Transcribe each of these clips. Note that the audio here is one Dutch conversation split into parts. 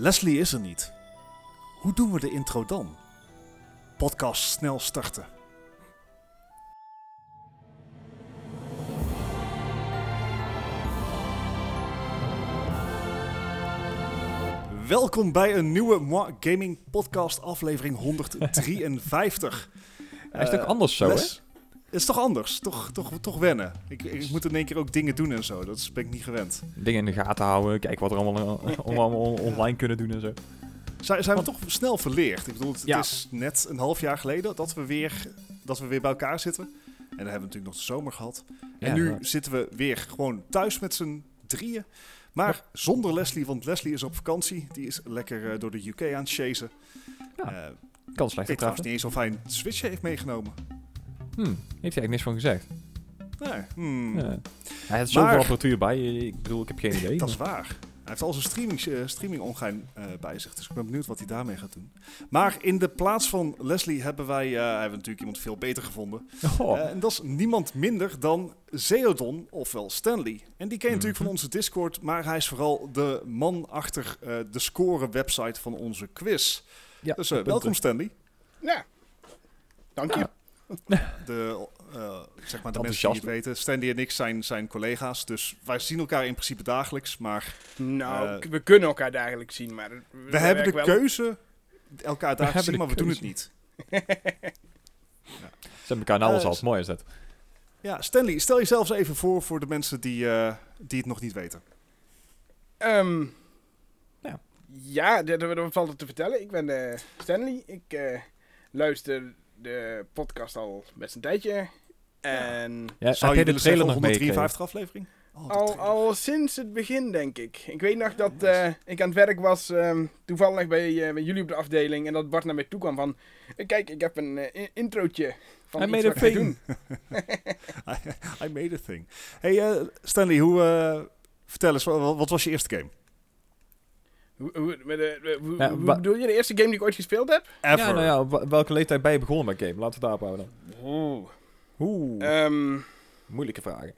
Leslie is er niet. Hoe doen we de intro dan? Podcast snel starten. Welkom bij een nieuwe Moi Gaming Podcast aflevering 153. Hij is toch Eh, anders zo, Les- is toch anders? Toch, toch, toch wennen. Ik, ik moet in één keer ook dingen doen en zo. Dat ben ik niet gewend. Dingen in de gaten houden, kijken wat er allemaal, eh, allemaal online kunnen doen en zo. Zijn, zijn we toch snel verleerd? Ik bedoel, het Ja. is net een half jaar geleden dat we, weer, dat we weer bij elkaar zitten. En dan hebben we natuurlijk nog de zomer gehad. En Ja, nu ja. zitten we weer gewoon thuis met z'n drieën. Maar zonder Leslie, want Leslie is op vakantie. Die is lekker eh, door de UK aan het chasen. Ja, Eh, Kan ik slecht weet trouwens niet eens of hij een Switch heeft meegenomen. Hm, heeft hij eigenlijk niks van gezegd. Nee, hmm, Ja. Hij had zoveel Maar- apparatuur bij, ik bedoel, ik heb geen idee. dat is waar. Hij heeft al zijn streaming, eh, streaming ongein eh, bij zich. Dus ik ben benieuwd wat hij daarmee gaat doen. Maar in de plaats van Leslie hebben wij eh, hebben we natuurlijk iemand veel beter gevonden. Oh, Eh, en dat is niemand minder dan Zeodon, ofwel Stanley. En die ken je natuurlijk van Mhm. onze Discord, maar hij is vooral de man achter eh, de score-website van onze quiz. ja, Dus eh, welkom Stanley. Ja. Dank je. Ja. De, eh, zeg maar de mensen die het weten, Stanley en ik zijn, zijn collega's, dus wij zien elkaar in principe dagelijks. Maar Nou, Eh, we kunnen elkaar dagelijks zien, maar... We, we hebben de keuze elkaar dagelijks zien, hebben maar we doen het niet. Ze hebben elkaar nou Eh, al als mooi is dat. Ja, Stanley, stel jezelf eens even voor voor de mensen die, eh, die het nog niet weten. Ehm, Ja. ja, dat, valt het te vertellen. Ik ben eh, Stanley. Ik eh, luister de podcast al best een tijdje. En Ja, Zou je de willen trailer nog meegekregen? 153 aflevering? Oh, al, al sinds het begin, denk ik. Ik weet nog Ja, dat nice. eh, ik aan het werk was, ehm, toevallig bij, eh, bij jullie op de afdeling. En dat Bart naar mij toe kwam van... eh, Kijk, ik heb een in- introotje van I iets made wat a thing. doen. I, I made a thing. Hey Stanley, hoe, eh, vertel eens, wat, wat was je eerste game? Hoe, hoe, met de- hoe- Ja, hoe wa- bedoel je? De eerste game die ik ooit gespeeld heb? Ever. Ja, nou ja, op welke leeftijd ben je begonnen met game? Laten we het daarop houden dan. Oeh. Oeh, Ehm, moeilijke vragen.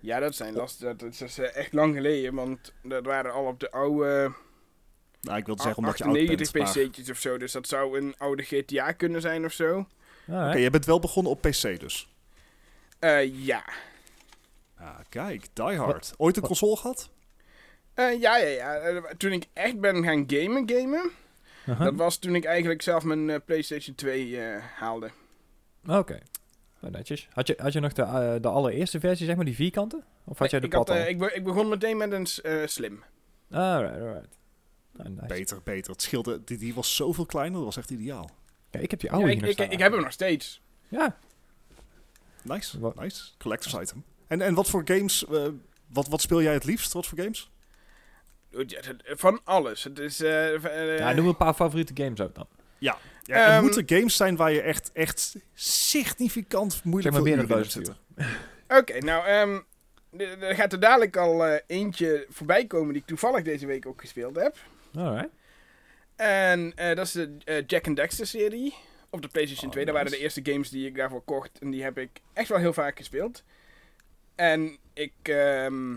ja, dat zijn last. Dat, dat is eh, echt lang geleden, want dat waren al op de oude Nou, ik wilde zeggen omdat je oud 98 bent. maar- PC'tjes of zo. Dus dat zou een oude GTA kunnen zijn of zo. Oké, je bent wel begonnen op PC dus. Eh, ja. Ah, kijk, Die Hard. Ooit een console gehad? Eh, ja, ja, ja. Eh, toen ik echt ben gaan gamen, gamen. Dat was toen ik eigenlijk zelf mijn eh, PlayStation 2 eh, haalde. Oké. Nou, netjes. Had je, had je nog de, de allereerste versie, zeg maar, die vierkanten? Of had jij de ik, had, pad ik, be- ik begon meteen met een eh, slim. Alright, alright. Nou, nice. Beter, beter. Het scheelde, die, die was zoveel kleiner, dat was echt ideaal. Ja, ik heb die Ja, oude ik, nog ik, ik heb hem nog steeds. Ja, Nice, Wat- nice. Collector's item. En, en wat voor games, eh, wat, wat speel jij het liefst? Wat voor games? Ja, Van alles. Het is... eh, eh, ja noem een paar favoriete games uit dan. Ja, er Ehm, moeten games zijn waar je echt, echt significant moeilijk Zeg maar veel meer dan uren in hebt duizend zitten. Oké, nou, ehm, er gaat er dadelijk al eh, eentje voorbij komen die ik toevallig deze week ook gespeeld heb. Alright. En eh, dat is de eh, Jack and Dexter serie op de PlayStation Oh, 2. Dat waren de eerste games die ik daarvoor kocht en die heb ik echt wel heel vaak gespeeld. En ik, ehm,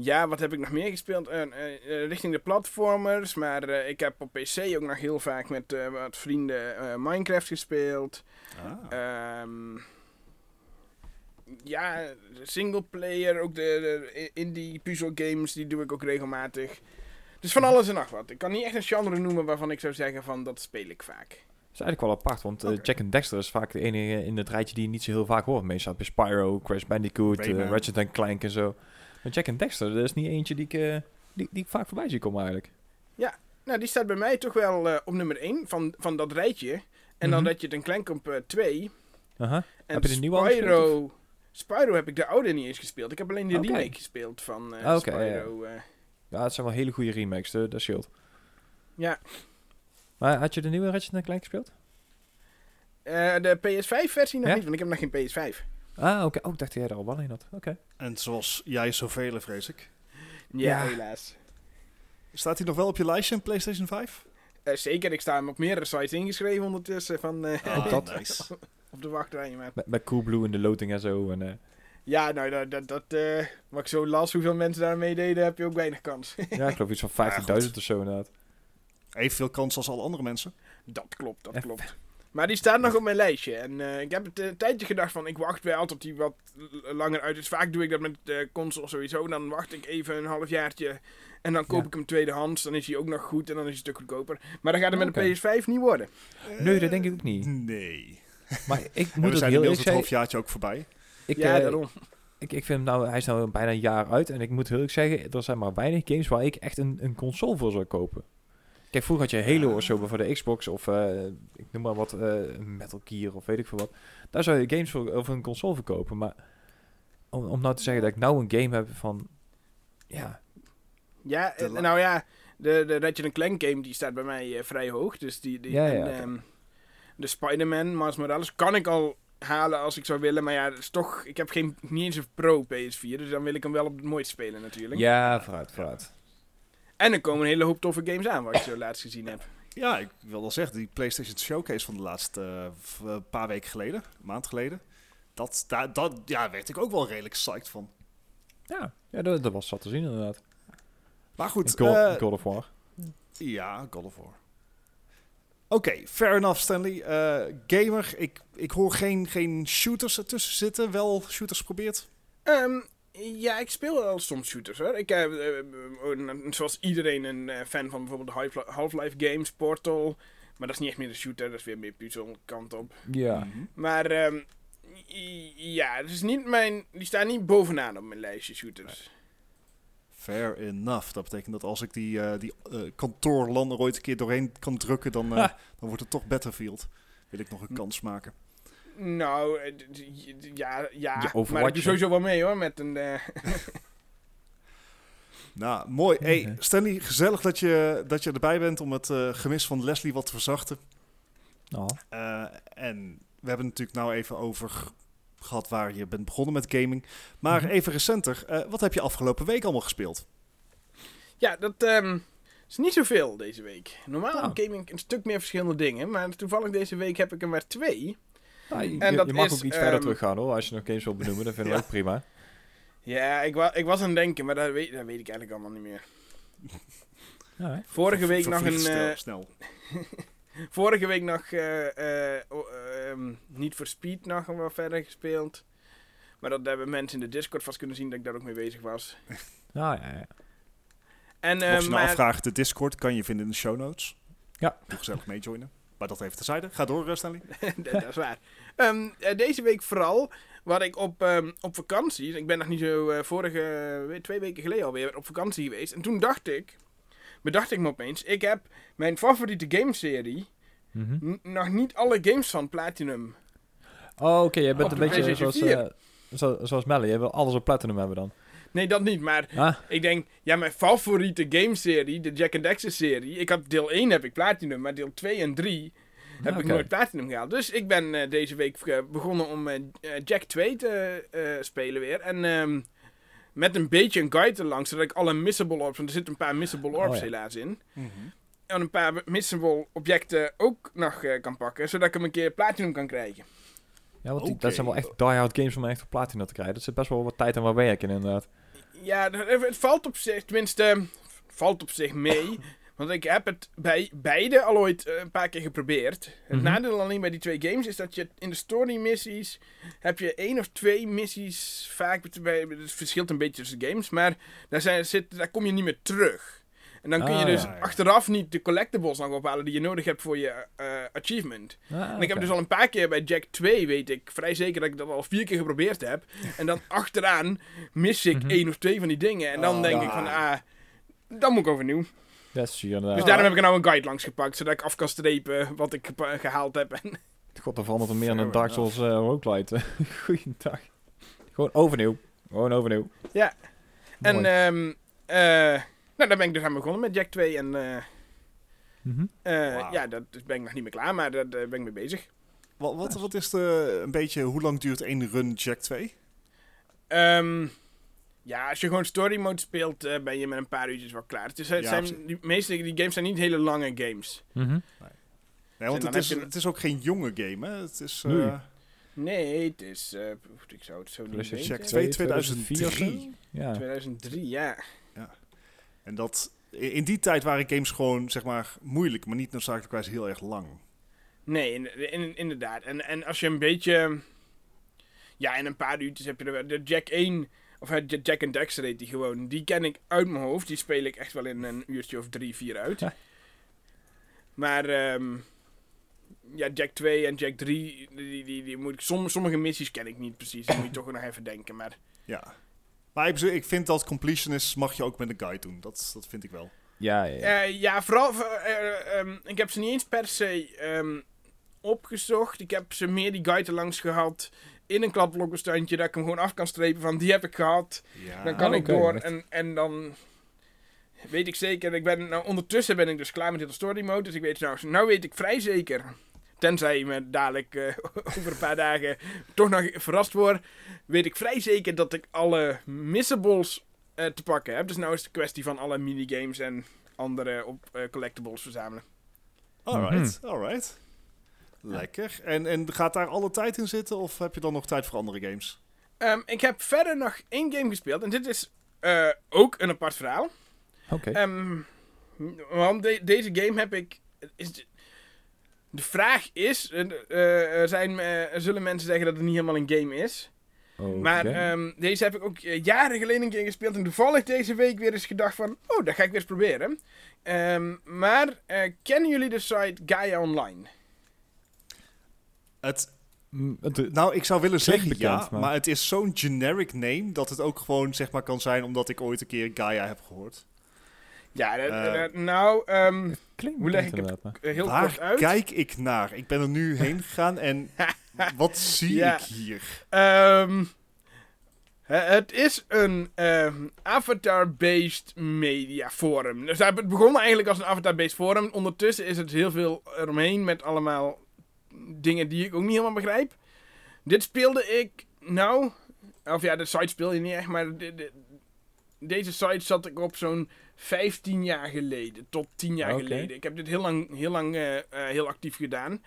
ja, wat heb ik nog meer gespeeld? Eh, eh, eh, richting de platformers, maar ik heb op PC ook nog heel vaak met wat vrienden Minecraft gespeeld. Ah. Ehm ja, singleplayer, ook de, de indie puzzel games, die doe ik ook regelmatig. Dus van alles en nog wat. Ik kan niet echt een genre noemen waarvan ik zou zeggen van dat speel ik vaak. Dat is eigenlijk wel apart, want. Jack and Dexter is vaak de enige in het rijtje die je niet zo heel vaak hoort. Meestal heb je Spyro, Crash Bandicoot. Ratchet Clank en zo. Maar Jack and Dexter, dat is niet eentje die ik, eh, die, die ik vaak voorbij zie komen eigenlijk. Nou, die staat bij mij toch wel eh, op nummer 1 van, van dat rijtje. En dan Mhm. dat je een Clank op eh, 2. Aha. En Heb je de nieuwe al Spyro... Spyro heb ik de oude niet eens gespeeld. Ik heb alleen de remake gespeeld van eh Oké, ja, ja. Spyro. Ja, het zijn wel hele goede remakes, de- dat scheelt. Ja, Maar had je de nieuwe Ratchet Clank gespeeld? De PS5-versie nog Ja? niet, want ik heb nog geen PS5. Ah, oké. Oh, ik dacht dat jij er al wel in had. Oké. En zoals jij zoveel, vrees ik. Ja, Ja. helaas. Staat hij nog wel op je lijstje, een PlayStation 5? Eh, zeker, ik sta hem op meerdere sites ingeschreven ondertussen van, eh, Oh, dat. nice. op de wachtrij. Maar... Met, met Coolblue en de loting en zo. En, eh, Ja, nou, dat, dat, dat eh, wat ik zo las, hoeveel mensen daar meededen, heb je ook weinig kans. Ja, ik geloof iets van 15.000 of zo inderdaad. Evenveel kans als alle andere mensen. dat klopt, dat klopt. Maar die staat nog op mijn lijstje. En eh, ik heb het een tijdje gedacht van, ik wacht wel tot die wat langer uit is. Vaak doe ik dat met de console sowieso. Dan wacht ik even een halfjaartje en dan koop Ja. ik hem tweedehands. Dan is hij ook nog goed en dan is hij een stuk goedkoper. Maar dan gaat het met de PS5 niet worden. Nee, dat denk ik ook niet. Nee. Maar ik En moet zijn heel inmiddels eerlijk het zeggen, halfjaartje ook voorbij. ik, ja, eh, daarom. ik, ik vind hem nou, hij is nou bijna een jaar uit en ik moet heel eerlijk zeggen, er zijn maar weinig games waar ik echt een, een console voor zou kopen. Kijk, vroeger had je Halo of zo voor de Xbox of eh, ik noem maar wat, eh, Metal Gear of weet ik veel wat. Daar zou je games voor of een console voor kopen, maar om, om nou te zeggen dat ik nou een game heb van, ja, Ja, eh, nou ja, de, de Ratchet Clank game die staat bij mij vrij hoog. Dus die, die Ja, ja, en, oké. ehm, de Spider-Man, Miles Morales, kan ik al halen als ik zou willen. Maar ja, dat is toch, ik heb geen, niet eens een Pro PS4, dus dan wil ik hem wel op het mooiste spelen natuurlijk. ja, vooruit, vooruit. En er komen een hele hoop toffe games aan, wat ik zo laatst gezien heb. Ja, ik wil wel zeggen, die PlayStation Showcase van de laatste eh, eh, paar weken geleden, een maand geleden. Dat, daar dat, ja, werd ik ook wel redelijk psyched van. Ja, ja dat, dat was zat te zien inderdaad. Maar goed, God, God of War. ja, God of War. Oké, fair enough Stanley. Eh, gamer, ik, ik hoor geen, geen shooters ertussen zitten. Wel shooters geprobeerd? Ehm, ja, ik speel wel soms shooters hoor. Ik heb, eh, eh, zoals iedereen, een eh, fan van bijvoorbeeld Half-Life games, Portal. Maar dat is niet echt meer een shooter, dat is weer meer puzzel kant op. Ja. Mhm. Maar ehm, ja, het is niet mijn, die staan niet bovenaan op mijn lijstje shooters. Fair enough. Dat betekent dat als ik die, eh die eh, kantoorland er ooit een keer doorheen kan drukken, dan, eh, dan wordt het toch Battlefield. Wil ik nog een kans maken. Nou, eh, ja, ja, Ja, maar ik doe sowieso wel mee hoor, met een... eh, Nou, mooi. Hey. Stanley, gezellig dat je, dat je erbij bent om het eh, gemis van Leslie wat te verzachten. Oh. Eh, en we hebben het natuurlijk nou even over gehad waar je bent begonnen met gaming. Maar Mhm. even recenter, eh, wat heb je afgelopen week allemaal gespeeld? ja, dat ehm, is niet zoveel deze week. Normaal Nou. game ik een stuk meer verschillende dingen, maar toevallig deze week heb ik er maar twee. Nou, je, En je- dat je mag is, ook iets ehm, verder teruggaan hoor, als je nog games wil benoemen, dat vinden we Ja. ook prima. Ja, ik, wa ik was aan het denken, maar dat weet, dat weet ik eigenlijk allemaal niet meer. Ja? Vorige week nog een... snel, eh, snel. vorige week nog eh, eh, ehm, niet voor Speed nog wel verder gespeeld. Maar dat hebben mensen in de Discord vast kunnen zien dat ik daar ook mee bezig was. Nou, ja, ja. En, eh, Mocht je nou maar, afvragen, de Discord kan je vinden in de show notes. Ja. Doe gezellig meejoinen. Maar dat even terzijde. Ga door, eh, Stanley. dat, dat is waar. Ehm, eh, deze week vooral, wat ik op, ehm, op vakantie, ik ben nog niet zo eh, vorige, twee weken geleden alweer op vakantie geweest. En toen dacht ik, bedacht ik me opeens, ik heb mijn favoriete gameserie, Mhm. n- nog niet alle games van Platinum. Oh, oké, jij bent Op een beetje zoals, 4. zo, zoals Melle, jij wil alles op Platinum hebben dan. Nee, dat niet, maar ik denk, ja, mijn favoriete gameserie, de Jack and Daxter serie, ik heb deel 1 heb ik Platinum, maar deel 2 en 3 heb ik nooit Platinum gehaald. Dus ik ben eh, deze week eh, begonnen om eh, Jack 2 te eh, spelen weer. En ehm, met een beetje een guide erlangs, zodat ik alle missable orbs, want er zitten een paar missable orbs Oh ja. helaas in. En een paar missable objecten ook nog eh, kan pakken, zodat ik hem een keer Platinum kan krijgen. Ja, want die- dat zijn wel echt die-hard games om echt op Platinum te krijgen. Dat zit best wel wat tijd en wat werk in inderdaad. Ja, het valt op zich, tenminste, valt op zich mee. Want ik heb het bij beide al ooit eh, een paar keer geprobeerd. Het Mhm. nadeel alleen bij die twee games is dat je in de story missies heb je één of twee missies vaak bij, het verschilt een beetje tussen games, maar daar, zijn, zit, daar kom je niet meer terug. En dan kun je Ah, dus ja, ja. achteraf niet de collectibles nog ophalen die je nodig hebt voor je eh, achievement. Ah, En ik heb dus al een paar keer bij Jack 2, weet ik, vrij zeker dat ik dat al vier keer geprobeerd heb. En dan achteraan mis ik Mhm. één of twee van die dingen. En dan Oh, denk ja. ik van, ah, dan moet ik overnieuw. Dat is hier inderdaad. Dus daarom heb ik nou een guide langs gepakt, zodat ik af kan strepen wat ik gehaald heb. En God, er verandert er meer in een Dark Souls uh, roguelite. Goeiedag. Gewoon overnieuw. Gewoon overnieuw. Ja. En ehm eh, nou, daar ben ik dus aan begonnen met Jack 2. En eh, Mhm. eh, ja, dat dus ben ik nog niet meer klaar, maar daar daar ben ik mee bezig. Wat, wat, wat is de, een beetje, hoe lang duurt één run Jack 2? Ehm, ja, als je gewoon story mode speelt, eh, ben je met een paar uurtjes wel klaar. Het, is, het Ja, zijn, die meeste die games zijn niet hele lange games. Mhm. Nee, want En dan het is, het is ook geen jonge game, hè? Het is... eh, Nee. Nee, het is... eh, ik zou het zo niet weten. Check 2 2003. of zo? Ja. 2003, ja. En dat, in die tijd waren games gewoon, zeg maar, moeilijk, maar niet noodzakelijkwijs heel erg lang. Nee, in, in- inderdaad. En, en als je een beetje... Ja, in een paar uurtjes heb je er wel- de Jack 1... Of eh, J- Jack and Dexter heet die gewoon. Die ken ik uit mijn hoofd. Die speel ik echt wel in een uurtje of drie, vier uit. Ja. Maar... ehm, ja, Jack 2 en Jack 3, die, die, die moet ik, som- sommige missies ken ik niet precies. Dan moet je toch nog even denken. Maar Ja. Maar ik, ik vind dat completionist mag je ook met een guide doen. Dat, dat vind ik wel. Ja, ja, ja. Eh, ja, vooral. ehm, ik heb ze niet eens per se ehm, opgezocht. Ik heb ze meer die guide langs gehad. In een kladblokkenstandje. Dat ik hem gewoon af kan strepen van die heb ik gehad. Ja. Dan kan Ah, ik door. En, en dan. Weet ik zeker. Ik ben, nou, ondertussen ben ik dus klaar met de story mode. Dus ik weet nou, nou weet ik vrij zeker. Tenzij je me dadelijk eh, over een paar dagen toch nog verrast wordt. Weet ik vrij zeker dat ik alle missables eh, te pakken heb. Dus nou is het een kwestie van alle minigames en andere op, eh, collectibles verzamelen. Alright, alright. Lekker. En, en gaat daar alle tijd in zitten? Of heb je dan nog tijd voor andere games? Ehm, ik heb verder nog één game gespeeld. En dit is eh, ook een apart verhaal. Oké. Ehm, want de- deze game heb ik. Is de, vraag is: er zijn, eh, er zullen mensen zeggen dat het niet helemaal een game is. Oké. Maar ehm, deze heb ik ook jaren geleden een keer gespeeld. En toevallig deze week weer eens gedacht: van, Oh, dat ga ik weer eens proberen. Ehm, maar eh, kennen jullie de site Gaia Online? Het, Mm, het- nou, ik zou willen zeggen bekend, ja, maar- maar... het is zo'n generic name dat het ook gewoon zeg maar kan zijn omdat ik ooit een keer Gaia heb gehoord. Ja, Eh. nou, ehm, klinkt hoe leg ik het? heel Waar kort uit. kijk ik naar? Ik ben er nu heen gegaan en wat zie Ja. ik hier? Ehm, het is een ehm, avatar-based media forum. Dus het begon eigenlijk als een avatar-based forum. Ondertussen is het heel veel eromheen met allemaal dingen die ik ook niet helemaal begrijp. Dit speelde ik nou, of ja, de site speel je niet echt, maar de- deze site zat ik op zo'n 15 jaar geleden, tot 10 jaar geleden. Ik heb dit heel lang, heel, lang eh, eh, heel actief gedaan.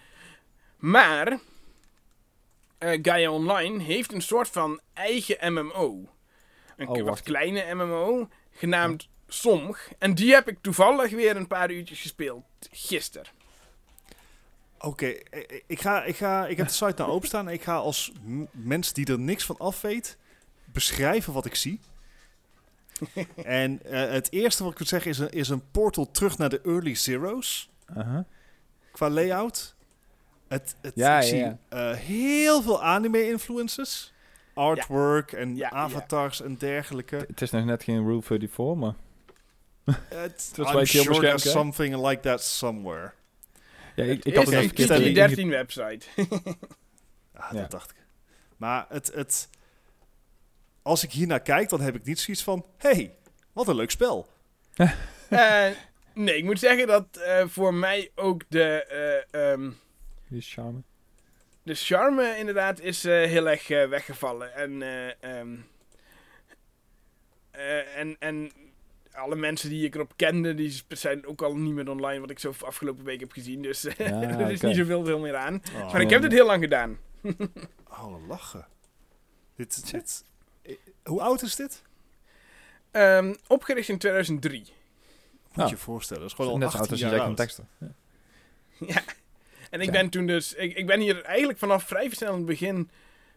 Maar eh, Gaia Online heeft een soort van eigen MMO. Een Oh, wat kleine MMO, genaamd Somg. En die heb ik toevallig weer een paar uurtjes gespeeld, gisteren. Oké, ik, ik, ga, ik, ga, ik heb de site nou openstaan en ik ga als mens die er niks van af weet beschrijven wat ik zie. en eh, het eerste wat ik wil zeggen is een, is een portal terug naar de early zeros Aha. qua layout. Het, het, Ja, ik ja, zie ja. eh, heel veel anime influences. Artwork en Ja, ja. avatars en dergelijke. Het is nog net geen Rule 34, maar... Het, was I'm sure there's hè? something like that somewhere. Ja, ik, ik Het had is het een even verkeerd Kiki verkeerd 13 website. Ah, Ja. dat dacht ik. Maar het, het, als ik hiernaar kijk, dan heb ik niet zoiets van... hey, wat een leuk spel. Eh, nee, ik moet zeggen dat eh, voor mij ook de, eh, ehm, Die is charme. de charme inderdaad is eh, heel erg weggevallen. En, eh, ehm, eh, en, en alle mensen die ik erop kende, die zijn ook al niet meer online, wat ik zo afgelopen week heb gezien. Dus eh, Ja, er is niet zoveel veel meer aan. Oh, Maar ik heb dit heel lang gedaan. oh, lachen. Dit, dit, hoe oud is dit? Ehm, opgericht in 2003. Moet je je voorstellen. Dat is gewoon al Net zo 18 oud als jaar Jack oud. en Dexter. Ja. Ja. En ik Ja. ben toen dus... Ik, ik ben hier eigenlijk vanaf vrij snel in het begin...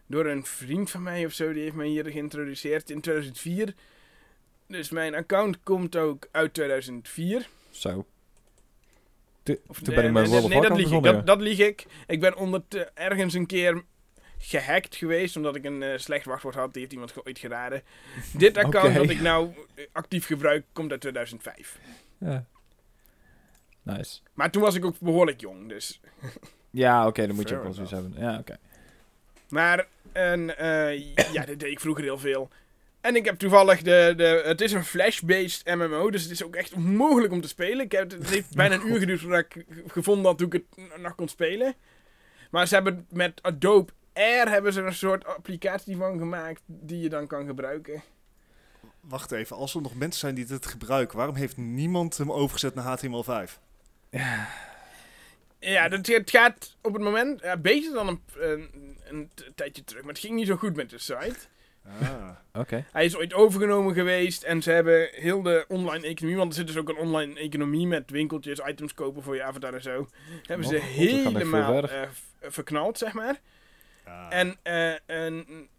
Door een vriend van mij of zo, die heeft mij hier geïntroduceerd in 2004. Dus mijn account komt ook uit 2004. Zo. Toen Of, toen nee, ben ik nee, World of nee, dat lieg ik. Dat, dat lieg ik. Ik ben onder ergens een keer gehackt geweest, omdat ik een eh, slecht wachtwoord had. Die heeft iemand ooit geraden. Dit account dat ik nou eh, actief gebruik, komt uit 2005. ja. Nice. Maar toen was ik ook behoorlijk jong, dus... Ja, oké, dan moet je ook wel zoiets hebben. Ja, oké. Maar en, eh, ja, dat deed ik vroeger heel veel. En ik heb toevallig de... de het is een flash-based MMO, dus het is ook echt onmogelijk om te spelen. Ik heb, het heeft bijna een uur geduurd voordat ik gevonden had hoe ik het nog kon spelen. Maar ze hebben met Adobe Air hebben ze er een soort applicatie van gemaakt die je dan kan gebruiken. Wacht even, als er nog mensen zijn die dit gebruiken, waarom heeft niemand hem overgezet naar HTML5? Ja, dat, het gaat op het moment ja, beter dan een, een, tijdje terug. Maar het ging niet zo goed met de site. Ah. Oké. Hij is ooit overgenomen geweest en ze hebben heel de online economie, want er zit dus ook een online economie met winkeltjes, items kopen voor je avatar en zo. Hebben ze Oh, helemaal v- verknald, zeg maar. Ah. En eh, een,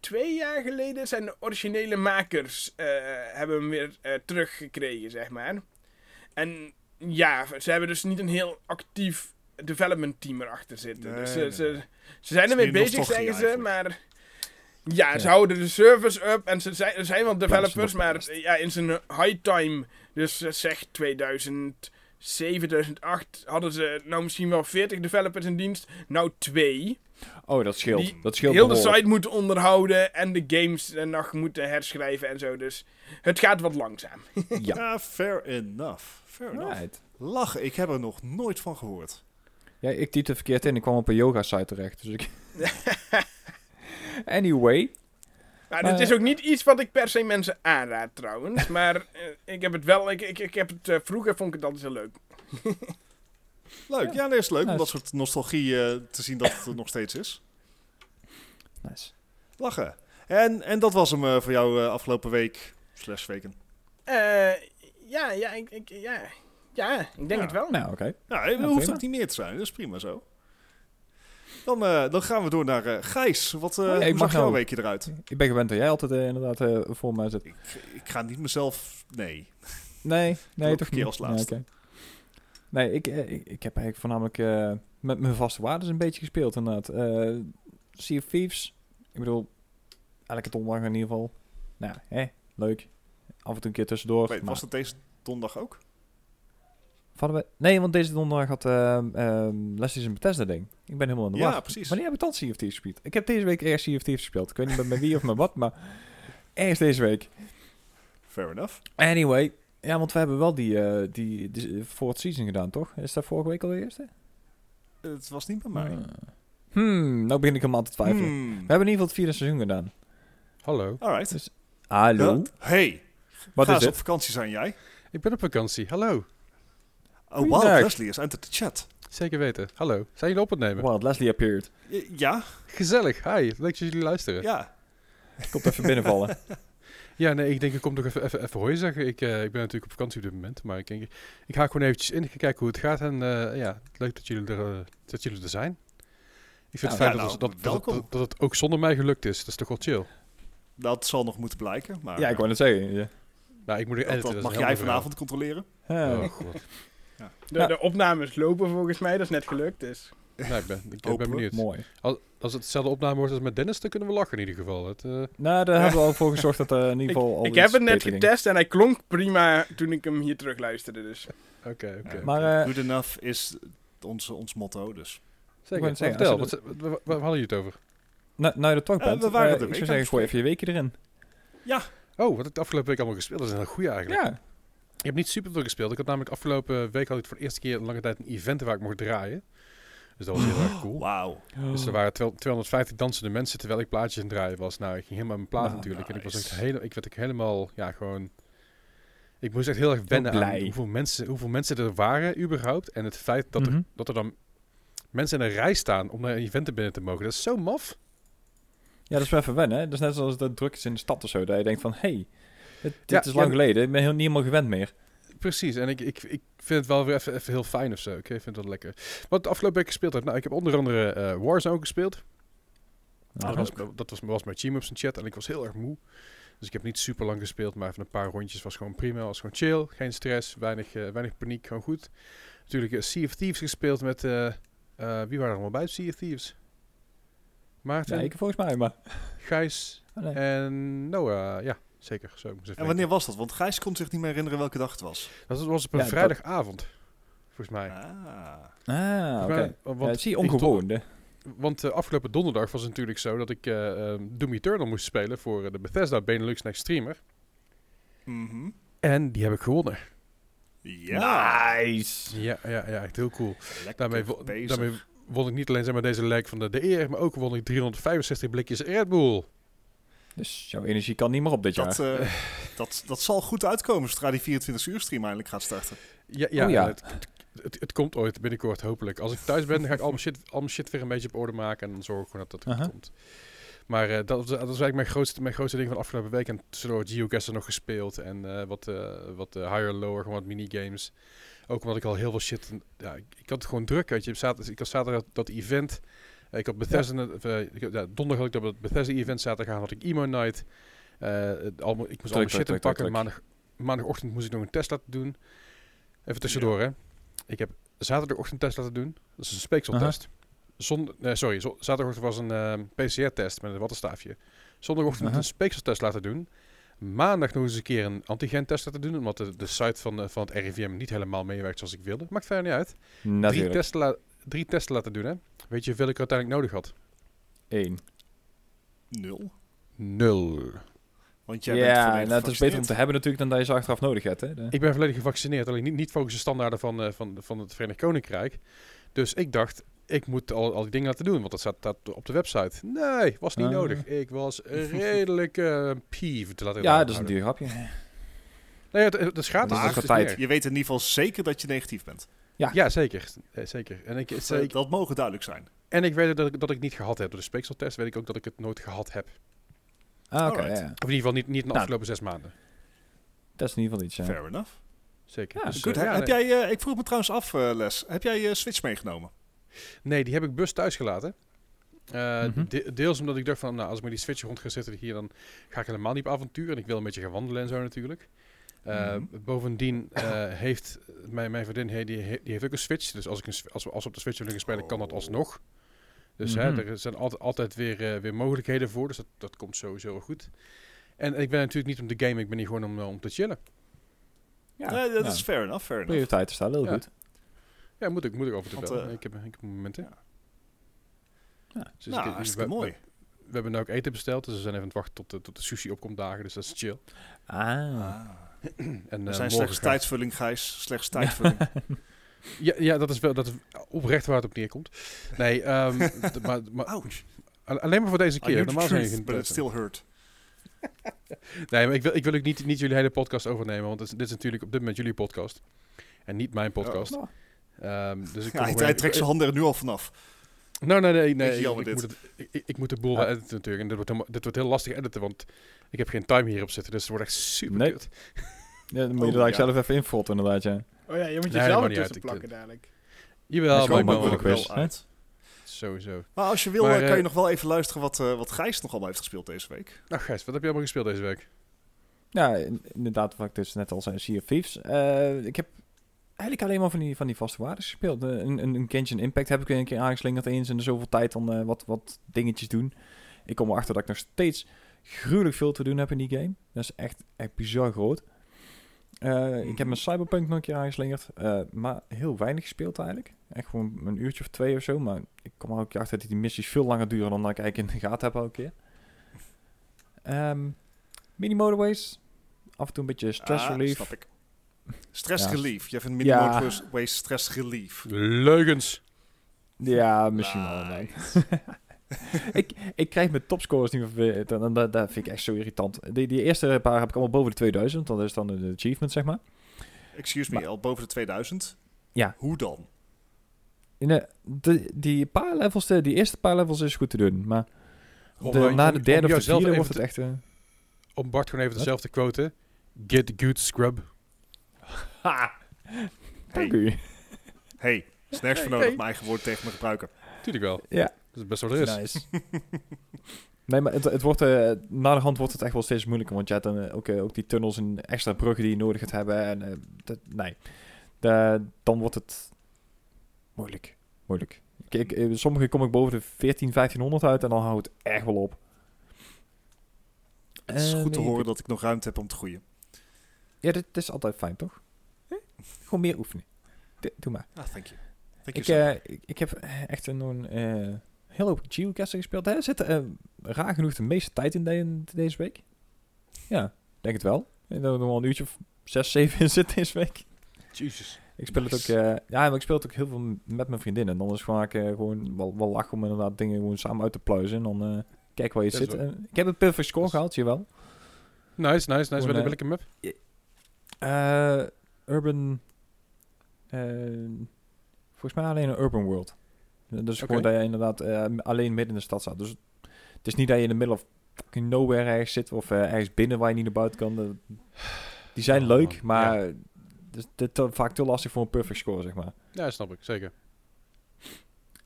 twee jaar geleden zijn de originele makers eh, hebben hem weer eh, teruggekregen, zeg maar. En ja, ze hebben dus niet een heel actief development team erachter zitten. Nee, dus nee, ze, ze, ze zijn ermee bezig, zeggen ze, eigenlijk. maar... Ja, Ja. ze houden de servers up en ze zijn, er zijn wel developers, maar ja, in zijn high time, dus zeg 2007, 2008, hadden ze nou misschien wel 40 developers in dienst. Nou twee Oh, dat scheelt. Die dat scheelt heel de site moeten onderhouden en de games eh, nog moeten herschrijven en zo. Dus het gaat wat langzaam. Ja. Ja, fair enough. Fair enough. Right. Lachen, ik heb er nog nooit van gehoord. Ja, ik typte verkeerd in. Ik kwam op een yoga site terecht. Dus ik... anyway. Maar het Maar- is ook niet iets wat ik per se mensen aanraad trouwens. Maar eh, ik heb het wel, ik, ik, ik heb het, eh, vroeger vond ik het altijd heel leuk. Leuk, ja, nee, is leuk om dat soort nostalgie eh, te zien dat het er nog steeds is. Nice. Lachen. En, en dat was hem eh, voor jou eh, afgelopen week, slash weken. Eh, ja, ja, ik, ik- ja, ja, ik denk Ja. het wel. Nou, oké. Nou, hoeft prima. ook niet meer te zijn, dat is prima zo. Dan, eh, dan gaan we door naar Gijs. Wat, eh Oh ja, ik hoe mag zag jouw weekje eruit? Ik ben gewend dat jij altijd inderdaad eh, voor mij zit. Ik, ik ga niet mezelf... Nee. Nee, nee, toch een keer niet. als laatste. Nee. Nee ik, eh, ik, ik heb eigenlijk voornamelijk eh, met mijn vaste waarden een beetje gespeeld inderdaad. Eh sea of Thieves. Ik bedoel, elke donderdag in ieder geval. Nou, hè, leuk. Af en toe een keer tussendoor. Wait, maar- was dat deze donderdag ook? We... Nee, want deze donderdag had ehm ehm Leslie zijn Bethesda ding. Ik ben helemaal in de Ja, war. precies. Wanneer heb ik dan Sea of Thieves gespeeld? Ik heb deze week eerst Sea of Thieves gespeeld. Ik weet niet met, met wie of met wat, maar ergens deze week. Fair enough. Anyway, ja, want we hebben wel die, eh die, die fourth season gedaan, toch? Is dat vorige week al de eerste? Het was niet bij mij. Eh, hmm, nou begin ik hem aan te twijfelen. Hmm. We hebben in ieder geval het vierde seizoen gedaan. Hallo, Alright. Hallo? Ja. Hey, Wat ga is eens op het? vakantie zijn jij. ik ben op vakantie. Hallo, Oh, wow, Goeiedag. Leslie is entered the chat. zeker weten. Hallo, zijn jullie op het nemen? Wow, Leslie appeared. Ja, Gezellig, hi, leuk dat jullie luisteren. Ja, ja. Komt even binnenvallen. nee, ik denk ik kom toch even, even, even hoi zeggen. Ik, eh, ik ben natuurlijk op vakantie op dit moment, maar ik denk, ik ga gewoon eventjes in, ik ga kijken hoe het gaat en eh, ja, leuk dat jullie er, eh, dat jullie er zijn. Ik vind Ja, het fijn ja, dat, nou, dat, dat, dat, dat het ook zonder mij gelukt is. Dat is toch wel chill. Dat zal nog moeten blijken. Maar ja, ik wou net zeggen. Ja. Nou, ik moet er dat, editen, dat dat mag jij vanavond controleren. Oh god. De, Ja. de opnames lopen volgens mij, dat is net gelukt. Dus. Nou, ik ben, ik ben benieuwd. Mooi. Als, als het hetzelfde opname wordt als met Dennis, dan kunnen we lachen in ieder geval. Het, eh, Nou, daar hebben we al voor gezorgd dat er in ieder Ik, geval al ik heb het net getest en hij klonk prima toen ik hem hier terug luisterde. Dus. Oké, oké. Ja, Maar, eh, Good enough is ons, ons motto, dus. Zeker. zeggen, Vertel, als wat, waar, waar hadden jullie het over? Nou, nou je er toch Eh, bent, we waren eh, de ik week zou zeggen, gooi even je weekje erin. Oh, wat heb ik de afgelopen week allemaal gespeeld? Dat is een goeie eigenlijk. Ja. Ik heb niet super veel gespeeld. Ik had namelijk afgelopen week had ik voor de eerste keer in lange tijd een event waar ik mocht draaien. Dus dat was heel erg cool. Wauw. Dus er waren twel- 250 dansende mensen terwijl ik plaatjes aan het draaien was. Nou, ik ging helemaal mijn plaat Nou, natuurlijk. En ik, was echt hele, ik werd ook helemaal, ja, gewoon... Ik moest echt heel erg wennen aan blij. hoeveel mensen, hoeveel mensen er waren überhaupt. En het feit dat, Mhm. er, dat er dan mensen in een rij staan om naar een event te binnen te mogen. Dat is zo maf. Ja, dat is wel even wennen. hè. Dat is net zoals de druk is in de stad of zo. Dat je denkt van, hé, hey, dit, dit Ja, is ja, lang geleden. Ik ben heel, niet helemaal gewend meer. Precies, en ik, ik, ik vind het wel weer even, even heel fijn of zo. Ik vind het lekker. Wat de afgelopen week gespeeld heb, nou, ik heb onder andere eh, Warzone gespeeld. Ja, dat was, dat was, was mijn team op zijn chat en ik was heel erg moe. Dus ik heb niet super lang gespeeld, maar even een paar rondjes was gewoon prima. Was gewoon chill, geen stress, weinig, eh, weinig paniek, gewoon goed. Natuurlijk eh, Sea of Thieves gespeeld met, eh, eh, wie waren er allemaal bij Sea of Thieves? Maarten, Ja, ik volgens mij, maar... Gijs Oh, nee. en Noah. Ja, zeker. Zo, En wanneer was dat? Want Gijs kon zich niet meer herinneren welke dag het was. Dat was op een Ja, dat- vrijdagavond, volgens mij. Ah. Ah, oké. Mij, Ja, zie ongewoon. hè. Want uh, afgelopen donderdag was het natuurlijk zo dat ik eh, ehm, Doom Eternal moest spelen voor eh, de Bethesda Benelux Next Streamer. Mhm. En die heb ik gewonnen. Ja. Nice. Ja, ja, ja, echt heel cool. Daarmee, wo- bezig. daarmee won ik niet alleen zeg maar, deze leg van de, de eer, maar ook won ik 365 blikjes Red Bull. Dus jouw energie kan niet meer op dit jaar. dat, eh, dat, dat zal goed uitkomen zodra die 24 uur stream eindelijk gaat starten. Ja, ja, Oh ja. Het, het- Het, het komt ooit binnenkort, hopelijk. Als ik thuis ben, dan ga ik al mijn shit, al mijn shit weer een beetje op orde maken. En dan zorg ik gewoon dat dat komt. Maar eh, dat, was- dat was eigenlijk mijn grootste, mijn grootste ding van de afgelopen week. En tussendoor Geocaster nog gespeeld. En eh, wat, eh, wat higher, lower, gewoon wat minigames. Ook omdat ik al heel veel shit... Ja, ik, ik had het gewoon druk, weet je. Zaterdag, ik had zaterdag dat, dat event. Eh, ik had Bethesda... eh, ik, ja, donderdag had ik dat Bethesda-event. Zaterdag had ik Emo Night. Eh, het ik moest al mijn shit inpakken. Maandag, maandagochtend moest ik nog een test laten doen. Even tussendoor, hè. Ik heb zaterdagochtend test laten doen. Dat is een speekseltest. Zond, nee, sorry, zaterdagochtend was een ehm, PCR-test met een wattenstaafje. Zondagochtend een speekseltest laten doen. Maandag nog eens een keer een antigentest laten doen. Omdat de, de site van, van het RIVM niet helemaal meewerkt zoals ik wilde. Maakt verder niet uit. Drie Natuurlijk. testen, drie testen laten doen, hè. Weet je hoeveel ik er uiteindelijk nodig had? Eén. Nul. Nul. Want jij bent Ja, volledig nou, het is beter om te hebben natuurlijk dan dat je ze achteraf nodig hebt. Hè? De- Ik ben volledig gevaccineerd, alleen niet, niet volgens de standaarden van, eh, van, van het Verenigd Koninkrijk. Dus ik dacht, ik moet al, al die dingen laten doen, want dat staat, staat op de website. Nee, was niet Ah. nodig. Ik was redelijk eh peeved, laat ik ja, dat is een duur grapje. Nee, het, het is gratis. Dat dus is. Je weet in ieder geval zeker dat je negatief bent. Ja. Ja, zeker. Eh, zeker. En ik, Dat, ik- dat mogen duidelijk zijn. en ik weet dat ik, dat ik niet gehad heb. Door de speekseltest weet ik ook dat ik het nooit gehad heb. Ah, oké. Ja. Of in ieder geval niet, niet in de Nou. afgelopen zes maanden. Dat is in ieder geval iets, ja. Fair enough. Zeker. Ja, Dus, Goed, eh, ja, heb nee. jij, eh, ik vroeg me trouwens af, eh, Les. Heb jij eh, Switch meegenomen? Nee, die heb ik bus thuis gelaten. Eh, Mhm. de- deels omdat ik dacht van, nou, als ik met die Switch rond ga zitten hier, dan ga ik helemaal niet op avontuur. En ik wil een beetje gaan wandelen en zo natuurlijk. Eh, Mhm. Bovendien eh, heeft mijn, mijn vriendin, he- die, die heeft ook een Switch. Dus als, ik een, als, we, als we op de Switch willen gaan spelen, kan dat Oh. alsnog. Dus hè, Mhm. er zijn altijd, altijd weer, eh, weer mogelijkheden voor. Dus dat, dat komt sowieso wel goed. En ik ben natuurlijk niet om te gamen, ik ben hier gewoon om, om te chillen. Ja, nee, dat nou, is fair enough, fair enough. prioriteiten staan heel Ja. goed. Ja, moet ik, moet ik over te bellen. ik, heb, ik heb momenten. ja. Ja. Dus nou, ik- hartstikke we- mooi. We hebben nu ook eten besteld, dus we zijn even aan het wachten tot de, tot de sushi opkomt dagen. Dus dat is chill. Ah. Ah. En, Er eh, zijn slechts gaat- tijdvulling, Gijs. Slechts tijdvulling. Ja, ja, dat is wel dat is oprecht waar het op neerkomt. Nee, ehm, maar, maar Ouch. alleen maar voor deze keer. Normaal zijn geen but it still hurt. Nee, maar ik wil, ik wil ook niet, niet jullie hele podcast overnemen, want dit is, dit is natuurlijk op dit moment jullie podcast. En niet mijn podcast. Nou, Ehm, dus ik Ja, hij, hij trekt zijn handen er nu al vanaf. Nou, nee, nee, nee. Ik, moet het, ik- moet de boel Ja. wel editen natuurlijk. En dit wordt, helemaal, dit wordt heel lastig editen, want ik heb geen time hierop zitten. Dus het wordt echt super Nee. kut. ja, dan moet je Oh, er eigenlijk ja. zelf even infotten inderdaad, ja. Oh ja, je moet Nee, jezelf tussen uit. plakken dadelijk. Jawel, maar ik wel- quiz. uit. Sowieso. Maar als je wil, Maar, eh, kan je eh, nog wel even luisteren wat, eh, wat Gijs nog allemaal heeft gespeeld deze week. Nou Gijs, wat heb je allemaal gespeeld deze week? Ja, in- inderdaad, wat ik dus net al zei, Sea of Thieves. Eh, ik heb eigenlijk alleen maar van die, van die vaste waarden gespeeld. Eh, een, een, een Genshin Impact heb ik weer een keer aangeslingerd eens in de zoveel tijd dan eh, wat, wat dingetjes doen. Ik kom erachter dat ik nog steeds gruwelijk veel te doen heb in die game. Dat is echt, echt bizar groot. Eh, Ik heb mijn Cyberpunk nog een keer aangeslingerd, maar heel weinig gespeeld eigenlijk. Echt gewoon een uurtje of twee of zo, maar ik kom er ook achter dat die missies veel langer duren dan dat ik eigenlijk in de gaten heb elke keer. Ehm mini motorways, af en toe een beetje stress Ah, relief. snap ik. Stress Ja. relief. Je hebt een Ja. waste stress relief. Leugens. Ja, misschien wel. nee. ik, ik krijg mijn topscores niet meer. Dat, dat, dat vind ik echt zo irritant. Die, die eerste paar heb ik allemaal boven de 2000. Dat is dan de achievement, zeg maar. Excuse me, Maar- al boven de 2000? Ja. Hoe dan? In de, de, die paar levels, de, die eerste paar levels is goed te doen. Maar Om, de, eh, na de om derde of de vierde even wordt het echt... eh, Om Bart gewoon even dezelfde quote. Get good scrub. Dank u. Hey, nergens voor Hey, nodig hey. mijn eigen woord tegen me gebruiken. Tuurlijk wel. Ja. Dat is best wel er is. Nice. nee, maar het, het wordt, eh na de hand wordt het echt wel steeds moeilijker. Want je hebt dan eh, ook, eh, ook die tunnels en extra bruggen die je nodig gaat hebben. En eh, dat, nee, Da- dan wordt het moeilijk. Moeilijk. Ik, ik, eh, sommige kom ik boven de 14, 1500 uit en dan houdt het echt wel op. Het is goed te horen ik- dat ik nog ruimte heb om te groeien. Ja, dit is altijd fijn, toch? Gewoon meer oefenen. D- doe maar. Ah, thank you. Thank Ik, you, sir. eh, ik, ik heb echt een, een eh, heel hoop geocaster gespeeld. Hè? Zit eh, raar genoeg de meeste tijd in, de- in deze week. Ja, denk het wel. Ik denk dat er nog wel een uurtje of zes, zeven in zit deze week. Jesus. Ik speel het ook, eh, ja, maar ik speel het ook heel veel met mijn vriendin. En dan is eh, gewoon wel, wel lachen om inderdaad dingen gewoon samen uit te pluizen. En dan eh kijk waar je Dat zit. Eh, ik heb een perfect score gehaald, zie je wel. Nice, nice, nice. Welke, eh, welke map? Urban eh, volgens mij alleen een urban world. Oké. gewoon dat je inderdaad eh, alleen midden in de stad staat. Dus het is niet dat je in de middle of fucking nowhere ergens zit of eh, ergens binnen waar je niet naar buiten kan. Die zijn Oh, leuk, man. maar het is te- te- vaak te lastig voor een perfect score, zeg maar. Ja, snap ik. Zeker.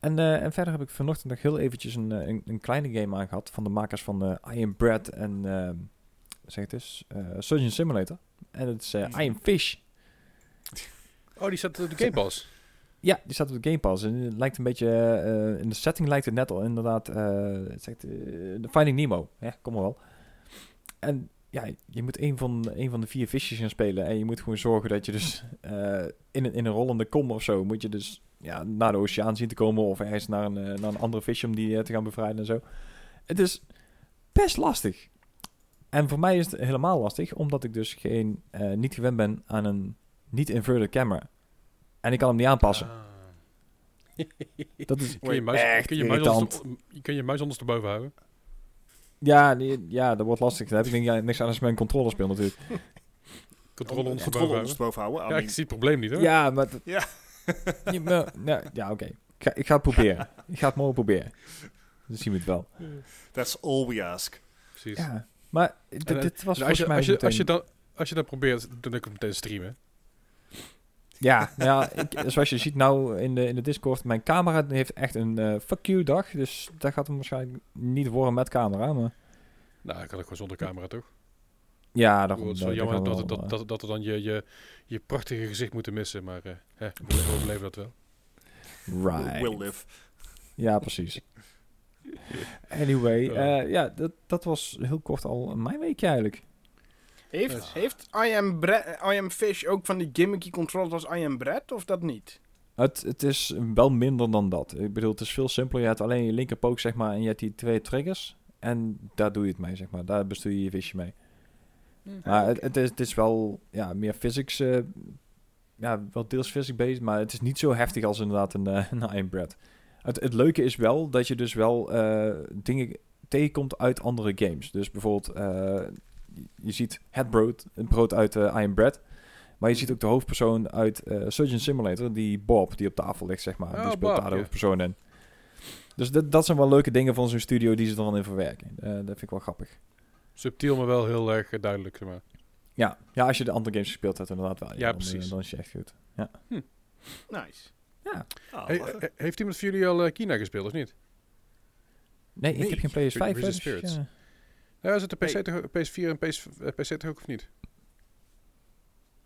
En, en verder heb ik vanochtend nog heel eventjes een, een, een kleine game aangehad van de makers van eh I Am Bread en zeg het eens, Surgeon Simulator. En het is eh, I Am Fish. Oh, die staat op de Game Pass. Ja, die staat op de Game Pass. En het lijkt een beetje, eh, in de setting lijkt het net al inderdaad, eh, het zegt, eh, Finding Nemo. Ja, kom maar wel. En ja, je moet een van, een van de vier visjes gaan spelen. En je moet gewoon zorgen dat je dus in, een, in een rollende kom of zo, moet je dus ja, naar de oceaan zien te komen. Of ergens naar een, naar een andere visje om die te gaan bevrijden en zo. Het is best lastig. En voor mij is het helemaal lastig, omdat ik dus geen, niet gewend ben aan een niet-inverted camera. En ik kan hem niet aanpassen. Ah. Dat is Kun je muis, echt kun je muis, onderste- kun je muis ondersteboven houden? Ja, die- ja, dat wordt lastig. Daar heb ik denk, ja, niks aan als een controller speel natuurlijk. Controle Controle ondersteboven houden? ondersteboven houden. Ja, mean, ik zie het probleem niet hoor. Ja, maar... dat- Ja. Ja, ja, ja oké. Ik, ga, ik ga het proberen. ik ga het morgen proberen. Dan zien we het wel. That's all we ask. Precies. Ja, maar dit, En, eh, was als, volgens je, mij als, je, meteen- als, je dan, als je dat probeert, dan doe ik het meteen streamen. Ja, ja ik, zoals je ziet nou in de, in de Discord, mijn camera heeft echt een eh, fuck you dag. Dus dat gaat hem waarschijnlijk niet worden met camera. Maar Nou, ik kan ook gewoon zonder camera toch? ja, Ik daarom... bedoel, het is wel jammer dat, we dat, wel, dat, dat, dat we dan je, je, je prachtige gezicht moeten missen, maar eh hè, we overleven dat wel. eh, Right. Will live. Ja, precies. Anyway, Ja. eh, ja, dat, dat was heel kort al mijn weekje eigenlijk. Heeft, heeft I, am Bre- I Am Fish ook van die gimmicky controls als I Am Bread, of dat niet? Het, het is wel minder dan dat. Ik bedoel, het is veel simpeler. Je hebt alleen je linkerpook, zeg maar, en je hebt die twee triggers. En daar doe je het mee, zeg maar. Daar bestuur je je visje mee. Maar het, het, is, het is wel ja, meer physics, eh, ja, wel deels physics based, maar het is niet zo heftig als inderdaad een, eh, een Iron Bread. Het, het leuke is wel dat je dus wel eh, dingen tegenkomt uit andere games. Dus bijvoorbeeld, eh, je ziet het brood, het brood uit eh Iron Bread. Maar je ziet ook de hoofdpersoon uit eh, Surgeon Simulator, die Bob, die op tafel ligt, zeg maar. Oh, die speelt Bob, daar de ja. hoofdpersoon in. Dus dat, dat zijn wel leuke dingen van zo'n studio die ze er dan in verwerken. Eh, dat vind ik wel grappig. Subtiel, maar wel heel erg eh, duidelijk. Zeg maar. Ja, ja, als je de andere games gespeeld hebt, inderdaad wel. Ja, dan, eh, precies. Dan is je echt goed. Ja. Nice. Ah, Hey, lachen. eh, heeft iemand van jullie al eh, Kina gespeeld of niet? Nee, ik heb geen PS5. hè, Resist dus, Spirits. ja. Ja, is het de PC Hey. toch- PS4 en PS, eh, PC toch ook of niet?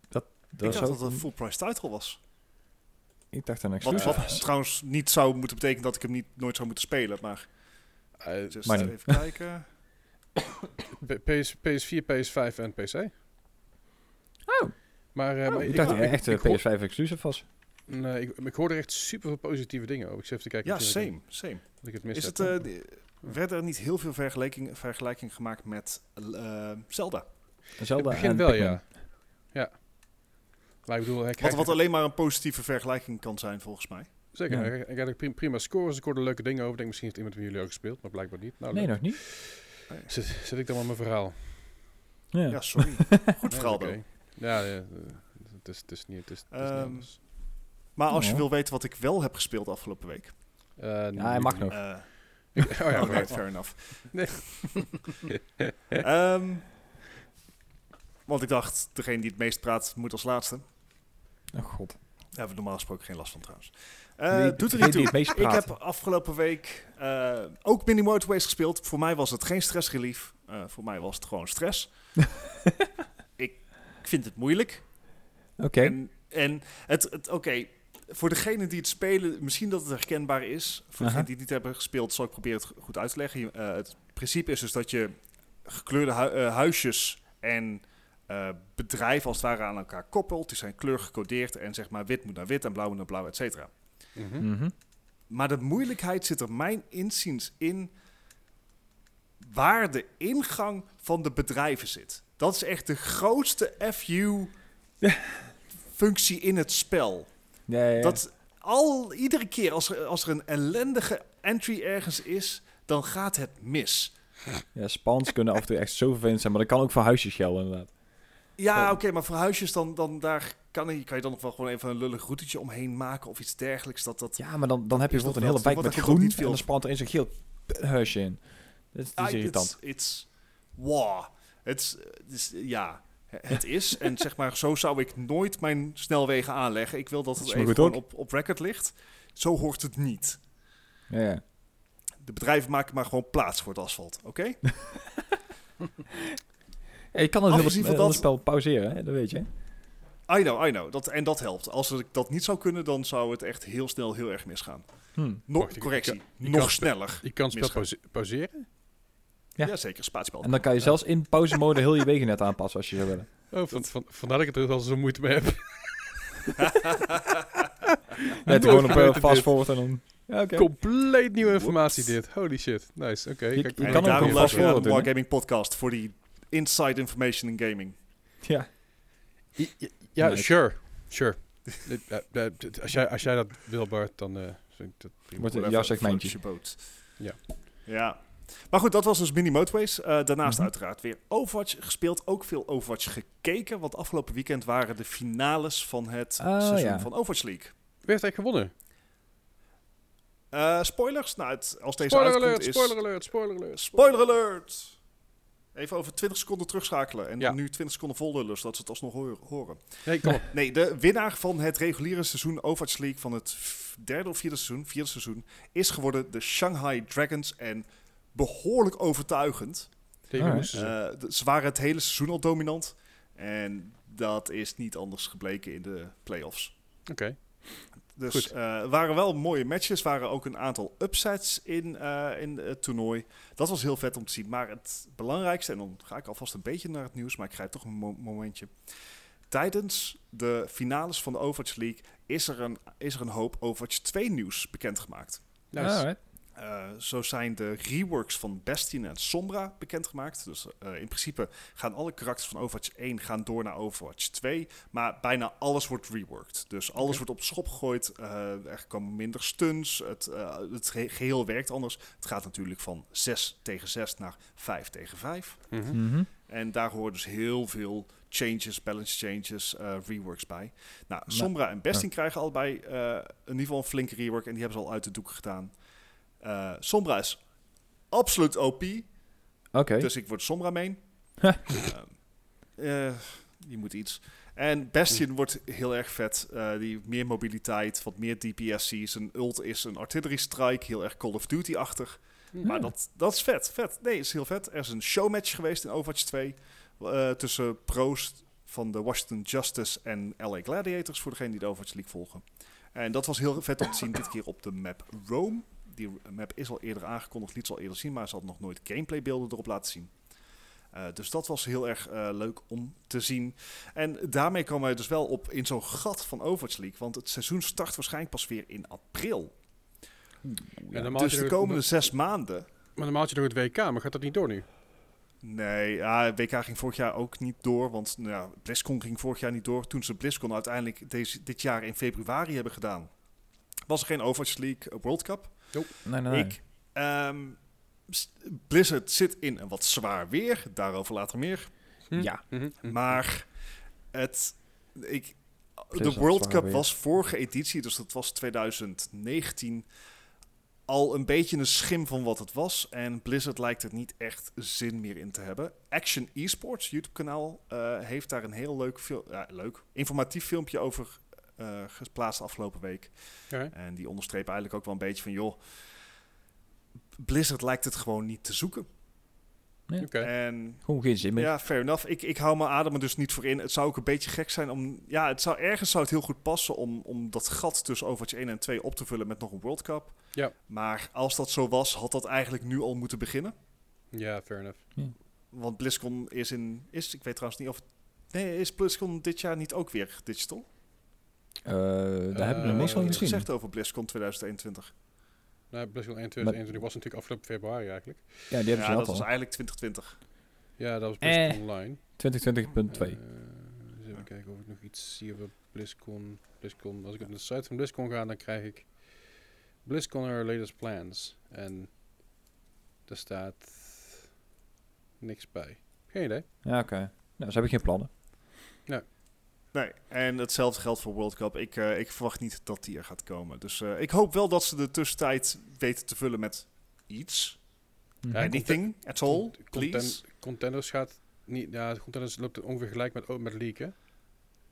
Dat ik is dacht dat het een full price title was. ik dacht een Wat, exclusive wat was. trouwens niet zou moeten betekenen dat ik hem niet, nooit zou moeten spelen. Maar Eh, just Maar niet. even kijken. PS, PS4, PS5 en PC. Oh. Maar, eh, maar ik dacht dat ik, hij echt ik, een hoor- PS5 exclusive was. nee, ik, ik hoorde er echt super veel positieve dingen over. Ik zit even te kijken. Ja, ik- same, same. Dat ik het mis Is heb. het, eh, werden er niet heel veel vergelijking, vergelijking gemaakt met eh, Zelda? Zelda het begin wel, Pikmin. ja. Ja. Maar ik bedoel, hij Wat, alleen maar een positieve vergelijking kan zijn, volgens mij. zeker. Ja. Hij, hij krijgt prima, scores. Ik hoorde leuke dingen over. Ik denk misschien heeft iemand van jullie ook gespeeld, maar blijkbaar niet. Nou, Nee, leuk. nog niet. Zit, zit ik dan met mijn verhaal? Ja. Ja, sorry. Goed verhaal, though. Ja, ja, eh, het is, het is niet. Het is, het is niet Ehm. Maar als je wil weten wat ik wel heb gespeeld afgelopen week. Eh, Ja, hij mag nog. Ik- oh ja, oh, right, fair enough. Nee. Ehm, want ik dacht, degene die het meest praat, moet als laatste. Oh god. Daar hebben we normaal gesproken geen last van trouwens. Wie- doet er niet toe. Ik heb afgelopen week eh, ook Mini Motorways gespeeld. Voor mij was het geen stressrelief. Eh voor mij was het gewoon stress. ik vind het moeilijk. Oké. En, en het, het oké, voor degenen die het spelen, misschien dat het herkenbaar is. Voor degenen die het niet hebben gespeeld, zal ik proberen het goed uit te leggen. Je- eh, het principe is dus dat je gekleurde hu- eh, huisjes en eh, bedrijven als het ware aan elkaar koppelt. Die zijn kleur gecodeerd en zeg maar wit moet naar wit en blauw moet naar blauw, et cetera. Mhm. Mhm. Maar de moeilijkheid zit er mijn inziens in waar de ingang van de bedrijven zit. Dat is echt de grootste FU-functie in het spel. Ja, ja. Dat al, iedere keer als er, als er een ellendige entry ergens is, dan gaat het mis. ja, spawns kunnen af en toe echt zo vervelend zijn, maar dat kan ook voor huisjes gelden inderdaad. Ja, oké, maar voor huisjes dan, dan daar kan, je, kan je dan nog wel gewoon even een lullig routetje omheen maken of iets dergelijks? Dat, dat, Ja, maar dan, dan heb je bijvoorbeeld een hele wijk met groen niet en veel- dan spant er in zo'n geel huisje in. Dat is, Ah, irritant. It's, it's, wow. Het is, het is- ja, het is. en zeg maar, zo zou ik nooit mijn snelwegen aanleggen. Ik wil dat het Dat even gewoon op, op record ligt. Zo hoort het niet. Ja, ja. De bedrijven maken maar gewoon plaats voor het asfalt, oké? Ja, je kan het Afgezien van hele dat- spel pauzeren, hè? dat weet je. I know, I know. Dat, en dat helpt. Als ik dat niet zou kunnen, dan zou het echt heel snel heel erg misgaan. Hm. Nog, Wacht, je- correctie, je kan- je nog kan sneller. Je kan het spel Misgaan. pauzeren? Ja. Ja, zeker. Spaatspel. En dan kan je zelfs in pauzemode heel je wegen net aanpassen als je zou willen. Oh, van, van, vandaar dat ik er al zo moeite mee heb. Het gewoon op eh, fast forward en dan... Ja, oké. Compleet nieuwe informatie dit. Holy shit. Nice, oké. Je- Kijk, je en kan ook een fast-forward de doen? Wargaming podcast voor die inside information in gaming. Ja. Ja, ja, ja, Nice. sure. Sure. Eh, eh, als, jij, als jij dat wil, Bart, dan eh vind ik dat prima. Wordt een jouw segmentje. Ja. Ja. Maar goed, dat was dus Mini Motorways. Eh, daarnaast Mhm. uiteraard weer Overwatch gespeeld. Ook veel Overwatch gekeken. Want afgelopen weekend waren de finales van het Oh, seizoen ja. van Overwatch League. Wie heeft eigenlijk gewonnen? Eh, spoilers? Nou, het, als deze Spoiler uitkomt alert, is... spoiler alert, spoiler alert. Spoiler alert! Even over 20 seconden terugschakelen. En Ja. nu 20 seconden vol lullen, zodat ze het alsnog horen. Nee, kom op. Nee, de winnaar van het reguliere seizoen Overwatch League van het derde of vierde seizoen, vierde seizoen, is geworden de Shanghai Dragons. En behoorlijk overtuigend. Ze. Eh, ze waren het hele seizoen al dominant. En dat is niet anders gebleken in de playoffs. Oké. Dus eh, er waren wel mooie matches. Er waren ook een aantal upsets in, eh, in het toernooi. Dat was heel vet om te zien. Maar het belangrijkste, en dan ga ik alvast een beetje naar het nieuws, maar ik grijp toch een mo- momentje. Tijdens de finales van de Overwatch League is er een, is er een hoop Overwatch 2 nieuws bekendgemaakt. Nice. Eh, zo zijn de reworks van Bastion en Sombra bekendgemaakt. Dus eh, in principe gaan alle karakters van Overwatch 1 gaan door naar Overwatch 2. Maar bijna alles wordt reworked. Dus alles wordt op de schop gegooid. Eh, er komen minder stuns. Het, het ge- geheel werkt anders. Het gaat natuurlijk van 6 tegen 6 naar 5 tegen 5. Mhm. Mhm. En daar horen dus heel veel changes, balance changes, eh, reworks bij. Nou, Sombra en Bastion krijgen allebei eh, in ieder geval een flinke rework. En die hebben ze al uit de doek gedaan. Eh, Sombra is absoluut OP. Oké. Dus ik word Sombra main. Huh. Eh, die moet iets. En Bastion wordt heel erg vet. Eh, die heeft meer mobiliteit, wat meer DPSC. Zijn ult is een artillery strike, heel erg Call of Duty-achtig. Maar dat, dat is vet, vet. Nee, is heel vet. Er is een showmatch geweest in Overwatch 2 eh, tussen pro's van de Washington Justice en LA Gladiators, voor degenen die de Overwatch League volgen. En dat was heel vet om te zien, dit keer op de map Rome. Die map is al eerder aangekondigd, liet ze al eerder zien, maar ze had nog nooit gameplaybeelden erop laten zien. Eh, dus dat was heel erg eh, leuk om te zien. En daarmee komen wij dus wel op in zo'n gat van Overwatch League, want het seizoen start waarschijnlijk pas weer in april. Ja, dus de nog- komende zes maanden Maar normaal had je nog het WK, maar gaat dat niet door nu? Nee, ja, WK ging vorig jaar ook niet door, want nou, ja, BlizzCon ging vorig jaar niet door. Toen ze BlizzCon uiteindelijk deze, dit jaar in februari hebben gedaan, was er geen Overwatch League World Cup. Nee, nee, nee. Ik, ehm, Blizzard zit in een wat zwaar weer, daarover later meer. Hm? Ja. Mhm. Hm. Maar het, ik, de World Cup weer. was vorige editie, dus dat was 2019, al een beetje een schim van wat het was. En Blizzard lijkt er niet echt zin meer in te hebben. Action Esports, YouTube-kanaal, eh, heeft daar een heel leuk, ja, leuk informatief filmpje over eh, geplaatst afgelopen week. Oké. En die onderstrepen eigenlijk ook wel een beetje van, joh, Blizzard lijkt het gewoon niet te zoeken. Oké. En Gewoon geen zin meer. ja, fair enough. Ik, ik hou mijn adem er dus niet voor in. Het zou ook een beetje gek zijn om... Ja, het zou, ergens zou het heel goed passen om, om dat gat tussen Overwatch 1 en 2 op te vullen met nog een World Cup. Ja. Maar als dat zo was, had dat eigenlijk nu al moeten beginnen. Ja, fair enough. Want BlizzCon is in... Is, ik weet trouwens niet of... Nee, is BlizzCon dit jaar niet ook weer digital? Eh, daar heb ik nog Eh, niks van Wat is gezien. gezegd over BlizzCon 2021? Nou, BlizzCon 1 2021 was natuurlijk afgelopen februari eigenlijk. Ja, die hebben Ja, ze dat al. was eigenlijk 2020. Ja, dat was Eh. BlizzCon Online. 2020.2. Eh, eens even kijken of ik nog iets zie over BlizzCon. BlizzCon. Als ik op de site van BlizzCon ga, dan krijg ik BlizzCon our latest plans. En er staat niks bij. Geen idee. Ja, oké. Nou, ze hebben geen plannen. Nee, en hetzelfde geldt voor World Cup. Ik, eh, ik verwacht niet dat die er gaat komen. Dus eh, ik hoop wel dat ze de tussentijd weten te vullen met iets. Mhm. Ja, Anything at all, please. content- Contenders gaat niet... Ja, Contenders loopt ongeveer gelijk met, oh, met League, hè?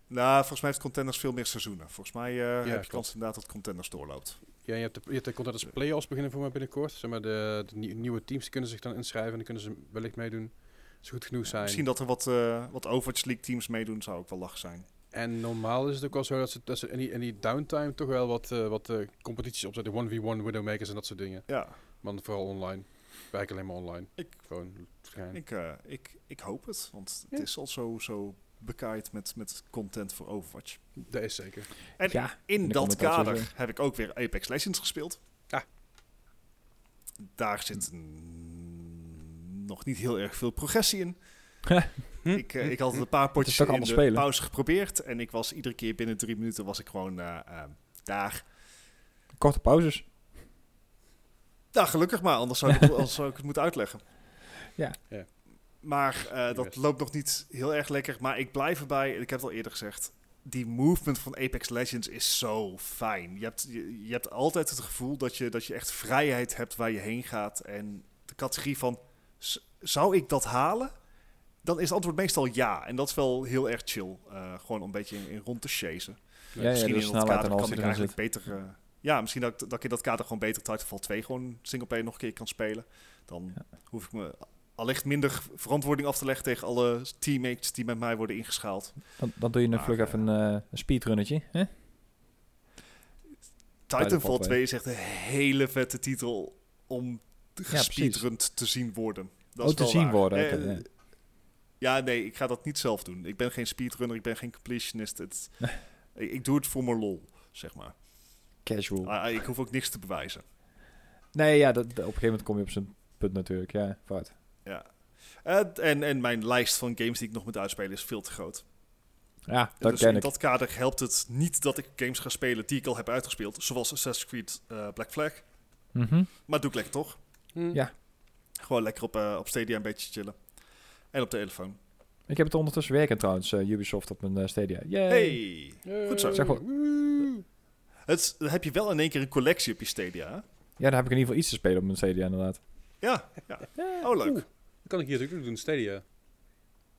Nou, volgens mij heeft Contenders veel meer seizoenen. Volgens mij eh, heb je klopt. kans inderdaad dat Contenders doorloopt. Ja, je hebt de, je hebt de Contenders Playoffs beginnen voor mij binnenkort. Zeg maar de, de nie- nieuwe teams kunnen zich dan inschrijven en dan kunnen ze wellicht meedoen. Als ze goed genoeg zijn. Misschien dat er wat, eh wat Overwatch League teams meedoen, zou ook wel lach zijn. En normaal is het ook wel zo dat ze, dat ze in, die, in die downtime toch wel wat, eh, wat eh, competities opzetten. 1v1 Widowmakers en dat soort dingen. Ja, Maar vooral online. Werk alleen maar online. Ik- Gewoon ik, eh, ik, ik hoop het. Want Ja. het is al zo, zo bekaaid met, met content voor Overwatch. Dat is zeker. En Ja, in dat kader heb ik ook weer Apex Legends gespeeld. Ah. Daar zit nog niet heel erg veel progressie in. Hm? Ik, eh, ik had het een paar potjes in de spelen? pauze geprobeerd. En ik was iedere keer binnen drie minuten was ik gewoon eh, eh, daar. Korte pauzes. Ja, gelukkig maar, anders zou ik het, anders zou ik het moeten uitleggen. Ja. Ja. Maar eh, dat loopt nog niet heel erg lekker. Maar ik blijf erbij, en ik heb het al eerder gezegd. Die movement van Apex Legends is zo fijn. Je hebt, je, je hebt altijd het gevoel dat je, dat je echt vrijheid hebt waar je heen gaat. En de categorie van, zou ik dat halen? Dan is het antwoord meestal ja. En dat is wel heel erg chill. Eh, gewoon een beetje in, in rond te chasen. Ja, ja, misschien de in dat kader kan ik eigenlijk beter... eh, ja, misschien dat, ik- dat ik in dat kader gewoon beter Titanfall 2 gewoon singleplayer nog een keer kan spelen. Dan hoef ik me allicht minder verantwoording af te leggen tegen alle teammates die met mij worden ingeschaald. Dan, dan doe je nog vlug eh, even een, een speedrunnetje. Hè? Titanfall Titanfall 2 is echt een hele vette titel om gespeedrund te zien worden. Dat Oh, is te zien waar. worden, Eh, ja. nee, ik ga dat niet zelf doen. Ik ben geen speedrunner, ik ben geen completionist. Het, ik, ik doe het voor mijn lol, zeg maar. Casual. Ah, ik hoef ook niks te bewijzen. Nee, ja, dat, op een gegeven moment kom je op zijn punt natuurlijk. Ja, fout. Ja. Eh, en, en mijn lijst van games die ik nog moet uitspelen is veel te groot. Ja, dat dus ken in ik. dat kader helpt het niet dat ik games ga spelen die ik al heb uitgespeeld. Zoals Assassin's Creed eh, Black Flag. Mhm. Maar dat doe ik lekker toch? Hm. Ja. Gewoon lekker op, eh, op Stadia een beetje chillen. En op de telefoon. Ik heb het ondertussen werken trouwens, eh, Ubisoft op mijn eh, Stadia. Yay. Hey! Goed zo. Zeg maar. Het, dan heb je wel in één keer een collectie op je Stadia. hè? Ja, dan heb ik in ieder geval iets te spelen op mijn Stadia inderdaad. Ja, ja. Oh, leuk. Oeh. Dat kan ik hier natuurlijk ook doen, Stadia.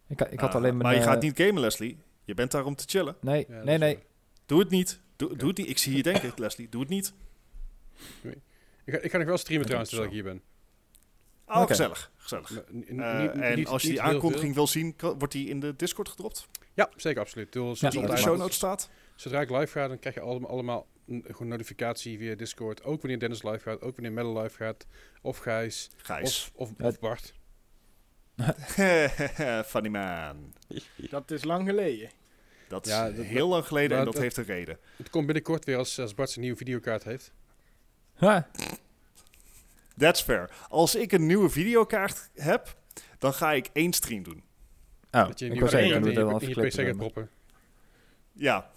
Ik, ik had Ah, alleen mijn... maar je eh, gaat niet gamen, Leslie. Je bent daar om te chillen. Nee, Ja, nee, nee. waar. Doe het niet. Doe, doe het niet. Ik zie je denken, Leslie. Doe het niet. Ik ga, ik ga nog wel streamen Dat trouwens, terwijl ik hier ben. Oh, Oké. gezellig. Gezellig. Eh, niet- en niet- als je die aankondiging wil zien, wordt die in de Discord gedropt? Ja, zeker, absoluut. Doe, Ja, Die in de show notes staat? Zodra ik live ga, dan krijg je allemaal, allemaal een, gewoon notificatie via Discord. Ook wanneer Dennis live gaat, ook wanneer Melle live gaat. Of Gijs, Gijs. of, of, Bart. Funny man. Dat is lang geleden. Dat is Ja, dat- heel lang geleden en dat dat- heeft een reden. Het komt binnenkort weer als, als Bart zijn nieuwe videokaart heeft. Ha, That's fair. Als ik een nieuwe videokaart heb, dan ga ik één stream doen. oh, dat je een ik nieuwe wou zeggen, er wel in je PC gaat proppen. Ja,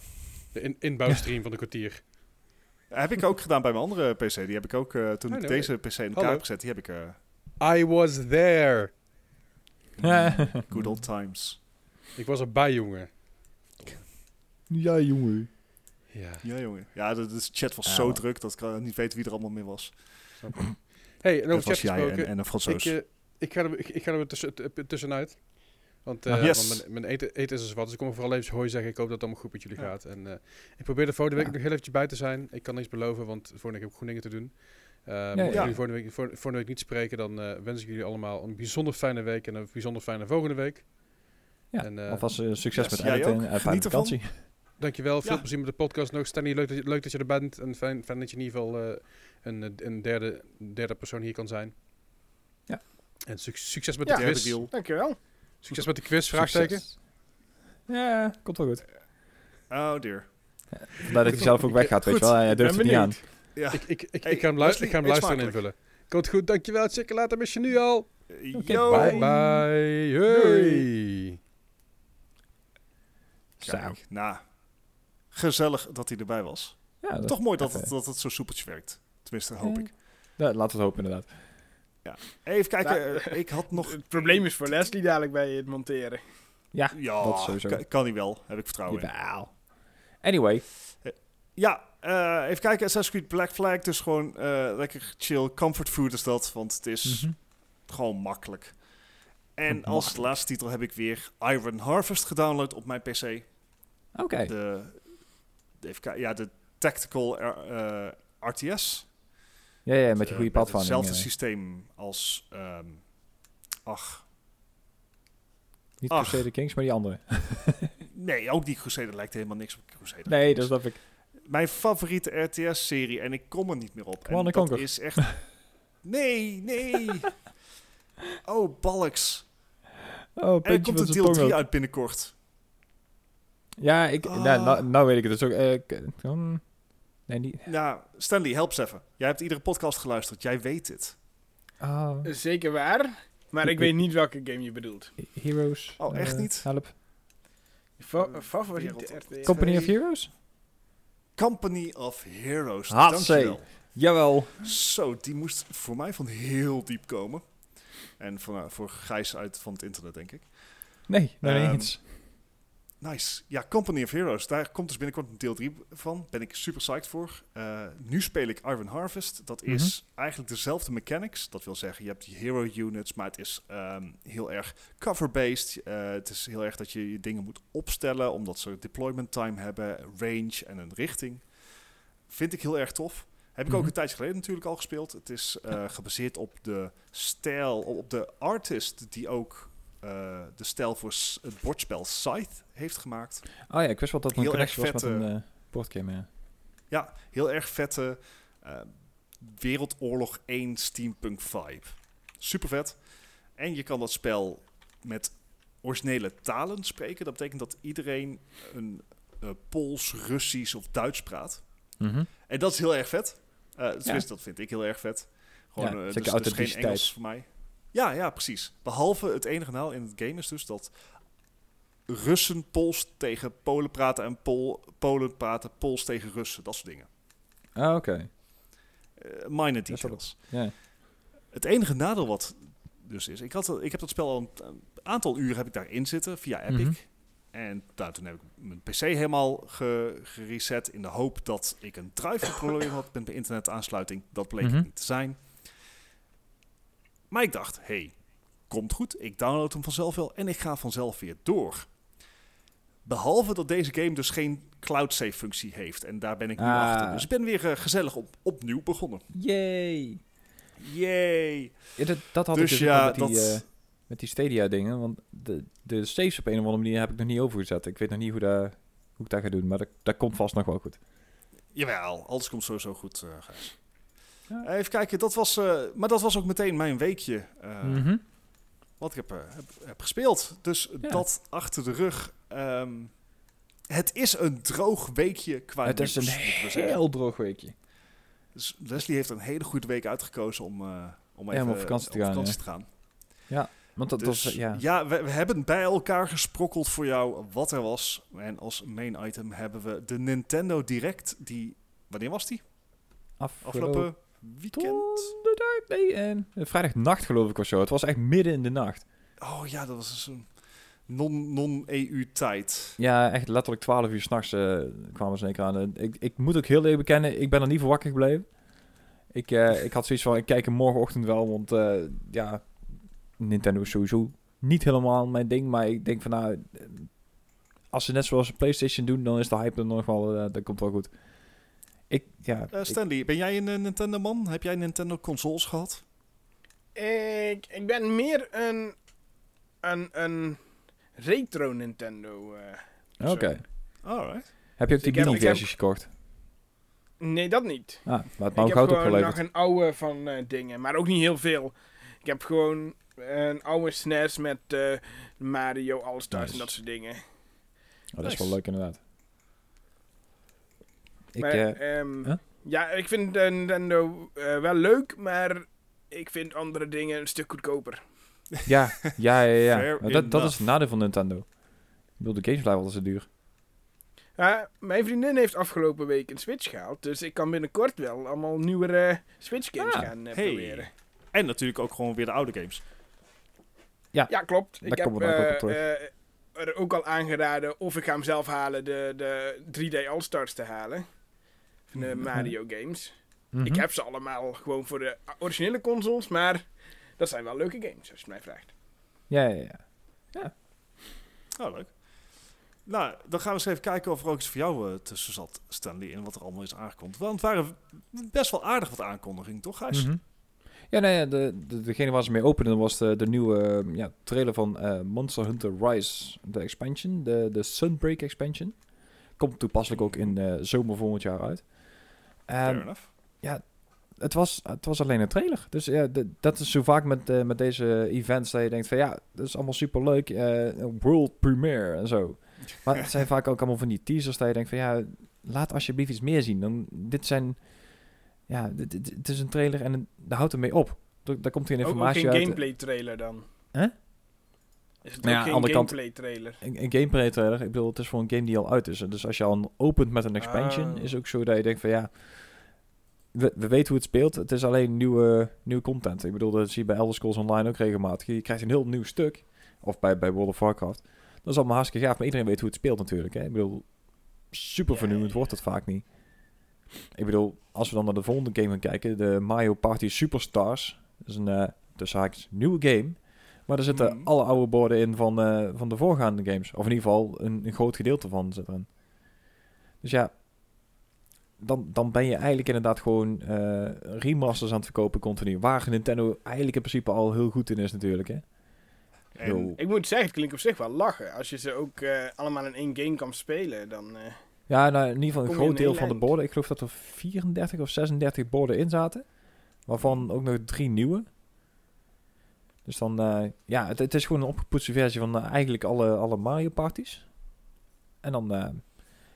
De in, inbouwstream van de kwartier. heb ik ook gedaan bij mijn andere PC. Die heb ik ook, eh, toen ik deze PC in elkaar Hallo. heb gezet, die heb ik... eh, I was there. good old times. Ik was erbij, jongen. ja, jongen. Ja. Ja, jongen. Ja, de, de chat was Ja, zo man. druk dat ik eh, niet weet wie er allemaal meer was. Ik. Hey, en Dat over chat was jij en, een Ik, eh, ik ga er, ik, ik ga er tussen, tussenuit. Want, eh, Ah, yes. want mijn, mijn eten, eten is dus wat. Dus ik kom vooral even hooi zeggen. Ik hoop dat het allemaal goed met jullie gaat. En, eh, ik probeer de volgende week Ja. nog heel eventjes bij te zijn. Ik kan niks beloven, want volgende week heb ik gewoon dingen te doen. Uh, mochten ja. jullie volgende week, voor, volgende week niet spreken, dan eh, wens ik jullie allemaal een bijzonder fijne week. En een bijzonder fijne volgende week. Ja, En, eh, alvast eh, succes yes, met editen ook. en fijne ervan. Dankjewel. Veel Ja. plezier met de podcast nog. Stanley, leuk dat je, leuk dat je er bent. En fijn, fijn dat je in ieder geval eh, een, een derde, derde persoon hier kan zijn. Ja. En suc- succes met Ja. de quiz. deal. Dankjewel. Succes met de quiz, vraagteken. Ja, komt wel goed. Oh dear. Vandaar dat hij zelf ook weggaat, weet je wel. Hij Ik durft het niet aan. Ja. Ik, ik, ik, Hey, ik ga hem, luisteren, ik ga hem luisteren en invullen. Komt goed, dankjewel. Check later mis je nu al. Yo. bye. Bye. Hey. Zo. Kijk, nou, gezellig dat hij erbij was. Ja, dat- Toch mooi dat het, dat het zo soepeltje werkt. Tenminste, hoop Ja. ik. Ja, laten we het hopen inderdaad. Even kijken, Nou, eh, ik had nog... Het probleem is voor Leslie dadelijk bij het monteren. Ja, Ja, dat sowieso. kan, kan hij wel. Heb ik vertrouwen in. Anyway. Ja, eh, even kijken. Assassin's Creed Black Flag. Dus gewoon eh, lekker chill. Comfort food is dat. Want het is Mhm. gewoon makkelijk. En als laatste titel heb ik weer Iron Harvest gedownload op mijn PC. Oké. De, even kijken, ja, de Tactical eh, RTS. Ja, ja, met die Eh, goede platforming. Hetzelfde eh. systeem als... ehm, ach, Niet ach. Crusader Kings, maar die andere. nee, ook die Crusader lijkt helemaal niks op Crusader. Nee, Kings. dat snap ik. Mijn favoriete RTS-serie en ik kom er niet meer op. Command en dat Conquer. is echt... Nee, nee. Oh, balks. Oh, En er komt van een deel tong 3 ook. uit binnenkort. Ja, ik, Ah. nou, nou, nou weet ik het dus ook. eh, hmm, nee, niet. Nou, Stanley, help eens even. Jij hebt iedere podcast geluisterd. Jij weet dit. Oh, Zeker waar. Maar ik weet niet welke game je bedoelt. Heroes. Oh, echt eh, niet? Help. Fa favoriete? Company of. Heroes? Company of Heroes. Hatsé. Dankjewel. Jawel. Zo, die moest voor mij van heel diep komen. En voor, nou, voor Gijs uit van het internet, denk ik. Nee, nog niet Ehm, eens. Nice. Ja, Company of Heroes. Daar komt dus binnenkort een deel 3 van. Ben ik super psyched voor. Eh, nu speel ik Iron Harvest. Dat is eigenlijk dezelfde mechanics. Dat wil zeggen, je hebt die hero units, maar het is ehm, heel erg cover-based. Eh, het is heel erg dat je je dingen moet opstellen, omdat ze deployment time hebben, range en een richting. Vind ik heel erg tof. Heb ik ook Mhm. een tijdje geleden natuurlijk al gespeeld. Het is eh, gebaseerd op de stijl, op de artist die ook eh, de stijl voor het bordspel Scythe heeft gemaakt. Oh ja, ik wist wel dat er een heel connectie was erg met een vette- eh boardgame, ja. Ja, heel erg vette eh, Wereldoorlog 1 steampunk vibe. Super vet. En je kan dat spel met originele talen spreken. Dat betekent dat iedereen een Pools, Russisch of Duits praat. Mhm. En dat is heel erg vet. Tenminste, dat vind ik heel erg vet. Gewoon, Ja, dus, dus geen. Engels voor mij. Ja, ja, precies. Behalve het enige nadeel in het game is dus dat Russen Pools tegen Polen praten en Pol Polen praten Pools tegen Russen. Dat soort dingen. Ah, oké. Eh minor details. Ja. Het enige nadeel wat dus is, ik, had, ik heb dat spel al een, een aantal uren heb ik daarin zitten via Epic. Mhm. En nou, toen heb ik mijn PC helemaal ge- gereset in de hoop dat ik een drive-probleem had met mijn internetaansluiting. Dat bleek Mhm. niet te zijn. Maar ik dacht, hey, komt goed. Ik download hem vanzelf wel en ik ga vanzelf weer door. Behalve dat deze game dus geen cloud save functie heeft. En daar ben ik nu Ah. achter. Dus ik ben weer eh, gezellig op, opnieuw begonnen. Yay. Yay! Ja, dat, dat had Dus ik dus ja, met, die, eh, met die Stadia dingen. Want de, de saves op een of andere manier heb ik nog niet overgezet. Ik weet nog niet hoe, dat, hoe ik dat ga doen. Maar dat, dat komt vast nog wel goed. Jawel, alles komt sowieso goed, Gijs. Ja. Even kijken, dat was, eh, maar dat was ook meteen mijn weekje. eh, Mhm. Wat ik heb, eh, heb, heb gespeeld. Dus Ja. dat achter de rug. Ehm, het is een droog weekje qua Het is een heel droog weekje. Dus Leslie heeft een hele goede week uitgekozen om, eh, om Ja, even om op vakantie te gaan, vakantie ja. te gaan. Want dat Dus was, eh, ja. we, we hebben bij elkaar gesprokkeld voor jou wat er was. En als main item hebben we de Nintendo Direct. Die, wanneer was die? afgelopen Afgelopen weekend? donderdag? Nee, en vrijdagnacht geloof ik of zo. Het was echt midden in de nacht. Oh ja, dat was dus een non- non-EU tijd. Ja, echt letterlijk 12 uur s'nachts uh, kwamen ze keer aan. En Ik, ik moet ook heel eerlijk bekennen, ik ben er niet voor wakker gebleven. Ik, eh, ik had zoiets van, ik kijk hem morgenochtend wel, want eh, ja, Nintendo is sowieso niet helemaal mijn ding. Maar ik denk van, nou, eh, als ze net zoals PlayStation doen, dan is de hype er nog wel, eh, dat komt wel goed. Ik, ja, Eh, ik- Stanley, ben jij een eh, Nintendo-man? Heb jij Nintendo-consoles gehad? Ik, ik ben meer een, een, een retro Nintendo. eh, oké. Alright. Heb je ook die Ik heb- ik mini-versies gekocht? Nee, dat niet. Ah, maar het ik nou heb goud gewoon opgeleverd. nog een oude van eh, dingen, maar ook niet heel veel. Ik heb gewoon een oude SNES met eh, Mario All-Stars Nice. en dat soort dingen. Oh, dat is wel leuk inderdaad. Ik, maar, eh, ehm, huh? Ja, ik vind de Nintendo eh, wel leuk, maar ik vind andere dingen een stuk goedkoper. Ja, ja, ja, ja. Dat, dat is het nadeel van Nintendo. Ik bedoel, de games blijven altijd zo duur. Ja, mijn vriendin heeft afgelopen week een Switch gehaald, dus ik kan binnenkort wel allemaal nieuwere Switch games Ah, gaan eh, hey. proberen. En natuurlijk ook gewoon weer de oude games. Ja, klopt. Daar ik heb komen we daar ook op terug. er ook al aangeraden of ik ga hem zelf halen, de, de 3D All-Stars te halen. Van de Mhm. Mario games. Mhm. Ik heb ze allemaal gewoon voor de originele consoles, maar dat zijn wel leuke games, als je mij vraagt. Ja, ja, ja. Oh, leuk. Nou, dan gaan we eens even kijken of er ook iets voor jou eh, tussen zat, Stanley, en wat er allemaal is aangekondigd. Want het waren best wel aardig wat aankondigingen, toch, Gijs? Mhm. Ja, nee, ja, de, de, degene waar ze mee openden was de, de nieuwe eh, ja, trailer van eh, Monster Hunter Rise, de expansion, de, de Sunbreak expansion. Komt toepasselijk ook in eh, zomer volgend jaar uit. Fair En enough. het, was, het was alleen een trailer. Dus ja, dat is zo vaak met, eh, met deze events dat je denkt van ja, dat is allemaal super leuk. world premiere en zo. Maar het zijn vaak ook allemaal van die teasers dat je denkt van ja, laat alsjeblieft iets meer zien. Dan, dit zijn, ja, dit, dit- het is een trailer en een- daar houdt het mee op. Daar komt geen Ook, ook informatie geen uit. gameplay trailer dan. Hè? Is het Nou ja, geen andere gameplay trailer? Een, een gameplay trailer, ik bedoel, het is voor een game die al uit is. Dus als je al opent met een expansion, Oh. is ook zo dat je denkt van ja, we, we weten hoe het speelt. Het is alleen nieuwe, nieuwe content. Ik bedoel, dat zie je bij Elder Scrolls Online ook regelmatig. Je krijgt een heel nieuw stuk. Of bij, bij World of Warcraft. Dat is allemaal hartstikke gaaf, maar iedereen weet hoe het speelt natuurlijk. Hè? Ik bedoel, super vernieuwend wordt het vaak niet. Ik bedoel, als we dan naar de volgende game gaan kijken, de Mario Party Superstars. Dat is een, tussen haakjes, nieuwe game. Maar er zitten Mhm. alle oude borden in van, eh, van de voorgaande games. Of in ieder geval een, een groot gedeelte van zit erin. Dus ja, dan, dan ben je eigenlijk inderdaad gewoon eh, remasters aan het verkopen continu. Waar Nintendo eigenlijk in principe al heel goed in is natuurlijk. Hè? Ik En bedoel, Ik moet zeggen, het klinkt op zich wel lachen. Als je ze ook eh, allemaal in één game kan spelen, dan... Ja, nou, in ieder geval een groot deel van de borden. Ik geloof dat er 34 of 36 borden in zaten. Waarvan ook nog drie nieuwe. Dus dan, eh, ja, het, het is gewoon een opgepoetste versie van eh, eigenlijk alle, alle Mario parties. En dan, eh,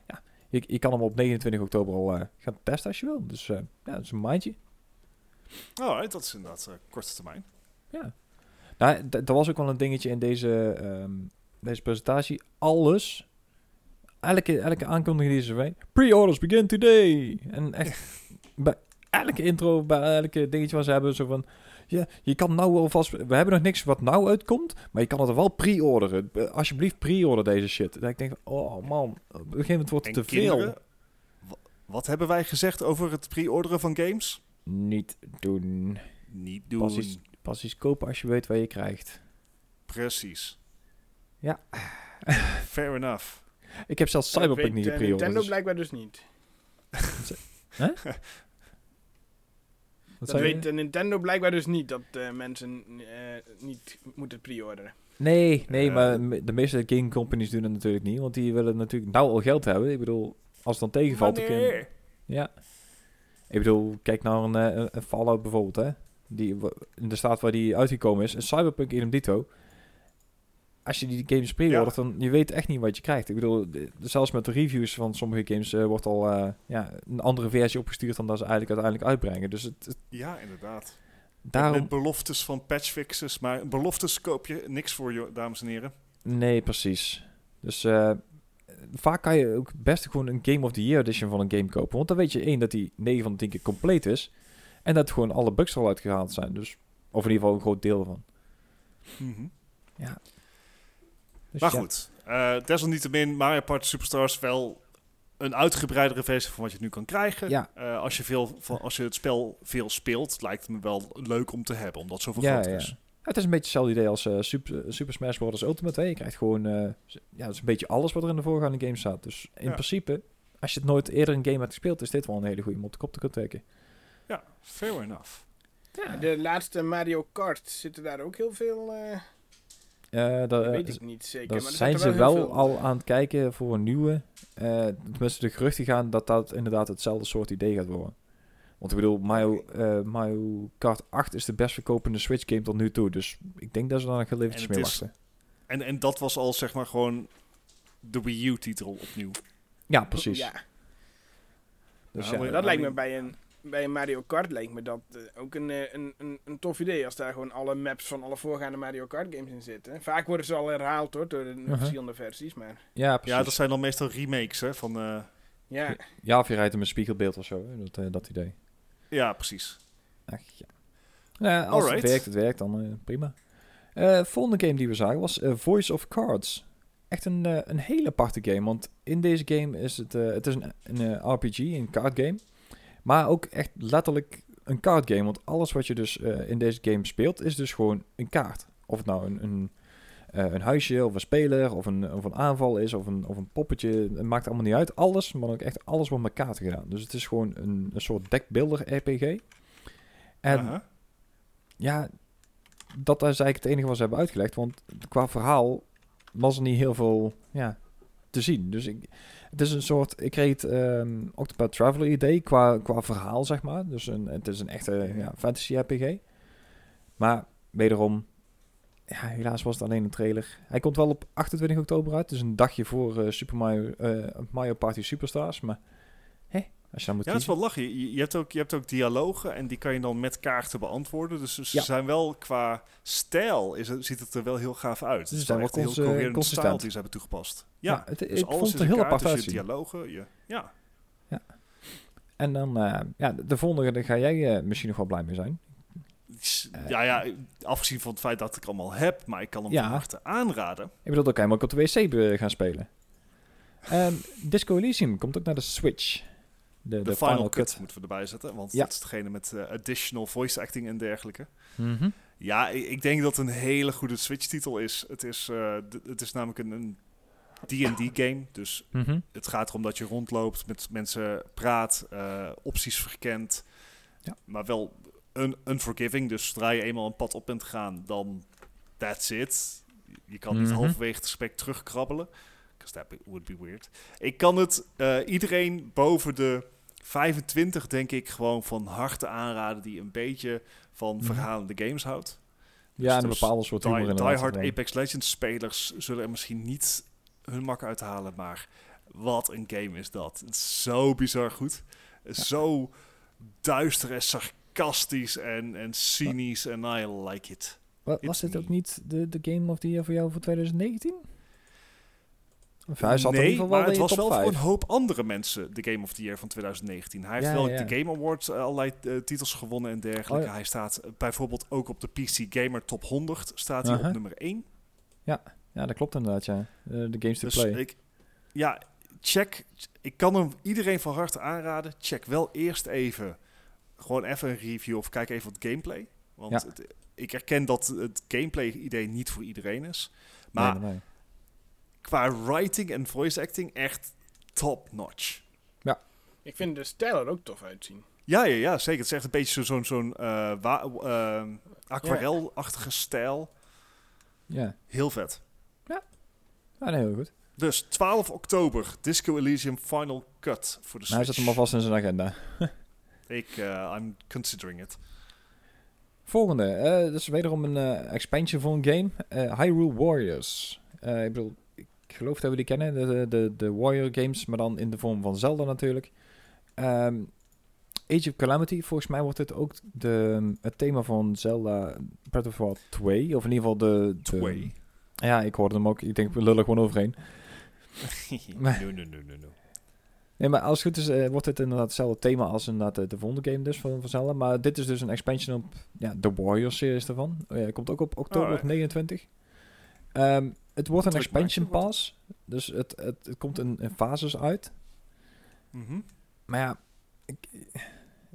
ja, je, je kan hem op 29 oktober al gaan testen als je wil. Dus ja, dat is een maandje. Alright, dat is inderdaad korte termijn. Ja. Nou, d- er was ook wel een dingetje in deze, ehm, deze presentatie. Alles, elke, elke aankondiging die ze zei, pre-orders begin today. En echt, bij elke intro, bij elke dingetje wat ze hebben, zo van, ja, je kan nou alvast, we hebben nog niks wat nou uitkomt, maar je kan het er wel pre-orderen. Eh, Alsjeblieft pre-order deze shit. Dat ik denk, oh man, op een gegeven moment wordt het En te veel. kinderen, wat hebben wij gezegd over het pre-orderen van games? Niet doen. Niet doen. Pas eens, pas kopen als je weet wat je krijgt. Precies. Ja. Fair enough. Ik heb zelfs dat Cyberpunk niet eh, gepreorderd. Nintendo dus- blijkbaar dus niet. Wat Dat weet Nintendo blijkbaar dus niet, dat eh, mensen eh, niet moeten pre-orderen. Nee, nee, Eh, maar de meeste game companies doen het natuurlijk niet. Want die willen natuurlijk nou al geld hebben. Ik bedoel, als het dan tegenvalt... dan kun je- Wanneer? Ja. Ik bedoel, kijk naar een, een, een Fallout bijvoorbeeld, hè. Die, in de staat waar die uitgekomen is. Een Cyberpunk idem dito. Als je die games pre-ordert, dan je weet echt niet wat je krijgt. Ik bedoel, zelfs met de reviews van sommige games eh, wordt al eh, ja, een andere versie opgestuurd dan dat ze eigenlijk uiteindelijk uitbrengen. Dus het, het- Ja, inderdaad. daarom... Met beloftes van patchfixes, maar beloftes koop je niks voor, je, dames en heren. Nee, precies. Dus eh, vaak kan je ook best gewoon een Game of the Year edition van een game kopen. Want dan weet je één dat die 9 van de 10 keer compleet is. En dat gewoon alle bugs al uitgehaald zijn. Dus, of in ieder geval een groot deel ervan. Dus Maar ja. goed, eh, desalniettemin Mario Party Superstars wel een uitgebreidere versie van wat je nu kan krijgen. Ja. Eh, als, je veel van, als je het spel veel speelt, lijkt het me wel leuk om te hebben, omdat het zoveel Ja, groter ja. is. Het is een beetje hetzelfde idee als eh, Super, Super Smash Bros. Ultimate. Hè? Je krijgt gewoon eh, ja, het is een beetje alles wat er in de voorgaande game staat. Dus in Ja. principe, als je het nooit eerder een game hebt gespeeld, is dit wel een hele goede om op de kop te kunnen trekken. Ja, fair enough. Ja, De laatste Mario Kart, zitten daar ook heel veel... eh, Eh, dat daar, weet ik niet zeker. daar er zijn ze wel veel- al aan het kijken voor een nieuwe. Eh tenminste, de geruchten gaan dat dat inderdaad hetzelfde soort idee gaat worden. Want ik bedoel, Mario, eh, Mario Kart 8 is de best verkopende Switch game tot nu toe. Dus ik denk dat ze daar nog heel eventjes mee is- wachten. En, en dat was al zeg maar gewoon de Wii U-titel opnieuw. Ja, precies. Ja, Dus Ja, ja, maar- dat lijkt me bij een, bij een Mario Kart lijkt me dat eh, ook een, eh, een, een, een tof idee. Als daar gewoon alle maps van alle voorgaande Mario Kart games in zitten. Vaak worden ze al herhaald hoor, door de verschillende versies. Maar ja, precies. Ja, dat zijn dan meestal remakes hè, van... eh, ja, Ja, of je rijdt hem een spiegelbeeld of zo. hè, Dat, dat idee. ja, precies. Ach, ja. Nou, als Alright. het werkt, het werkt, dan prima. Eh volgende game die we zagen was Voice of Cards. echt een, een hele aparte game. Want in deze game is het, het is een, een RPG, een card game. Maar ook echt letterlijk een card game. Want alles wat je dus eh, in deze game speelt, is dus gewoon een kaart. Of het nou een, een, eh, een huisje, of een speler, of een, of een aanval is, of een, of een poppetje. Het maakt allemaal niet uit. Alles, maar ook echt alles wordt met kaarten gedaan. Dus het is gewoon een, een soort deckbuilder RPG. En ja, dat is eigenlijk het enige wat ze hebben uitgelegd. Want qua verhaal was er niet heel veel ja, te zien. Dus ik, het is een soort... Ik kreeg het Octopath Traveler idee qua, qua verhaal, zeg maar. Dus een, het is een echte ja, fantasy RPG. Maar wederom... Ja, helaas was het alleen een trailer. Hij komt wel op 28 oktober uit. Dus een dagje voor eh, Super Mario, eh, Mario Party Superstars. Maar als je dan moet Ja, dat is wel lachen. Je, je, hebt ook, je hebt ook dialogen en die kan je dan met kaarten beantwoorden. Dus ze Ja. zijn wel qua stijl, is het, ziet het er wel heel gaaf uit. Ze Het is zijn wel echt cons- heel coherent stijl consistent. die ze hebben toegepast. Ja, Ja, het, dus ik alles vond het een heel kaart, apart dus je dialogen. Je, ja. En dan, eh, ja, de volgende, daar ga jij eh, misschien nog wel blij mee zijn. Eh, ja, ja, afgezien van het feit dat ik allemaal heb, maar ik kan hem Ja. van harte aanraden. Ik bedoel, dan kan je hem ook op de wc gaan spelen. Ehm, Disco Elysium komt ook naar de Switch. De, De, final, cut, moeten we erbij zetten, want Ja. dat is degene met eh, additional voice acting en dergelijke. Mhm. Ja, ik, ik denk dat het een hele goede Switch-titel is. Het is, eh, d- het is namelijk een- een D&D-game, dus Mhm. het gaat erom dat je rondloopt, met mensen praat, eh, opties verkent. Ja. Maar wel un unforgiving. Dus zodra je eenmaal een pad op bent gegaan, dan that's it. Je kan niet Mhm. halverwege het gesprek terugkrabbelen. Because that would be weird. Ik kan het eh, iedereen boven de 25, denk ik, gewoon van harte aanraden die een beetje van verhalende games houdt. Ja, en een dus bepaalde soort humor Die, diehard gewoon. Apex Legends spelers zullen er misschien niet hun mak uithalen, maar wat een game is dat. Het is zo bizar goed. Zo duister en sarcastisch en, en cynisch en I like it. Wa- It's was dit ook niet de, de Game of the Year voor jou voor 2019? Hij zat nee, in ieder geval wel maar het was wel voor 5. een hoop andere mensen de Game of the Year van 2019. Hij heeft Ja, wel ja, ja. de Game Awards eh, allerlei eh, titels gewonnen en dergelijke. Oh, ja. Hij staat bijvoorbeeld ook op de PC Gamer Top 100 staat hij op nummer 1. Ja, dat klopt inderdaad, ja. Eh, de games to Dus play. ik, ja, check. Ik kan hem iedereen van harte aanraden. Check wel eerst even, gewoon even een review of kijk even wat gameplay. Want Ja. het- ik erken dat het gameplay-idee niet voor iedereen is. Maar nee, nee, nee. Qua writing en voice acting echt top-notch. Ik vind de stijl er ook tof uitzien. Ja, ja, ja, zeker. Het is echt een beetje zo- zo'n zo'n eh, wa- eh, aquarelachtige stijl. Ja, Heel vet. ja nee, heel goed. Dus 12 oktober, Disco Elysium Final Cut voor de Nou, hij Switch. zet hem alvast in zijn agenda. Ik, eh, I'm considering it. Volgende, eh dat is wederom een eh, expansion voor een game. eh, Hyrule Warriors. Eh, ik bedoel, geloof dat we die kennen, de, de, de, Warrior games, maar dan in de vorm van Zelda natuurlijk. Ehm, Age of Calamity, volgens mij wordt dit ook de, het thema van Zelda Breath of the Wild 2, of in ieder geval de... de Twee. Ja, ik hoorde hem ook. Ik denk, we lullen gewoon overheen. Maar- no, no, no, no, no. Nee, maar als het goed is, eh, wordt het inderdaad hetzelfde thema als inderdaad de, de volgende game dus van, van Zelda. Maar dit is dus een expansion op ja, de Warriors-series ervan. Uh, komt ook op oktober Alright. 29. Ehm, het wordt een expansion pass. Dus het, het, het komt in, in fases uit. Mhm. Maar ja, ik,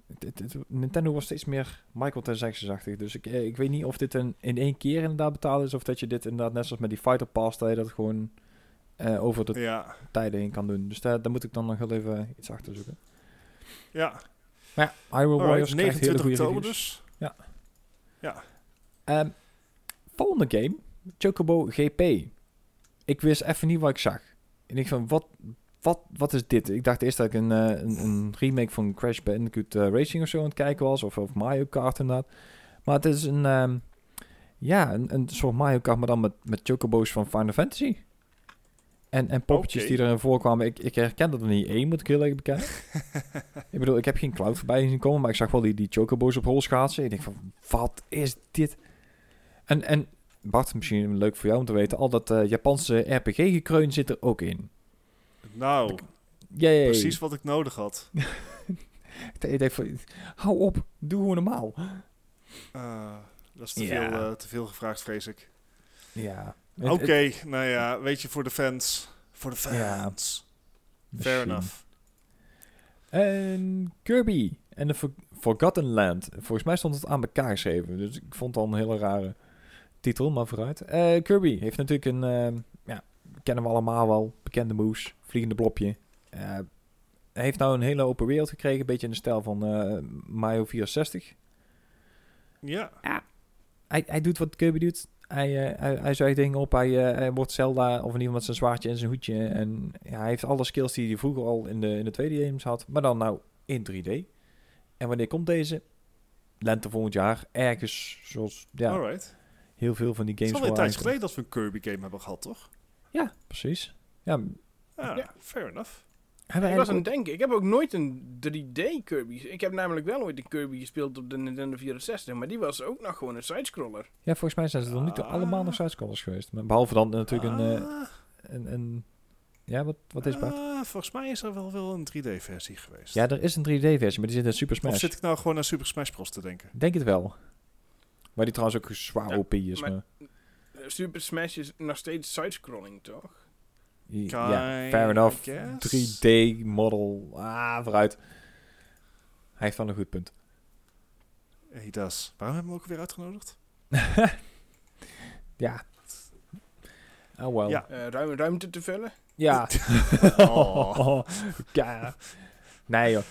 het- het- het- Nintendo was steeds meer microtransactions-achtig. Dus ik, eh, ik weet niet of dit een, in één keer inderdaad betaald is. Of dat je dit inderdaad net zoals met die Fighter Pass, dat je dat gewoon eh, over de Ja, tijden heen kan doen. Dus daar, daar moet ik dan nog wel even iets achter zoeken. ja. Maar ja, Hyrule Warriors krijgt hele 29 goede oktober reviews. dus. Ehm, volgende game, Chocobo GP. Ik wist even niet wat ik zag. En ik van, wat, wat, wat is dit? Ik dacht eerst dat ik een, eh, een, een remake van Crash Bandicoot eh, Racing of zo aan het kijken was. Of, of Mario Kart inderdaad. Maar het is een, ehm, ja, een, een soort Mario Kart, maar dan met, met Chocobo's van Final Fantasy. En, en poppetjes die erin voorkwamen. Ik, ik herken dat er niet één, moet ik heel erg bekennen. ik bedoel, ik heb geen cloud voorbij zien komen, maar ik zag wel die, die Chocobo's op hol schaatsen. Ik denk van, wat is dit? En, en Bart, misschien leuk voor jou om te weten, al dat eh, Japanse RPG-gekreun zit er ook in. Nou, Yay. precies wat ik nodig had. Ik denk van, hou op, doe gewoon normaal. Eh, dat is te, Ja. veel, eh, te veel gevraagd, vrees ik. Ja. Oké, nou ja, weet je, voor de fans. Voor de Ja. fans. Fair enough. En Kirby en de For- Forgotten Land. Volgens mij stond het aan elkaar geschreven. Dus ik vond het al een hele rare titel, maar vooruit. Eh, Kirby heeft natuurlijk een, ehm, ja, kennen we allemaal wel, bekende moves, vliegende blopje. Eh, hij heeft nou een hele open wereld gekregen, een beetje in de stijl van eh, Mario 64. Ja, Hij, hij doet wat Kirby doet. Hij, eh, hij, hij zuigt dingen op, hij, eh, hij wordt Zelda, of in ieder geval met zijn zwaardje en zijn hoedje. En ja, hij heeft alle skills die hij vroeger al in de, in de 2D games had, maar dan nou in 3D. En wanneer komt deze? Lente volgend jaar. Ergens, zoals ja, alright. Heel veel van die Het is games. alweer een aankomt. geleden dat we een Kirby game hebben gehad, toch? Ja, precies. Ja, Ja, Ja. fair enough. hebben Ik was aan het denken, ik heb ook nooit een 3D Kirby. Ik heb namelijk wel ooit een Kirby gespeeld op de Nintendo 64, maar die was ook nog gewoon een sidescroller. ja, volgens mij zijn ze nog niet Ah. allemaal nog sidescrollers geweest. Maar behalve dan natuurlijk een, eh, Ah, een, een... Ja, wat, wat is Bart? ah, volgens mij is er wel, wel een 3D-versie geweest. Ja, er is een 3D-versie, maar die zit in Super of Smash. zit ik nou gewoon aan Super Smash Bros. te denken? Denk het wel. Maar die trouwens ook zwaar Ja, OP is. maar- Maar, Super Smash is nog steeds sidescrolling, toch? ja, fair enough. I guess. 3D-model. Ah, vooruit. Hij heeft wel een goed punt. He does. Waarom hebben we hem ook weer uitgenodigd? ja. Oh well. Ja. Eh, ruim, ruimte te vullen. Ja. Oh. ja. Nee joh.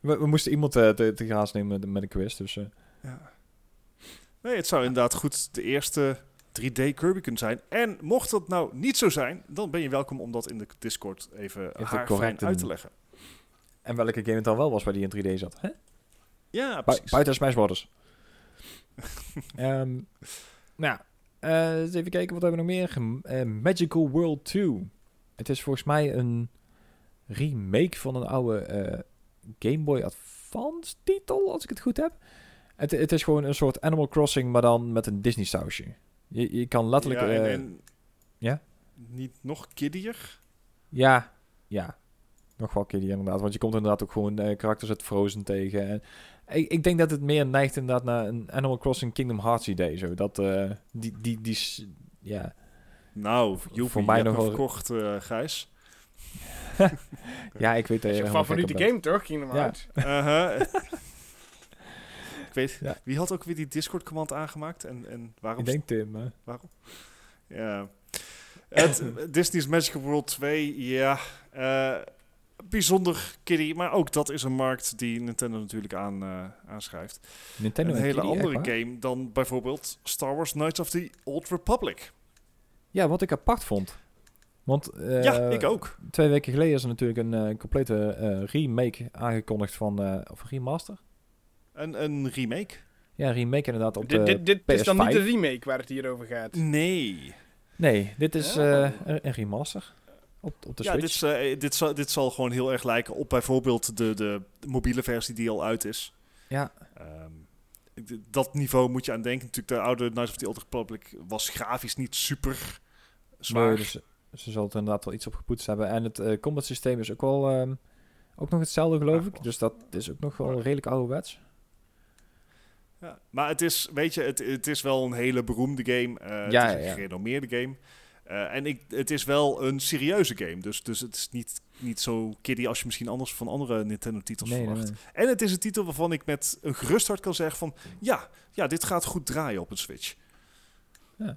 We, we moesten iemand eh, te, te graas nemen met, met een quiz, dus... eh, Ja. Nee, het zou inderdaad goed de eerste 3D Kirby kunnen zijn. En mocht dat nou niet zo zijn, dan ben je welkom om dat in de Discord even Even haar correct uit te leggen. en welke game het dan wel was waar die in 3D zat, hè? Ja, Bu- precies. buiten Smash Brothers. Ehm nou. Eh, eens even kijken, wat hebben we nog meer? Eh, Magical World 2. Het is volgens mij een remake van een oude eh, Game Boy Advance titel, als ik het goed heb. Het, het is gewoon een soort Animal Crossing, maar dan met een Disney sausje. Je, je kan letterlijk... Ja, en, eh, en ja? Niet nog kiddier? Ja, ja. Nog wel die inderdaad. Want je komt inderdaad ook gewoon eh, karakters uit Frozen tegen. En ik, ik denk dat het meer neigt inderdaad naar een Animal Crossing Kingdom Hearts idee. Zo. Dat, eh, die, die, die, ja. Nou, Voor joepie, mij je hebt nog wel- verkocht, eh Gijs. ja, ik weet dat Dat is je favoriete game, toch? Kingdom Ja. Uh-huh. Ik weet, Ja. wie had ook weer die Discord-command aangemaakt? En, en waarom? Ik denk Tim. eh. waarom? Ja. Het, Disney's Magical World 2, ja. eh, bijzonder kiddie, maar ook dat is een markt die Nintendo natuurlijk aan, eh, aanschrijft. Nintendo een en hele Kiddie, andere waar? game dan bijvoorbeeld Star Wars Knights of the Old Republic. Ja, wat ik apart vond. Want eh, ja, ik ook. twee weken geleden is er natuurlijk een eh, complete eh, remake aangekondigd van... eh of remaster? Een, een remake? Ja, een remake inderdaad op de Dit, dit, dit is dan niet PS5. de remake waar het hier over gaat. Nee. Nee, dit is Ja. eh, een, een remaster. Op, op de ja, Switch. dit, is, eh, dit, zal, dit zal gewoon heel erg lijken op bijvoorbeeld de, de mobiele versie die al uit is. Ja. Ehm, dat niveau moet je aan denken. Natuurlijk, de oude Knights of the Old Republic was grafisch niet super zwaar. Nee, dus ze zullen er inderdaad wel iets op gepoetst hebben. En het eh, combat systeem is ook wel ehm, ook nog hetzelfde, geloof Ja, ik. Dus dat is ook nog wel Ja. redelijk ouderwets. Ja, maar het is, weet je, het, het is wel een hele beroemde game. eh, Ja, het is een ja. gerenommeerde game. Eh, en ik, het is wel een serieuze game. Dus, dus het is niet, niet zo kiddie als je misschien anders van andere Nintendo-titels Nee, verwacht. nee. En het is een titel waarvan ik met een gerust hart kan zeggen van... Ja, ja dit gaat goed draaien op een Switch. Ja,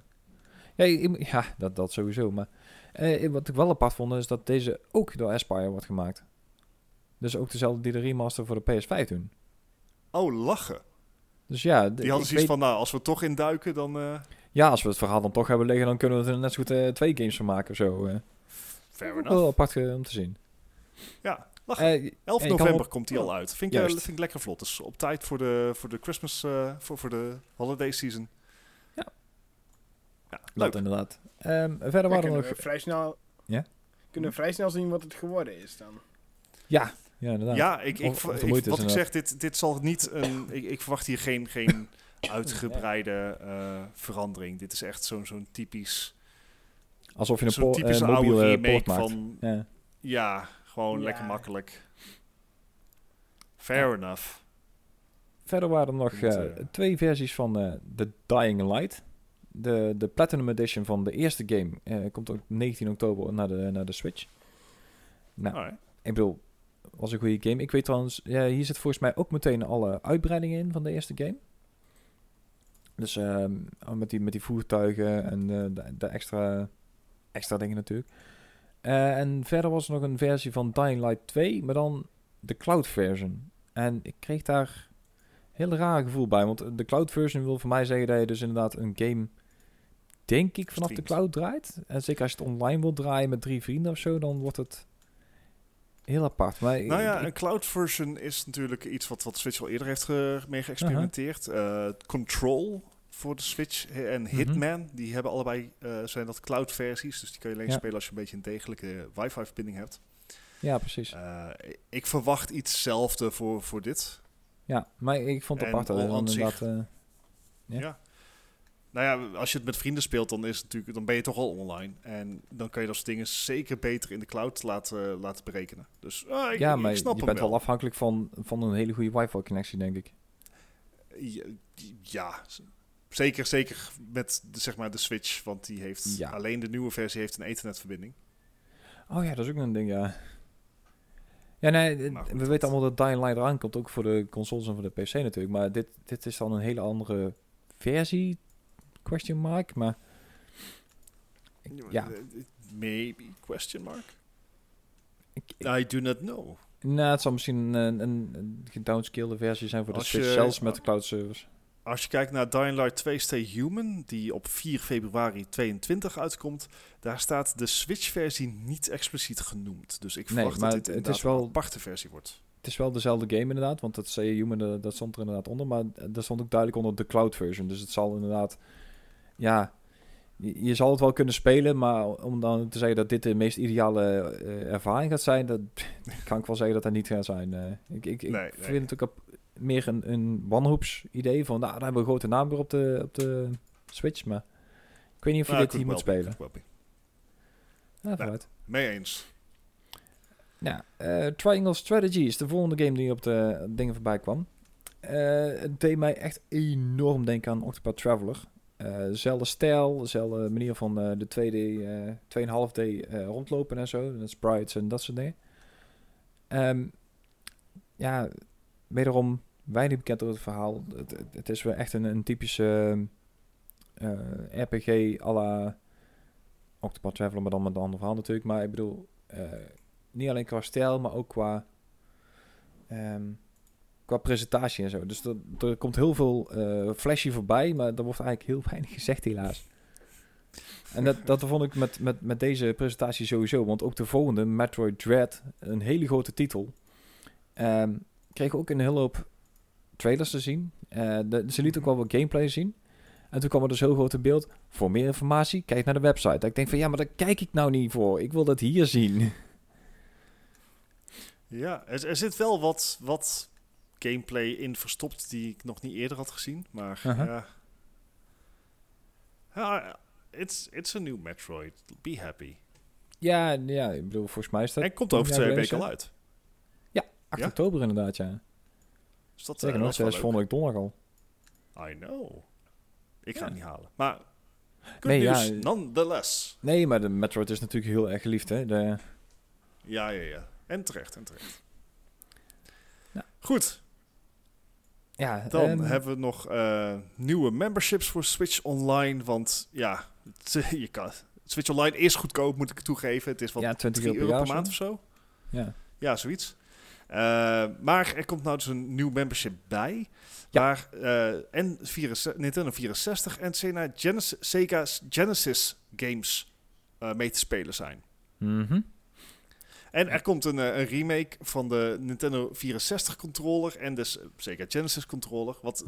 ik- ja dat, dat sowieso. Maar eh, wat ik wel apart vond, is dat deze ook door Aspire wordt gemaakt. Dus ook dezelfde die de remaster voor de PS5 doen. Oh, lachen. Dus ja, Die hadden zoiets weet- van, nou, als we toch induiken, dan... eh ja, als we het verhaal dan toch hebben liggen, dan kunnen we er net zo goed eh, twee games van maken of zo. eh. fair enough. Wel apart om te zien. Ja, lachen. Eh, 11 en je kan november komt die al uit. Vind ik, Juist. vind ik lekker vlot. Dus op tijd voor de, voor de Christmas, eh, voor, voor de holiday season. Ja. Ja, dat inderdaad. Ehm, verder waren kunnen nog... we vrij snel... Ja? Kunnen we vrij snel zien wat het geworden is dan. Ja, ja, inderdaad. Ja, ik, ik, Of- of wat ik zeg, dit, dit zal niet een... ik, ik verwacht hier geen, geen uitgebreide eh, verandering. Dit is echt zo'n zo'n typisch, Alsof je een zo'n po- typische mobiele oude poort remake maakt. van... Ja. Ja, gewoon Ja. lekker makkelijk. Fair enough. Verder waren er nog eh, eh, twee versies van eh The Dying Light. de, de Platinum Edition van de eerste game eh, komt ook 19 oktober naar de, naar de Switch. Nou, Alright. ik bedoel, was een goede game. Ik weet trouwens, ja, hier zit volgens mij ook meteen alle uitbreidingen in van de eerste game. Dus ehm, met, die, met die voertuigen en eh, de, de extra, extra dingen natuurlijk. Eh, en verder was er nog een versie van Dying Light 2, maar dan de cloud version. En ik kreeg daar heel raar gevoel bij, want de cloud version wil voor mij zeggen dat je dus inderdaad een game, denk ik, vanaf de cloud draait. En zeker als je het online wilt draaien met drie vrienden of zo, dan wordt het heel apart. Maar Nou ja, een cloud version is natuurlijk iets wat, wat Switch al eerder heeft ge- mee geëxperimenteerd. Eh, Control voor de Switch en Mhm. Hitman, die hebben allebei, eh, zijn dat cloud versies. Dus die kan je alleen Ja. spelen als je een beetje een degelijke wifi verbinding hebt. ja, precies. Eh, ik verwacht ietszelfde voor, voor dit. Ja, maar ik vond het apart. al zich- inderdaad, Ja. Ja. Nou ja, als je het met vrienden speelt, dan, is het natuurlijk, dan ben je toch al online. En dan kan je dat soort dingen zeker beter in de cloud laten, laten berekenen. Dus ah, ik, ja, ik maar snap je bent wel wel. afhankelijk van, van een hele goede wifi-connectie, denk ik. Ja, ja, zeker, zeker met de, zeg maar de Switch, want die heeft Ja. alleen de nieuwe versie heeft een ethernet-verbinding. Oh ja, dat is ook een ding, ja. Ja, nee, we weten allemaal dat Dying Light eraan komt, ook voor de consoles en voor de PC natuurlijk. Maar dit, dit is dan een hele andere versie, question mark. Maar ja, Eh, Maybe, question mark? ik, ik- I do not know. nou, het zal misschien een, een, een gedownscalede versie zijn voor de Als Switch, je- zelfs met de cloud service. Als je kijkt naar Dying Light 2 Stay Human, die op 4 februari 22 uitkomt, daar staat de Switch-versie niet expliciet genoemd. Dus ik verwacht dat dit het- is wel- een aparte versie wordt. Het is wel dezelfde game inderdaad, want dat Say Human, eh, dat stond er inderdaad onder. Maar dat stond ook duidelijk onder de cloud version. Dus het zal inderdaad, ja, je, je zal het wel kunnen spelen. Maar om dan te zeggen dat dit de meest ideale eh, ervaring gaat zijn, dat kan ik wel zeggen dat dat niet gaat zijn. eh. ik ik, ik Nee, nee. vind het ook op, meer een, een wanhoops idee van, nou, dan hebben we een grote naam weer op de, op de Switch. Maar ik weet niet of je Nou, dit hier moet spelen. Ja, vooruit. Mee eens. Ja, eh, Triangle Strategy is de volgende game die op de dingen voorbij kwam. Eh, het deed mij echt enorm denken aan Octopath Traveler. Eh, dezelfde stijl, dezelfde manier van eh, de 2D, eh 2,5D eh, rondlopen en zo. Sprites en dat soort dingen. Ehm, ja, wederom weinig bekend over het verhaal. Het, is wel echt een, een typische RPG à la Octopath Traveler, maar dan met een ander verhaal natuurlijk. Maar ik bedoel, niet alleen qua stijl, maar ook qua, ehm, qua presentatie en zo. Dus er, er komt heel veel flashy voorbij, maar er wordt eigenlijk heel weinig gezegd helaas. En dat, dat vond ik met, met, met deze presentatie sowieso. Want ook de volgende, Metroid Dread, een hele grote titel, ehm kreeg ook een hele hoop trailers te zien. Eh, ze liet ook wel wat gameplay zien. En toen kwam er dus heel groot in beeld. Voor meer informatie, kijk naar de website. Ik denk van, ja, maar daar kijk ik nou niet voor. Ik wil dat hier zien. Ja, er, er zit wel wat, wat gameplay in verstopt die ik nog niet eerder had gezien. Maar Aha. ja. Ja, it's, it's a new Metroid. Be happy. Ja, ja, ik bedoel, volgens mij is dat en komt over ja, twee weken al uit. 8 Ja? oktober inderdaad, ja. Dus dat, Zeker eh, nog, dat is volgende week donderdag al. I know. Ik ga Ja. het niet halen. Maar good Nee, ja, news, eh, nonetheless. Nee, maar de Metroid is natuurlijk heel erg geliefd, hè. De, Ja, ja, ja. En terecht, en terecht. Ja. Goed, ja, dan ehm, hebben we nog eh, nieuwe memberships voor Switch Online. Want ja, het, je kan, Switch Online is goedkoop, moet ik toegeven. Het is wat ja, 20 3 euro per jaar maand of zo. Ja. Ja, zoiets. Eh, maar er komt nou dus een nieuw membership bij. Ja. Waar eh en 64 Nintendo 64 en Sega Genesis, Sega Genesis games eh, mee te spelen zijn. Mhm. En er komt een, eh, een remake van de Nintendo 64 controller en de S- Sega Genesis controller. Wat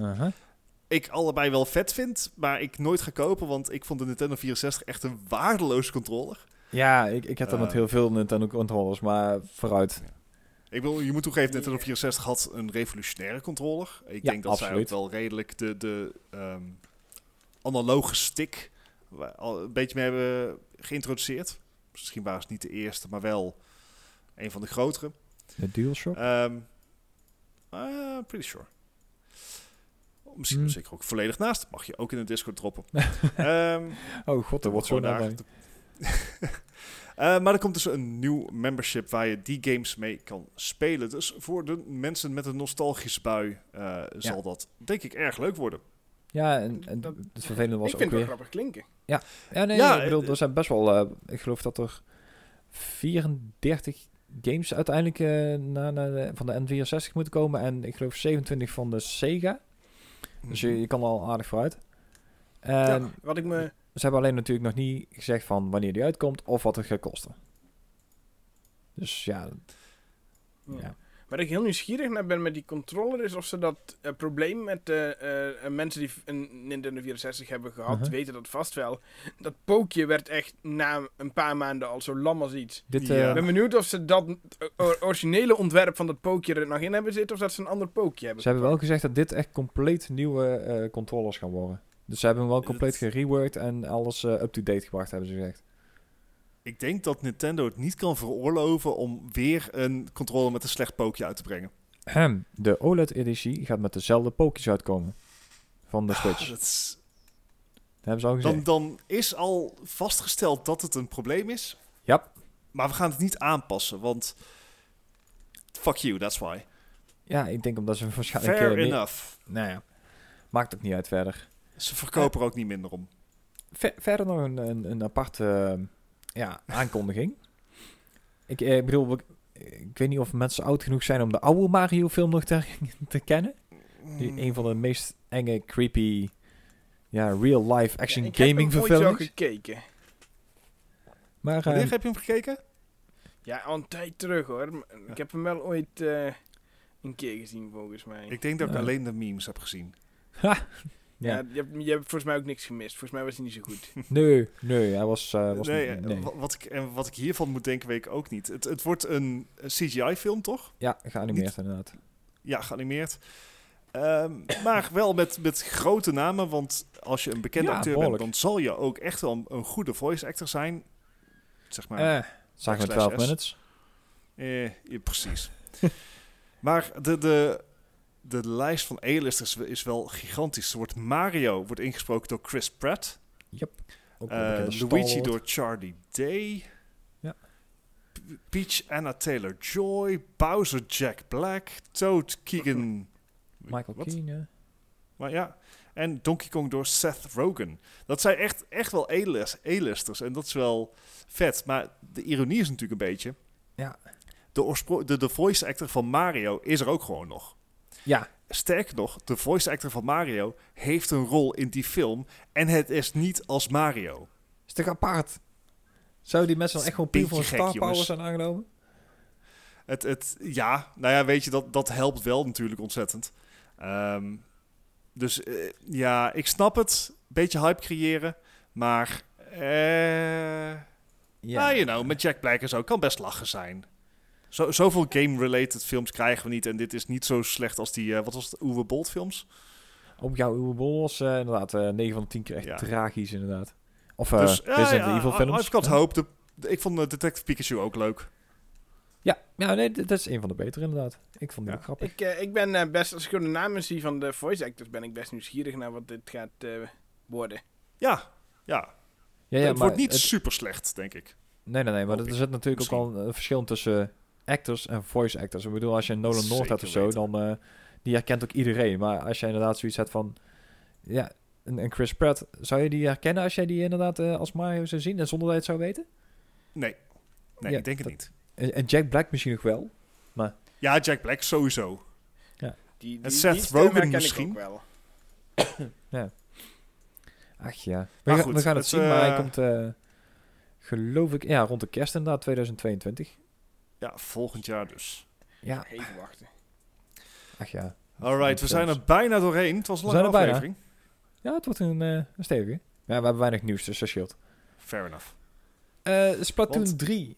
ik allebei wel vet vind, maar ik nooit ga kopen, want ik vond de Nintendo 64 echt een waardeloze controller. Ja, ik, ik heb dat met Eh. heel veel Nintendo controllers, maar vooruit. Ik bedoel, je moet toegeven, Nintendo 64 had een revolutionaire controller. Ik Ja, denk dat absoluut. zij ook wel redelijk de, de ehm, analoge stick een beetje mee hebben geïntroduceerd. Misschien waren ze niet de eerste, maar wel een van de grotere. De DualShock. Ehm uh, pretty sure. Misschien Hmm. zeker ook volledig naast. Mag je ook in de Discord droppen. Ehm, Oh god, er wordt zo daar. Eh, maar er komt dus een nieuw membership waar je die games mee kan spelen. Dus voor de mensen met een nostalgische bui eh, zal dat denk ik erg leuk worden. Ja, en, en Dat- het vervelende was ik ook vind het grappig klinken. Ja, nee, Ja, ik bedoel, er zijn best wel... eh, ik geloof dat er 34 games uiteindelijk eh, na, na de- van de N64 moeten komen. En ik geloof 27 van de Sega. Dus je, je kan al aardig vooruit. En Ja, wat ik me... ze hebben alleen natuurlijk nog niet gezegd van wanneer die uitkomt of wat het gaat kosten. Dus ja, Ja. Waar ik heel nieuwsgierig naar ben met die controller is of ze dat eh, probleem met de eh, eh, mensen die een Nintendo 64 hebben gehad, Uh-huh. weten dat vast wel. Dat pookje werd echt na een paar maanden al zo lam als iets. dit... Ja. Ik ben benieuwd of ze dat originele ontwerp van dat pookje er nog in hebben zitten of dat ze een ander pookje hebben. Ze hebben wel gezegd dat dit echt compleet nieuwe eh, controllers gaan worden. Dus ze hebben hem wel compleet Dat- gereworked en alles up-to-date gebracht, hebben ze gezegd. Ik denk dat Nintendo het niet kan veroorloven om weer een controller met een slecht pookje uit te brengen. Ahem, De OLED-editie gaat met dezelfde pookjes uitkomen. Van de Switch. Ah, dat is- Dat hebben ze al gezegd. dan, dan is al vastgesteld dat het een probleem is. Ja. Maar we gaan het niet aanpassen, want fuck you, that's why. Ja, ik denk omdat ze waarschijnlijk... Fair eh, meer- enough. Nou ja, maakt ook niet uit verder. Ze verkopen er ook niet minder om. Ver- verder nog een, een, een aparte eh, ja, aankondiging. ik, eh, ik bedoel, ik weet niet of mensen oud genoeg zijn om de oude Mario film nog te, te kennen. Die, Mm. een van de meest enge, creepy, ja, real-life action Ja, ik heb gaming hem ooit verfilmingen. gekeken. Maar Wanneer heb je hem gekeken? Ja, al een tijd terug hoor. Ik heb hem wel ooit eh, een keer gezien volgens mij. Ik denk dat ik Ja. alleen de memes heb gezien. ha, ja. ja. je, hebt, je hebt volgens mij ook niks gemist. Volgens mij was hij niet zo goed. nee, nee, hij was, eh, was nee, niet- eh, nee. wa- Wat, ik, en wat ik hiervan moet denken, weet ik ook niet. Het, het wordt een CGI-film, toch? Ja, geanimeerd inderdaad. Ja, geanimeerd. Ehm, maar wel met, met grote namen, want als je een bekende Ja, acteur behoorlijk. bent, dan zal je ook echt wel een, een goede voice actor zijn. Zeg maar. Eh, zagen we backslash 12 S. minutes. Eh, ja, precies. maar de, de, de lijst van A-listers is wel gigantisch. Er wordt Mario wordt ingesproken door Chris Pratt. Yep. Ook Eh, Luigi door Charlie Day. Ja. Peach Anna Taylor-Joy. Bowser Jack Black. Toad Keegan... Michael Wat? Keane. Maar ja. En Donkey Kong door Seth Rogen. Dat zijn echt, echt wel A-list- A-listers. En dat is wel vet. Maar de ironie is natuurlijk een beetje... Ja. De, de, de voice actor van Mario is er ook gewoon nog. Ja, Sterker nog, de voice actor van Mario heeft een rol in die film. En het is niet als Mario. is toch apart? Zou die mensen dan echt gewoon puur voor star power jongens. zijn aangenomen? Het, het, ja, nou ja, weet je, dat, dat helpt wel natuurlijk ontzettend. Ehm, dus eh, ja, ik snap het. Beetje hype creëren. Maar, eh Ja. nou, you know, met Jack Black en zo kan best lachen zijn. Zo, zoveel game-related films krijgen we niet. En dit is niet zo slecht als die, eh, wat was het, Uwe Bolt films? Op jouw uwe bol was eh, inderdaad eh 9 van de 10 keer echt Ja. tragisch inderdaad. Of eh dus, ja, Resident ja, Evil films. I've got Ja. hope. De, de- ik vond Detective Pikachu ook leuk. Ja, ja nee, dat is een van de betere inderdaad. Ik vond die Ja. ook grappig. ik, ik ben best, als ik de namen zie van de voice actors, ben ik best nieuwsgierig naar wat dit gaat eh, worden. Ja, ja. ja, ja, het wordt niet het- super slecht, denk ik. Nee, nee, nee, maar er ik. zit natuurlijk ook wel een verschil tussen actors en voice actors. Ik bedoel, als je een Nolan North hebt of zo, weten. dan uh, die herkent ook iedereen. Maar als jij inderdaad zoiets hebt van, ja, een, een Chris Pratt, zou je die herkennen als jij die inderdaad uh, als Mario zou zien en zonder dat je het zou weten? Nee, nee Ja, ik denk het dat- niet. En, en Jack Black misschien nog wel. Ja, Jack Black sowieso. Die, die, En Seth die Rogen misschien? ook wel. Ach ja, we, Maar ga- goed, we gaan het, het, zien, maar hij eh, komt, uh, geloof ik, ja, rond de kerst inderdaad, 2022. Ja, volgend jaar dus. Ja, Even wachten. ach ja. Alright, we zijn er bijna doorheen. Het was een lange er aflevering. Ja, het wordt een, uh, een stevige. Ja, we hebben weinig nieuws, dus dat scheelt. Fair enough. Uh, Splatoon Want- 3.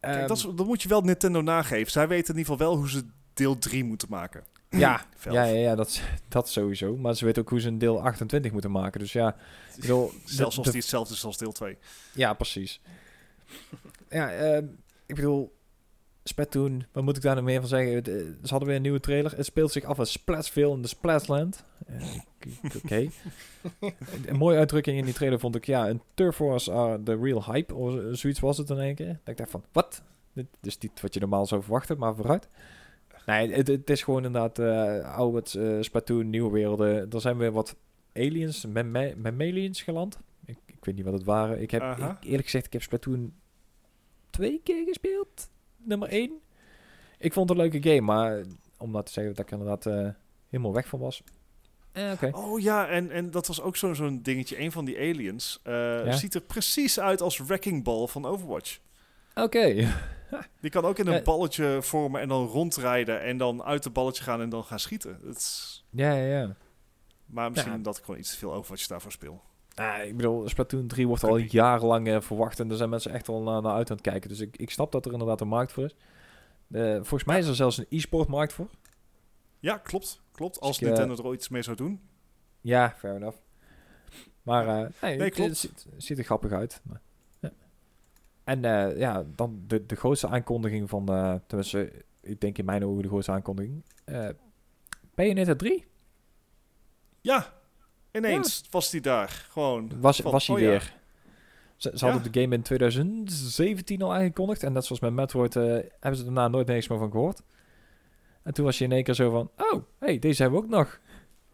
Kijk, Ehm, dat, is, dat moet je wel Nintendo nageven. Zij weten in ieder geval wel hoe ze deel 3 moeten maken. ja, ja, ja, ja dat, is- dat sowieso. Maar ze weten ook hoe ze een deel 28 moeten maken. Dus ja, ik bedoel, Zelfs als de- die hetzelfde is als deel 2. ja precies. ja, ehm, ik bedoel, Splatoon, wat moet ik daar nog meer van zeggen? Eh, Ze hadden weer een nieuwe trailer. Het speelt zich af in Splatsville in de Splatland. Eh, Oké. een mooie uitdrukking in die trailer vond ik, ja, een Turf Wars are the real hype. Of zoiets was het in één keer. Dat ik dacht van, wat? Dit is niet wat je normaal zou verwachten, maar vooruit. Nee, het, het is gewoon inderdaad uh, oude eh, Splatoon, nieuwe werelden. Er zijn weer wat aliens, mammalians geland. Ik, ik weet niet wat het waren. Ik heb, ik- eerlijk gezegd, ik heb Splatoon twee keer gespeeld. Nummer één. Ik vond het een leuke game, maar om nou te zeggen dat ik er inderdaad eh, helemaal weg van was. Eh. Oh ja, en, en dat was ook zo- zo'n dingetje. Een van die aliens eh, ziet er precies uit als Wrecking Ball van Overwatch. Oké. Die kan ook in een balletje vormen en dan rondrijden en dan uit het balletje gaan en dan gaan schieten. Het is, Ja, ja, ja. maar misschien Ja. dat ik gewoon iets te veel Overwatch daarvoor speel. Ah, ik bedoel, Splatoon 3 wordt al jarenlang eh, verwacht en er zijn mensen echt wel naar, naar uit aan het kijken. Dus ik, ik snap dat er inderdaad een markt voor is. Eh, volgens mij is er zelfs een e-sport markt voor. Ja, klopt. Klopt. Als ik, eh, Nintendo er ooit iets mee zou doen. Ja, fair enough. Maar nee, klopt. het ziet, ziet er grappig uit. Maar, ja. En ja, dan de, de grootste aankondiging van, de, tenminste, ik denk in mijn ogen de grootste aankondiging. eh Bayonetta 3 Ja, ineens was die daar. Gewoon. was, van, was hij oh ja. weer. Ze, ze Ja. hadden de game in 2017 al aangekondigd. En net zoals met Metroid eh, hebben ze daarna nooit niks meer van gehoord. En toen was je in één keer zo van, oh, hey, deze hebben we ook nog.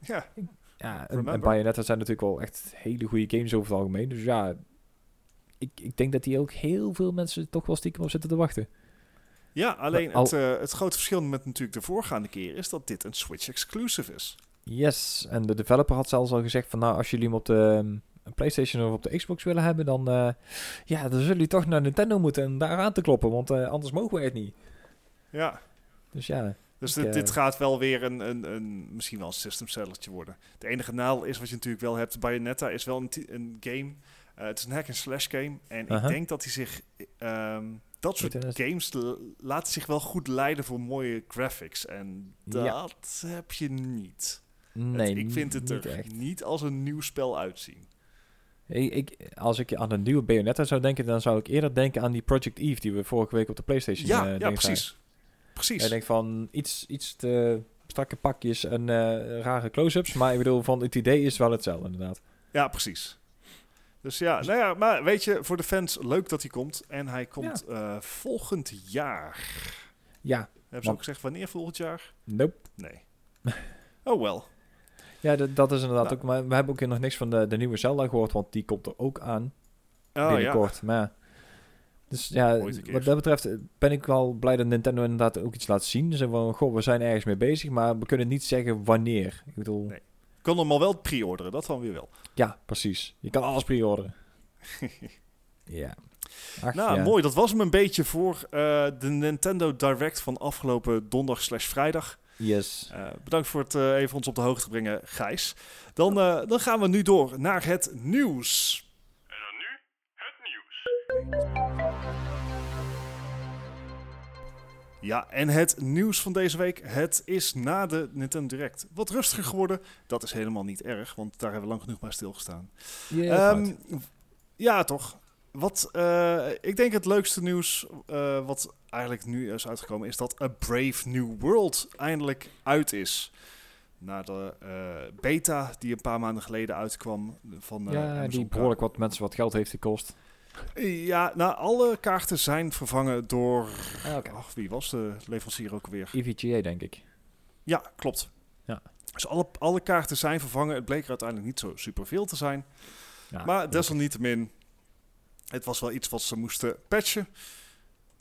Ja, Ja, en, en? Bayonetta zijn natuurlijk wel echt hele goede games over het algemeen. Dus ja, ik, ik denk dat die ook heel veel mensen toch wel stiekem op zitten te wachten. ja alleen Al- het, eh, het grote verschil met natuurlijk de voorgaande keer is dat dit een Switch exclusive is. Yes, en de developer had zelfs al gezegd van, nou, als jullie hem op de um, PlayStation of op de Xbox willen hebben, dan, eh, ja, dan zullen jullie toch naar Nintendo moeten en daar aan te kloppen, want eh, anders mogen we het niet. Ja, Dus ja, dus Ik, dit, dit eh, gaat wel weer een, een, een, misschien wel een system sellertje worden. Het enige nadeel is wat je natuurlijk wel hebt. Bayonetta is wel een, een game. het is een hack-and-slash game. En ik denk dat hij zich... ehm, dat soort games laten zich wel goed leiden voor mooie graphics. En dat Ja. heb je niet. Nee, Het- ik vind het niet er echt. niet als een nieuw spel uitzien. Ik, ik, als ik aan een nieuwe Bayonetta zou denken, dan zou ik eerder denken aan die Project Eve die we vorige week op de PlayStation Ja, eh, ja precies. Precies. Ik denk van iets, iets te strakke pakjes en eh, rare close-ups. Maar ik bedoel, van het idee is wel hetzelfde inderdaad. Ja, precies. Dus ja, nou ja, maar weet je, voor de fans leuk dat hij komt. En hij komt eh, volgend jaar. Ja, Hebben ze ook gezegd wanneer volgend jaar? nope. Nee. oh wel. Ja, dat, dat is inderdaad Nou. ook. Maar we hebben ook nog niks van de, de nieuwe Zelda gehoord, want die komt er ook aan Oh ja. binnenkort. Maar ja. Dus ja, wat dat betreft eh, ben ik wel blij dat Nintendo inderdaad ook iets laat zien. Dus van, goh, we zijn ergens mee bezig, maar we kunnen niet zeggen wanneer. Ik bedoel, Nee. Ik kon hem al wel pre-orderen, dat dan weer wel. ja, precies. Je kan alles pre-orderen. ja. Ach, nou, ja. mooi. Dat was hem een beetje voor eh, de Nintendo Direct van afgelopen donderdag slash vrijdag. Yes. Eh, bedankt voor het eh, even ons op de hoogte brengen, Gijs. Dan, eh, dan gaan we nu door naar het nieuws. En dan nu het nieuws. Ja, en het nieuws van deze week. Het is na de Nintendo Direct wat rustiger geworden. Dat is helemaal niet erg, want daar hebben we lang genoeg bij stilgestaan. Ja, Ehm, ja, toch. Wat, eh, ik denk het leukste nieuws eh, wat eigenlijk nu is uitgekomen... is dat A Brave New World eindelijk uit is. Na de eh, beta die een paar maanden geleden uitkwam van ja, Amazon die behoorlijk wat mensen wat geld heeft gekost. Ja, nou, alle kaarten zijn vervangen door... Ah. Ach, wie was de leverancier ook alweer? EVGA, denk ik. Ja, klopt. Ja. Dus alle, alle kaarten zijn vervangen. Het bleek er uiteindelijk niet zo superveel te zijn. Ja, maar desalniettemin, het was wel iets wat ze moesten patchen.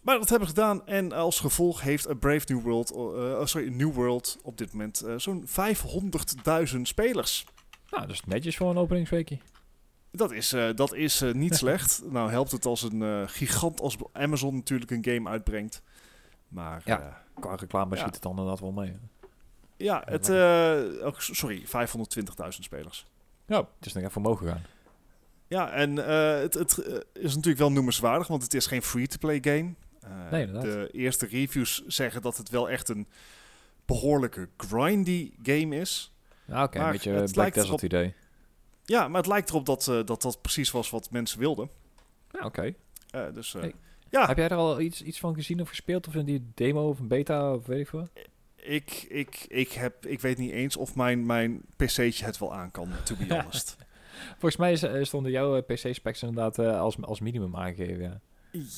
Maar dat hebben ze gedaan. En als gevolg heeft A Brave New World, eh, oh, sorry, New World op dit moment eh, zo'n 500.000 spelers. Nou, dat is netjes voor een openingsweekje. Dat is, eh, dat is eh, niet slecht. Nou helpt het als een eh, gigant als Amazon natuurlijk een game uitbrengt. Maar Ja. Qua reclame Ja. schiet het dan inderdaad wel mee. ja het, eh, oh, sorry, 520.000 spelers. Ja. Het is nog even omhoog gegaan. Ja, en eh, het, het eh, is natuurlijk wel noemenswaardig, want het is geen free-to-play game. Nee, inderdaad. de eerste reviews zeggen dat het wel echt een behoorlijke grindy game is. Ja, oké. Een beetje het Black Desert erop- idee. Ja, maar het lijkt erop dat dat, dat precies was wat mensen wilden. Ja, oké. Dus Hey. Ja, Heb jij er al iets, iets van gezien of gespeeld? Of in die demo of een beta of weet ik veel? ik, ik, ik, heb, ik weet niet eens of mijn, mijn PC'tje het wel aan kan, to be honest. Volgens mij eh, stonden jouw PC-specs inderdaad eh, als, als minimum aangegeven. Ja.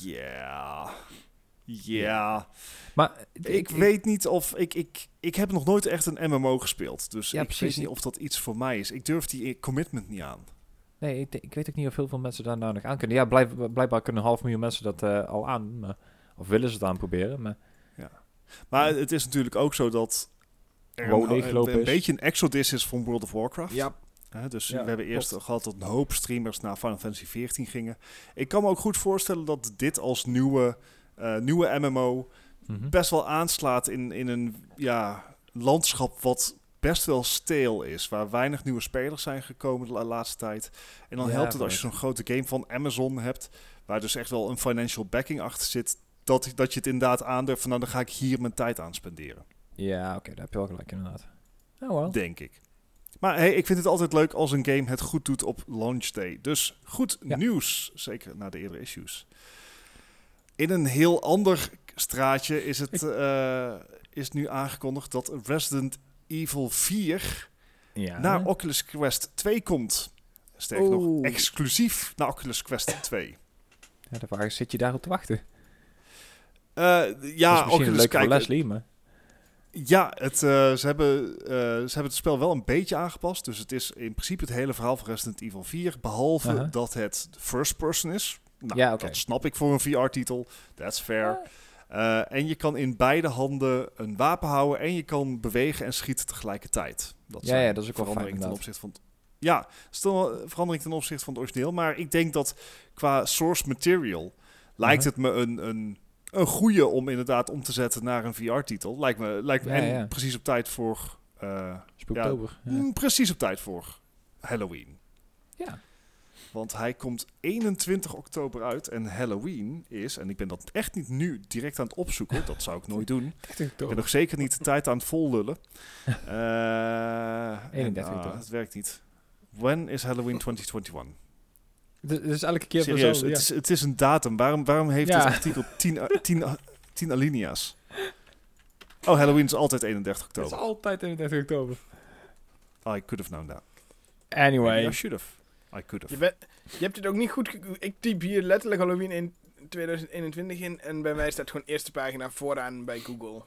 Ja. Ja. Maar Ik, weet niet of... Ik, ik, ik heb nog nooit echt een MMO gespeeld. Dus Ja, ik precies. weet niet of dat iets voor mij is. Ik durf die commitment niet aan. Nee, ik, ik weet ook niet of heel veel mensen daar nou nog aan kunnen. Ja, blijf, blijkbaar kunnen een half miljoen mensen dat eh, al aan. Maar, of willen ze het aan proberen. Maar Maar het is natuurlijk ook zo dat... Er WoW een, een beetje een exodus is van World of Warcraft. Ja. Dus Ja, we hebben eerst klopt. gehad dat een hoop streamers naar Final Fantasy 14 gingen. Ik kan me ook goed voorstellen dat dit als nieuwe, eh, nieuwe MMO mhm. best wel aanslaat in, in een ja, landschap wat best wel steel is. Waar weinig nieuwe spelers zijn gekomen de la- laatste tijd. En dan Ja, helpt het als je zo'n grote game van Amazon hebt, waar dus echt wel een financial backing achter zit, dat, dat je het inderdaad aandurft van nou dan ga ik hier mijn tijd aan spenderen. ja, oké, daar heb je wel gelijk inderdaad. Oh wel. Denk ik. Maar hey, ik vind het altijd leuk als een game het goed doet op launch day. Dus goed Ja. nieuws, zeker na de eerdere issues. In een heel ander straatje is het eh, is nu aangekondigd dat Resident Evil 4 Ja. naar Oculus Quest 2 komt. Sterker nog, exclusief naar Oculus Quest 2. ja, de vraag is, zit je daarop te wachten? Eh, is ja, misschien Oculus, leuk voor kijk, Leslie, maar... Ja, het, eh, ze, hebben, eh, ze hebben het spel wel een beetje aangepast. Dus het is in principe het hele verhaal van Resident Evil 4. Behalve dat het first person is. Nou, Ja, dat snap ik voor een VR-titel. That's fair. Eh, en je kan in beide handen een wapen houden. En je kan bewegen en schieten tegelijkertijd. Dat Ja, zijn ja, dat is ook wel fijn, veranderingen ten opzichte van... Ja, dat is toch wel een verandering ten opzichte van het origineel. Maar ik denk dat qua source material lijkt het me een, een, een goede om inderdaad om te zetten naar een VR-titel. Lijkt me, lijkt me Ja, en ja. precies op tijd voor... eh, Spooktober. Ja. mm, precies op tijd voor Halloween. Ja. Want hij komt 21 oktober uit en Halloween is, en ik ben dat echt niet nu direct aan het opzoeken, dat zou ik nooit doen. Ik ben nog zeker niet de tijd aan het vollullen. Eh, en, 31 ah, oktober. het werkt niet. When is Halloween 2021? Dus, dus elke keer Serieus, zo, het, ja. is, het is een datum. Waarom, waarom heeft Ja. dit artikel 10 a- 10 a- 10 alinea's? Oh, Halloween is altijd 31 Het is oktober. altijd 31 oktober. I could have known that. Anyway. I should have. I could have. Je, bent- je hebt het ook niet goed... Ik typ hier letterlijk Halloween in 2021 in. En bij mij staat gewoon eerste pagina vooraan bij Google.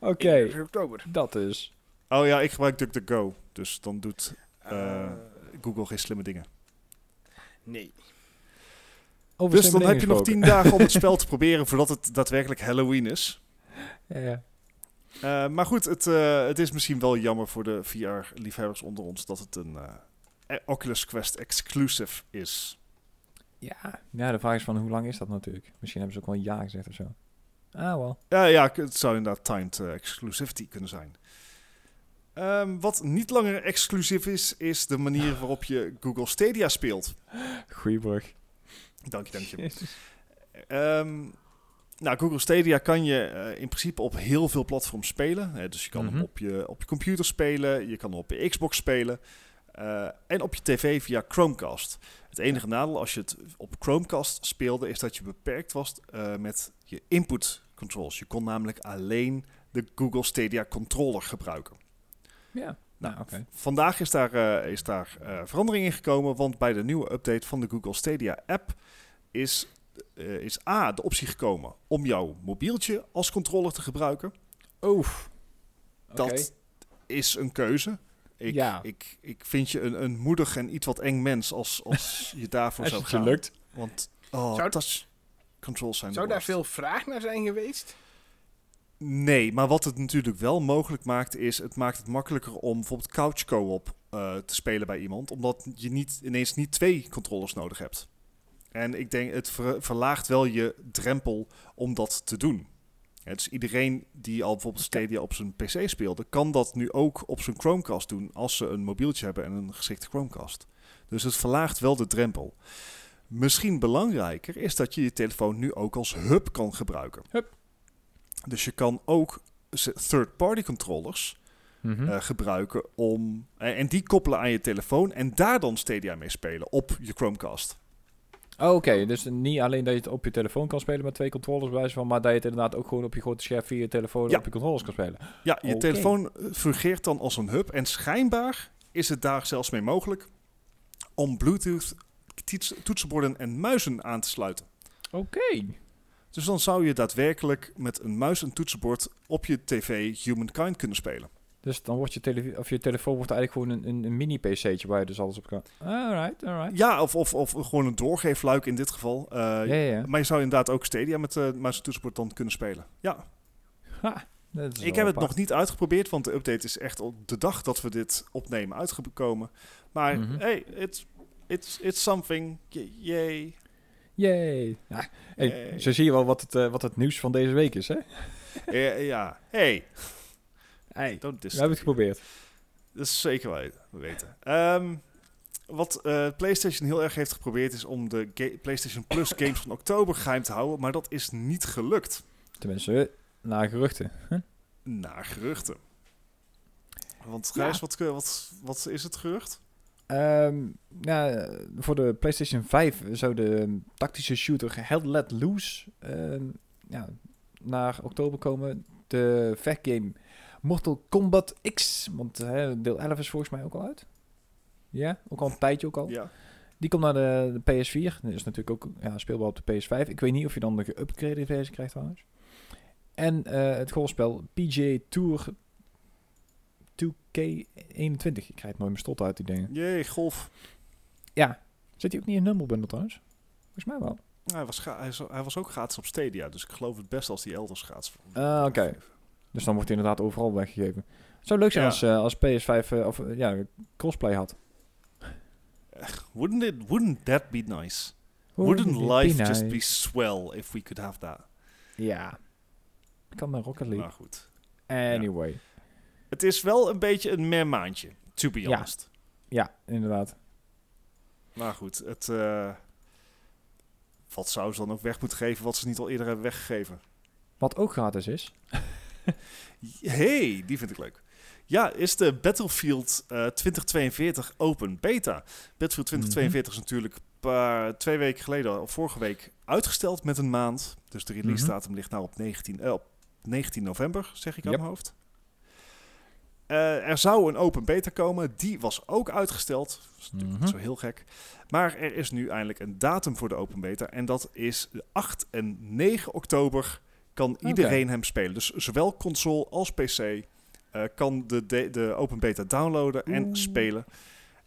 Oké, 31 oktober. dat dus. Oh ja, ik gebruik DuckDuckGo. Dus dan doet eh, Eh, Google geen slimme dingen. Nee. Over Dus dan heb je nog 10 dagen om het spel te proberen voordat het daadwerkelijk Halloween is. Ja, ja. Eh, maar goed, het, eh, het is misschien wel jammer voor de VR-liefhebbers onder ons dat het een eh, Oculus Quest exclusive is. Ja. ja, de vraag is van hoe lang is dat natuurlijk? Misschien hebben ze ook wel een jaar gezegd of zo. Ah, wel. Ja, ja, het zou inderdaad timed exclusivity kunnen zijn. Ehm, wat niet langer exclusief is, is de manier waarop je Google Stadia speelt. Goeie brug. Dank je, dank je. Ehm, nou, Google Stadia kan je eh, in principe op heel veel platforms spelen. Hè, dus je kan hem op je, op je computer spelen, je kan hem op je Xbox spelen eh, en op je tv via Chromecast. Het enige nadeel als je het op Chromecast speelde is dat je beperkt was eh, met je input controls. Je kon namelijk alleen de Google Stadia controller gebruiken. Ja. Nou. Vandaag is daar, eh, is daar eh, verandering in gekomen, want bij de nieuwe update van de Google Stadia app is, eh, is A, de optie gekomen om jouw mobieltje als controller te gebruiken. Oef. Dat is een keuze. Ik, Ja. ik, ik vind je een, een moedig en iets wat eng mens als, als je daarvoor Als zou het je gaan. lukt. Want oh, Zou- touch controls zijn Zou daar veel vraag naar zijn geweest? Nee, maar wat het natuurlijk wel mogelijk maakt, is het maakt het makkelijker om bijvoorbeeld couch co-op eh, te spelen bij iemand, omdat je niet ineens niet twee controllers nodig hebt. En ik denk, het ver- verlaagt wel je drempel om dat te doen. Ja, dus iedereen die al bijvoorbeeld Stadia op zijn PC speelde, kan dat nu ook op zijn Chromecast doen als ze een mobieltje hebben en een geschikte Chromecast. Dus het verlaagt wel de drempel. Misschien belangrijker is dat je je telefoon nu ook als hub kan gebruiken. Hub. Dus je kan ook third-party controllers Mhm. eh, gebruiken om. eh, en die koppelen aan je telefoon en daar dan Stadia mee spelen op je Chromecast. Oh, Oké, dus niet alleen dat je het op je telefoon kan spelen met twee controllers bij wijze van, maar dat je het inderdaad ook gewoon op je grote scherm via je telefoon Ja. op je controllers kan spelen. Ja, je telefoon eh, fungeert dan als een hub. En schijnbaar is het daar zelfs mee mogelijk om Bluetooth toetsenborden en muizen aan te sluiten. Oké. Dus dan zou je daadwerkelijk met een muis en toetsenbord op je tv Humankind kunnen spelen. Dus dan wordt je, televi- of je telefoon wordt eigenlijk gewoon een, een, een mini-pc'tje waar je dus alles op kan. Alright, alright. Ja, of, of, of gewoon een doorgeefluik in dit geval. Eh, Ja, ja, ja. Maar je zou inderdaad ook Stadia met eh muis en toetsenbord dan kunnen spelen. Ja, Ha, dat is ik heb het nog niet uitgeprobeerd, want de update is echt op de dag dat we dit opnemen uitgekomen. Maar Mhm. hey, it's, it's, it's something. Yay. Yay. Ja, hey, zo zie je wel wat het, eh, wat het nieuws van deze week is, hè? Ja, ja. hey, Hey, we hebben het geprobeerd. Dat is zeker wel weten. Ehm, wat eh, PlayStation heel erg heeft geprobeerd is om de ga- PlayStation Plus games van oktober geheim te houden, maar dat is niet gelukt. Tenminste, naar geruchten. Huh? Naar geruchten. Want Ja. Gijs, wat, wat, wat is het gerucht? Ehm, ja, voor de PlayStation 5 zou de tactische shooter Hell Let Loose ehm, ja, naar oktober komen. De vechtgame Mortal Kombat X, want deel 11 is volgens mij ook al uit. Ja, ook al een tijdje ook al. Ja. Die komt naar de, de PS4. Dat is natuurlijk ook ja, speelbaar op de PS5. Ik weet niet of je dan de geüpgraded versie krijgt trouwens. En eh, het golfspel PGA Tour 2K21. Ik krijg het nooit meer stot uit die dingen. Jee, golf. Ja. Zit hij ook niet in Humble Bundle trouwens? Volgens mij wel. Hij was, hij, is- hij was ook gratis op Stadia, dus ik geloof het best als die elders gratis Ah, oké. Dus dan wordt hij inderdaad overal weggegeven. Het zou leuk zijn Ja. als, eh, als PS5 eh, of eh, ja, crossplay had. Wouldn't, it, wouldn't that be nice? Wouldn't life be just be swell if we could have that? Ja. Kan met Rocket League. Maar goed. Anyway. Het is wel een beetje een meh maandje, to be honest. Ja, inderdaad. Maar goed, het... eh, wat zou ze dan ook weg moeten geven wat ze niet al eerder hebben weggegeven? Wat ook gratis is. hey, die vind ik leuk. Ja, is de Battlefield eh, 2042 open beta. Battlefield 2042 is natuurlijk een paar, twee weken geleden, of vorige week, uitgesteld met een maand. Dus de release Mhm. datum ligt nou op 19, eh, op 19 november, zeg ik aan mijn hoofd. Eh, er zou een open beta komen, die was ook uitgesteld. Dat is natuurlijk niet Mhm. zo heel gek. Maar er is nu eindelijk een datum voor de open beta. En dat is de 8 en 9 oktober kan iedereen hem spelen. Dus zowel console als PC eh, kan de, de, de open beta downloaden en spelen.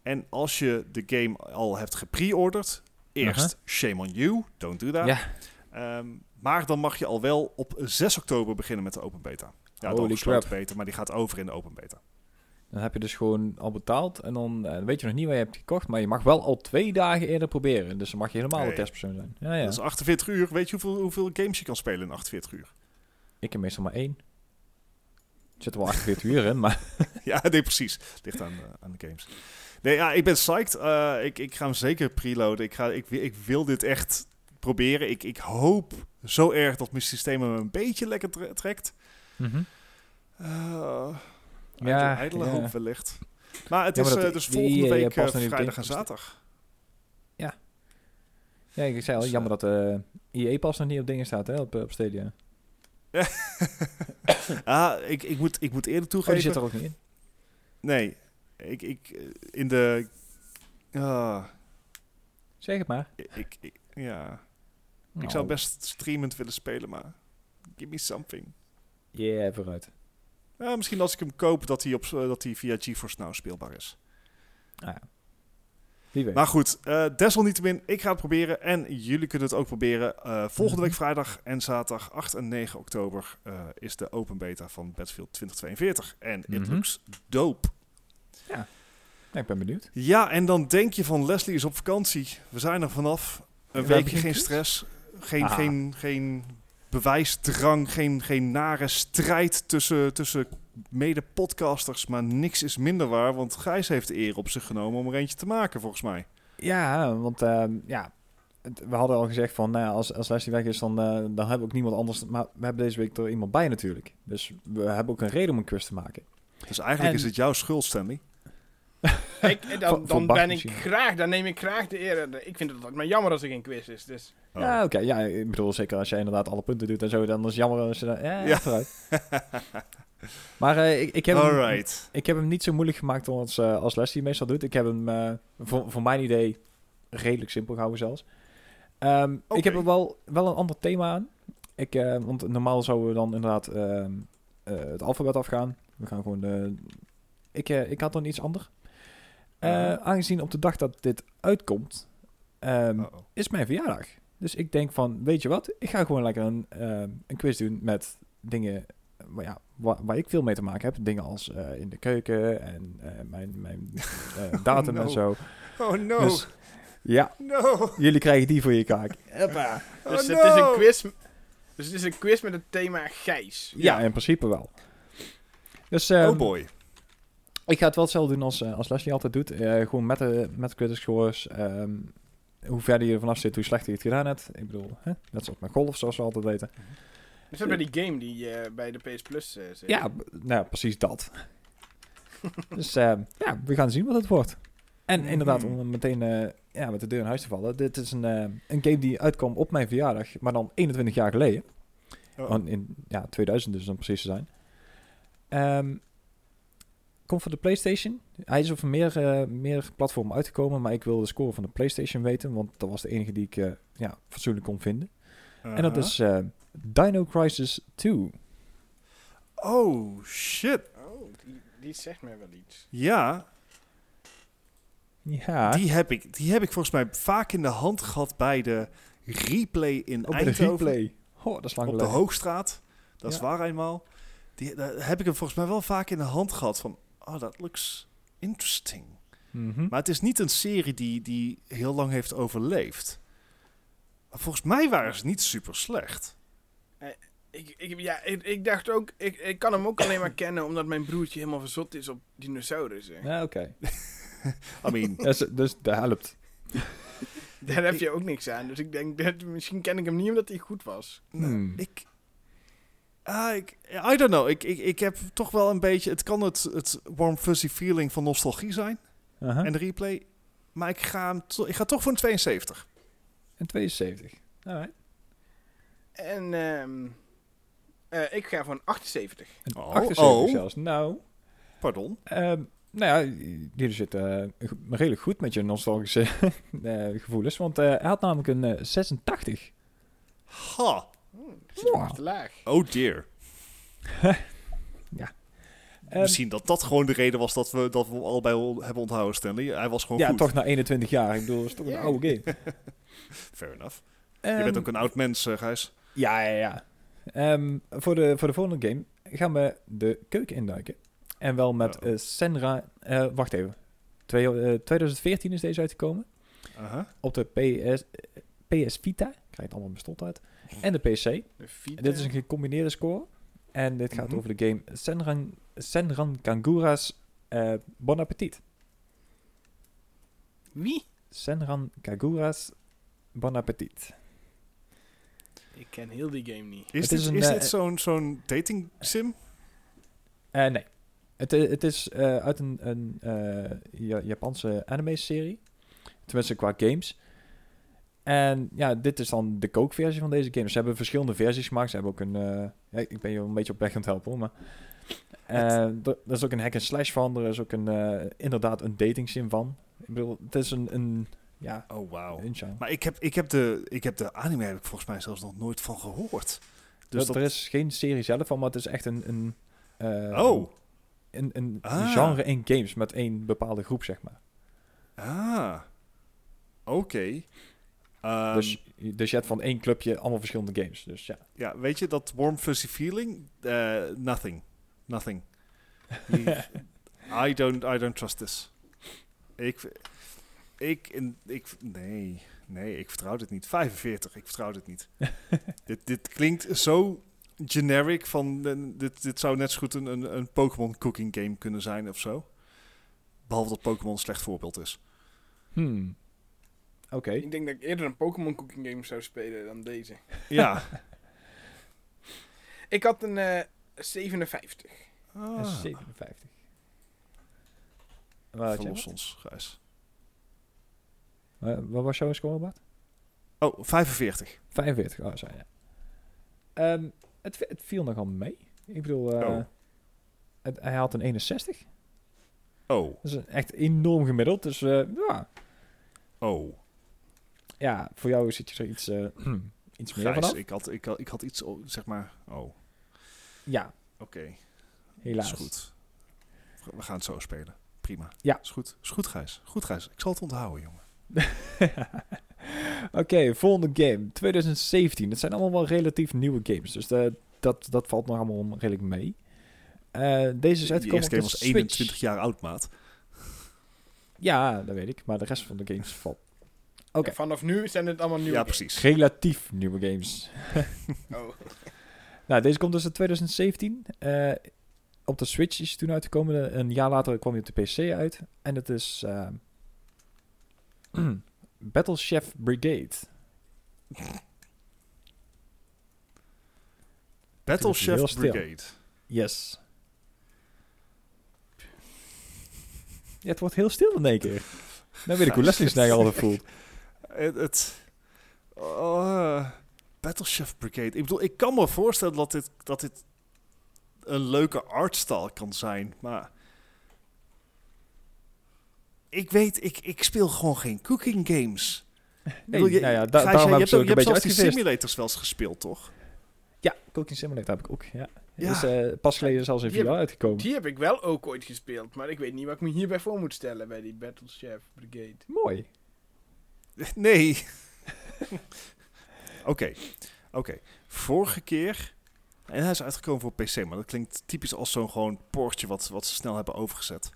En als je de game al hebt gepre-orderd, eerst shame on you, don't do that. Ja. Ehm, maar dan mag je al wel op 6 oktober beginnen met de open beta. Ja, de Holy gesloten crap. beta, maar die gaat over in de open beta. Dan heb je dus gewoon al betaald en dan eh, weet je nog niet waar je hebt gekocht, maar je mag wel al twee dagen eerder proberen. Dus dan mag je helemaal Hey. de testpersoon zijn. Ja, ja. Dat is 48 uur. Weet je hoeveel, hoeveel games je kan spelen in 48 uur? Ik heb meestal maar één. Er zitten wel 48 uur in, maar ja, nee, precies. Ligt aan, de- aan de games. Nee, ja, ik ben psyched. Eh, ik, ik ga hem zeker preloaden. Ik, ga, ik, ik wil dit echt proberen. Ik, ik hoop zo erg dat mijn systeem hem een beetje lekker trekt. Uh, Ja, ja, ijdele ja. hoop wellicht. Maar het Ja, is dat- dus die volgende week eh, die vrijdag en zaterdag. ja, ik zei al, Dus, jammer dat EA pas nog niet op dingen staat, hè, op, op Stadia. ah, ik, ik, moet, ik moet eerder Oh, die toegeven. zit er ook niet in. Nee, ik, ik, in de... ah, Zeg het maar. ik, ik, ja, ik Nou, zou best streamend willen spelen, maar give me something. Yeah, vooruit. Misschien als ik hem koop, dat hij, op, dat hij via GeForce Now speelbaar is. Ah, ja. Wie weet. Maar goed, eh, desalniettemin, ik ga het proberen. En jullie kunnen het ook proberen. Eh, volgende week vrijdag en zaterdag 8 en 9 oktober eh, is de open beta van Battlefield 2042. En it Mhm. looks dope. ja, ik ben benieuwd. Ja, en dan denk je van Leslie is op vakantie. We zijn er vanaf. Een We weekje geen stress. Geen, Ah. geen, geen bewijsdrang. Geen, geen nare strijd tussen, tussen mede-podcasters. Maar niks is minder waar. Want Gijs heeft de eer op zich genomen om er eentje te maken, volgens mij. Ja, want ehm, ja, we hadden al gezegd van, nou ja, als, als Leslie weg is, dan, eh, dan hebben we ook niemand anders. Maar we hebben deze week er iemand bij natuurlijk. Dus we hebben ook een reden om een quiz te maken. Dus eigenlijk En- is het jouw schuld, Stanley. Ik, Voor- dan, dan ben ik graag, dan neem ik graag de eer. Ik vind het altijd maar jammer als er geen quiz is. Dus. Oh. Ja, oké. Ja, ik bedoel, zeker als jij inderdaad alle punten doet en zo, dan is het jammer als je dan... Ja, Ja. vooruit. Maar eh, ik, ik, heb hem, ik heb hem niet zo moeilijk gemaakt als, eh als Leslie meestal doet. Ik heb hem eh, voor, voor mijn idee redelijk simpel gehouden zelfs. Ehm. Ik heb er wel, wel een ander thema aan. Ik, eh, want normaal zouden we dan inderdaad ehm, eh, het alfabet afgaan. We gaan gewoon de... Ik, eh, ik had dan iets anders. Eh. Aangezien op de dag dat dit uitkomt, ehm, is mijn verjaardag. Dus ik denk van, weet je wat? Ik ga gewoon lekker een, ehm, een quiz doen met dingen eh, waar, ja, waar, waar ik veel mee te maken heb. Dingen als eh, in de keuken en eh, mijn, mijn datum no. en zo. Oh no. Dus ja, no. jullie krijgen die voor je kaak. Hoppa. Dus Oh, het is een quiz. Dus het is een quiz met het thema Gijs. Ja, in principe wel. Dus ehm, oh boy. Ik ga het wel hetzelfde doen als, eh, als Leslie altijd doet. Eh, gewoon met de met critics scores. ehm, hoe verder je er vanaf zit, hoe slechter je het gedaan hebt. Ik bedoel, hè? net zoals met golf, zoals we altijd weten. Is dat bij die game die eh, bij de PS Plus zit? Ja, nou precies dat. dus eh, ja, we gaan zien wat het wordt. En Mhm. inderdaad, om meteen ja, met de deur in huis te vallen. Dit is een, een game die uitkwam op mijn verjaardag, maar dan 21 jaar geleden. Oh. In ja, 2000 dus om precies te zijn. Ehm, komt voor de PlayStation. Hij is over meer, eh, meer platformen uitgekomen, maar ik wil de score van de PlayStation weten, want dat was de enige die ik eh, ja, fatsoenlijk kon vinden. En dat Uh-huh. is eh, Dino Crisis 2. Oh shit. Oh, die, die zegt mij wel iets. Ja, Ja, die, heb ik, die heb ik volgens mij vaak in de hand gehad bij de replay in de replay. Oh, dat is lang Op de. Hoogstraat. Dat is waar eenmaal. Die, daar heb ik hem volgens mij wel vaak in de hand gehad van... Oh, dat looks interesting. Mhm. Maar het is niet een serie die, die heel lang heeft overleefd. Maar volgens mij waren ze niet super slecht. Ik, ik, ja, ik, ik dacht ook, ik, ik kan hem ook alleen maar kennen omdat mijn broertje helemaal verzot is op dinosaurussen. Ja, oké. I mean, dus, dus dat helpt. Daar heb je ook niks aan. Dus ik denk, dat, misschien ken ik hem niet omdat hij goed was. Hmm. ik... Ah, ik... I don't know. Ik, ik, ik heb toch wel een beetje... Het kan het, het warm fuzzy feeling van nostalgie zijn. Aha. En de replay. Maar ik ga, hem ik ga toch voor een 72. En 72. Alright. En ehm, eh, ik ga voor een 78. En Oh, 78 oh. zelfs. Nou, Pardon. ehm, nou ja, jullie zitten eh, redelijk goed met je nostalgische eh, gevoelens. Want eh, hij had namelijk een eh, 86. Ha. Wow. te laag. Oh dear. Ehm, Misschien dat dat gewoon de reden was dat we, dat we hem allebei al hebben onthouden, Stanley. Hij was gewoon ja, goed. toch na 21 jaar. Ik bedoel, dat is toch een Ja. oude game. Fair enough. je Ehm, bent ook een oud mens, eh, Gijs. Ja, ja, ja. Ehm, voor, de, voor de volgende game gaan we de keuken induiken. En wel met Oh. eh, Senra... eh, wacht even. Twee, eh, 2014 is deze uitgekomen. Aha. Op de PS, PS Vita. Ik krijg het allemaal bestot uit. En de PC. De. Dit is een gecombineerde score. En dit gaat Mhm. over de game Senran, Senran Kagura's eh Bon Appetit. Wie? Senran Kagura's Bon Appetit. Ik ken heel die game niet. Is, Het dit, is is eh, dit zo'n zo'n dating sim? Eh, nee. Het, het is eh, uit een, een eh, Ja- Japanse anime-serie. Tenminste, qua games. En ja, dit is dan de kookversie van deze game. Ze hebben verschillende versies gemaakt. Ze hebben ook een... eh, ja, ik ben je een beetje op weg aan het helpen, hoor, maar... eh, er, is ook een hack-and-slash van. Er is ook een, eh, inderdaad een dating sim van. Ik bedoel, het is een... een ja, Oh, wauw. Maar ik heb, ik, heb de, ik heb de anime heb ik volgens mij zelfs nog nooit van gehoord. Dus Er- dat, Er is geen serie zelf van, maar het is echt een... een Oh. Een, een Ah. genre in games met één bepaalde groep, zeg maar. Ah. Oké. Ehm, dus, dus je hebt van één clubje allemaal verschillende games. Dus ja. Ja, weet je, dat warm fuzzy feeling? Eh, nothing. Nothing. I don't, I don't trust this. Ik, ik, in- ik, nee, nee, ik vertrouw dit niet. 45, ik vertrouw dit niet. dit, dit klinkt zo generic van, eh, dit, dit zou net zo goed een, een, een Pokémon cooking game kunnen zijn of zo. Behalve dat Pokémon een slecht voorbeeld is. Hmm. Oké. Ik denk dat ik eerder een Pokémon cooking game zou spelen dan deze. Ja. Ik had een eh 57. En Ah. 57. Waar, had Verlos wat? ons, Gijs. Eh, wat was jouw scorebord? Oh, 45. 45, oh, zo ja. Ehm, het, het viel nogal mee. Ik bedoel, eh, Oh. het, hij had een 61. Oh, Dat is een echt enorm gemiddeld. Dus eh, ja. oh. Ja, voor jou zit je er iets, eh, iets meer vanaf. ik had, ik, had, ik had iets, zeg maar... Oh, oké. Ja, helaas. Is goed. We gaan het zo spelen. Prima. Ja. Is goed. Is goed, Gijs. Goed, Gijs. Ik zal het onthouden, jongen. Oké, volgende game. 2017. Het zijn allemaal wel relatief nieuwe games. Dus de, dat, dat valt nog allemaal redelijk mee. Eh, deze is uitgekomen op game de was Switch. 21 jaar oud, maat. Ja, dat weet ik. Maar de rest van de games valt Vanaf nu zijn het allemaal nieuwe Ja, games. precies. relatief nieuwe games. Oh. Nou, deze komt dus in 2017. Eh, op de Switch is hij toen uitgekomen. Een jaar later kwam hij op de PC uit. En het is eh, Battle Chef Brigade. Battle Chef. Brigade. Yes. Ja, het wordt heel stil in één keer. Nou weet ik hoe Leslie altijd voelt. Het... het oh, Battle Chef Brigade. Ik bedoel, ik kan me voorstellen dat dit, dat dit een leuke artstyle kan zijn, maar... Ik weet, ik, ik speel gewoon geen cooking games. Nee, bedoel, je- nou ja, da- Gijs, daarom jij- heb ik je ook je hebt simulators wel eens gespeeld, toch? Ja, Cooking Simulator heb ik ook. Ja. Ja. Is eh, pas geleden zelfs in Die VR heb- uitgekomen. Die heb ik wel ook ooit gespeeld, maar ik weet niet wat ik me hierbij voor moet stellen bij die Battle Chef Brigade. Mooi. Nee. Oké, oké. Vorige keer... En hij is uitgekomen voor PC, maar dat klinkt typisch als zo'n gewoon poortje wat, wat ze snel hebben overgezet.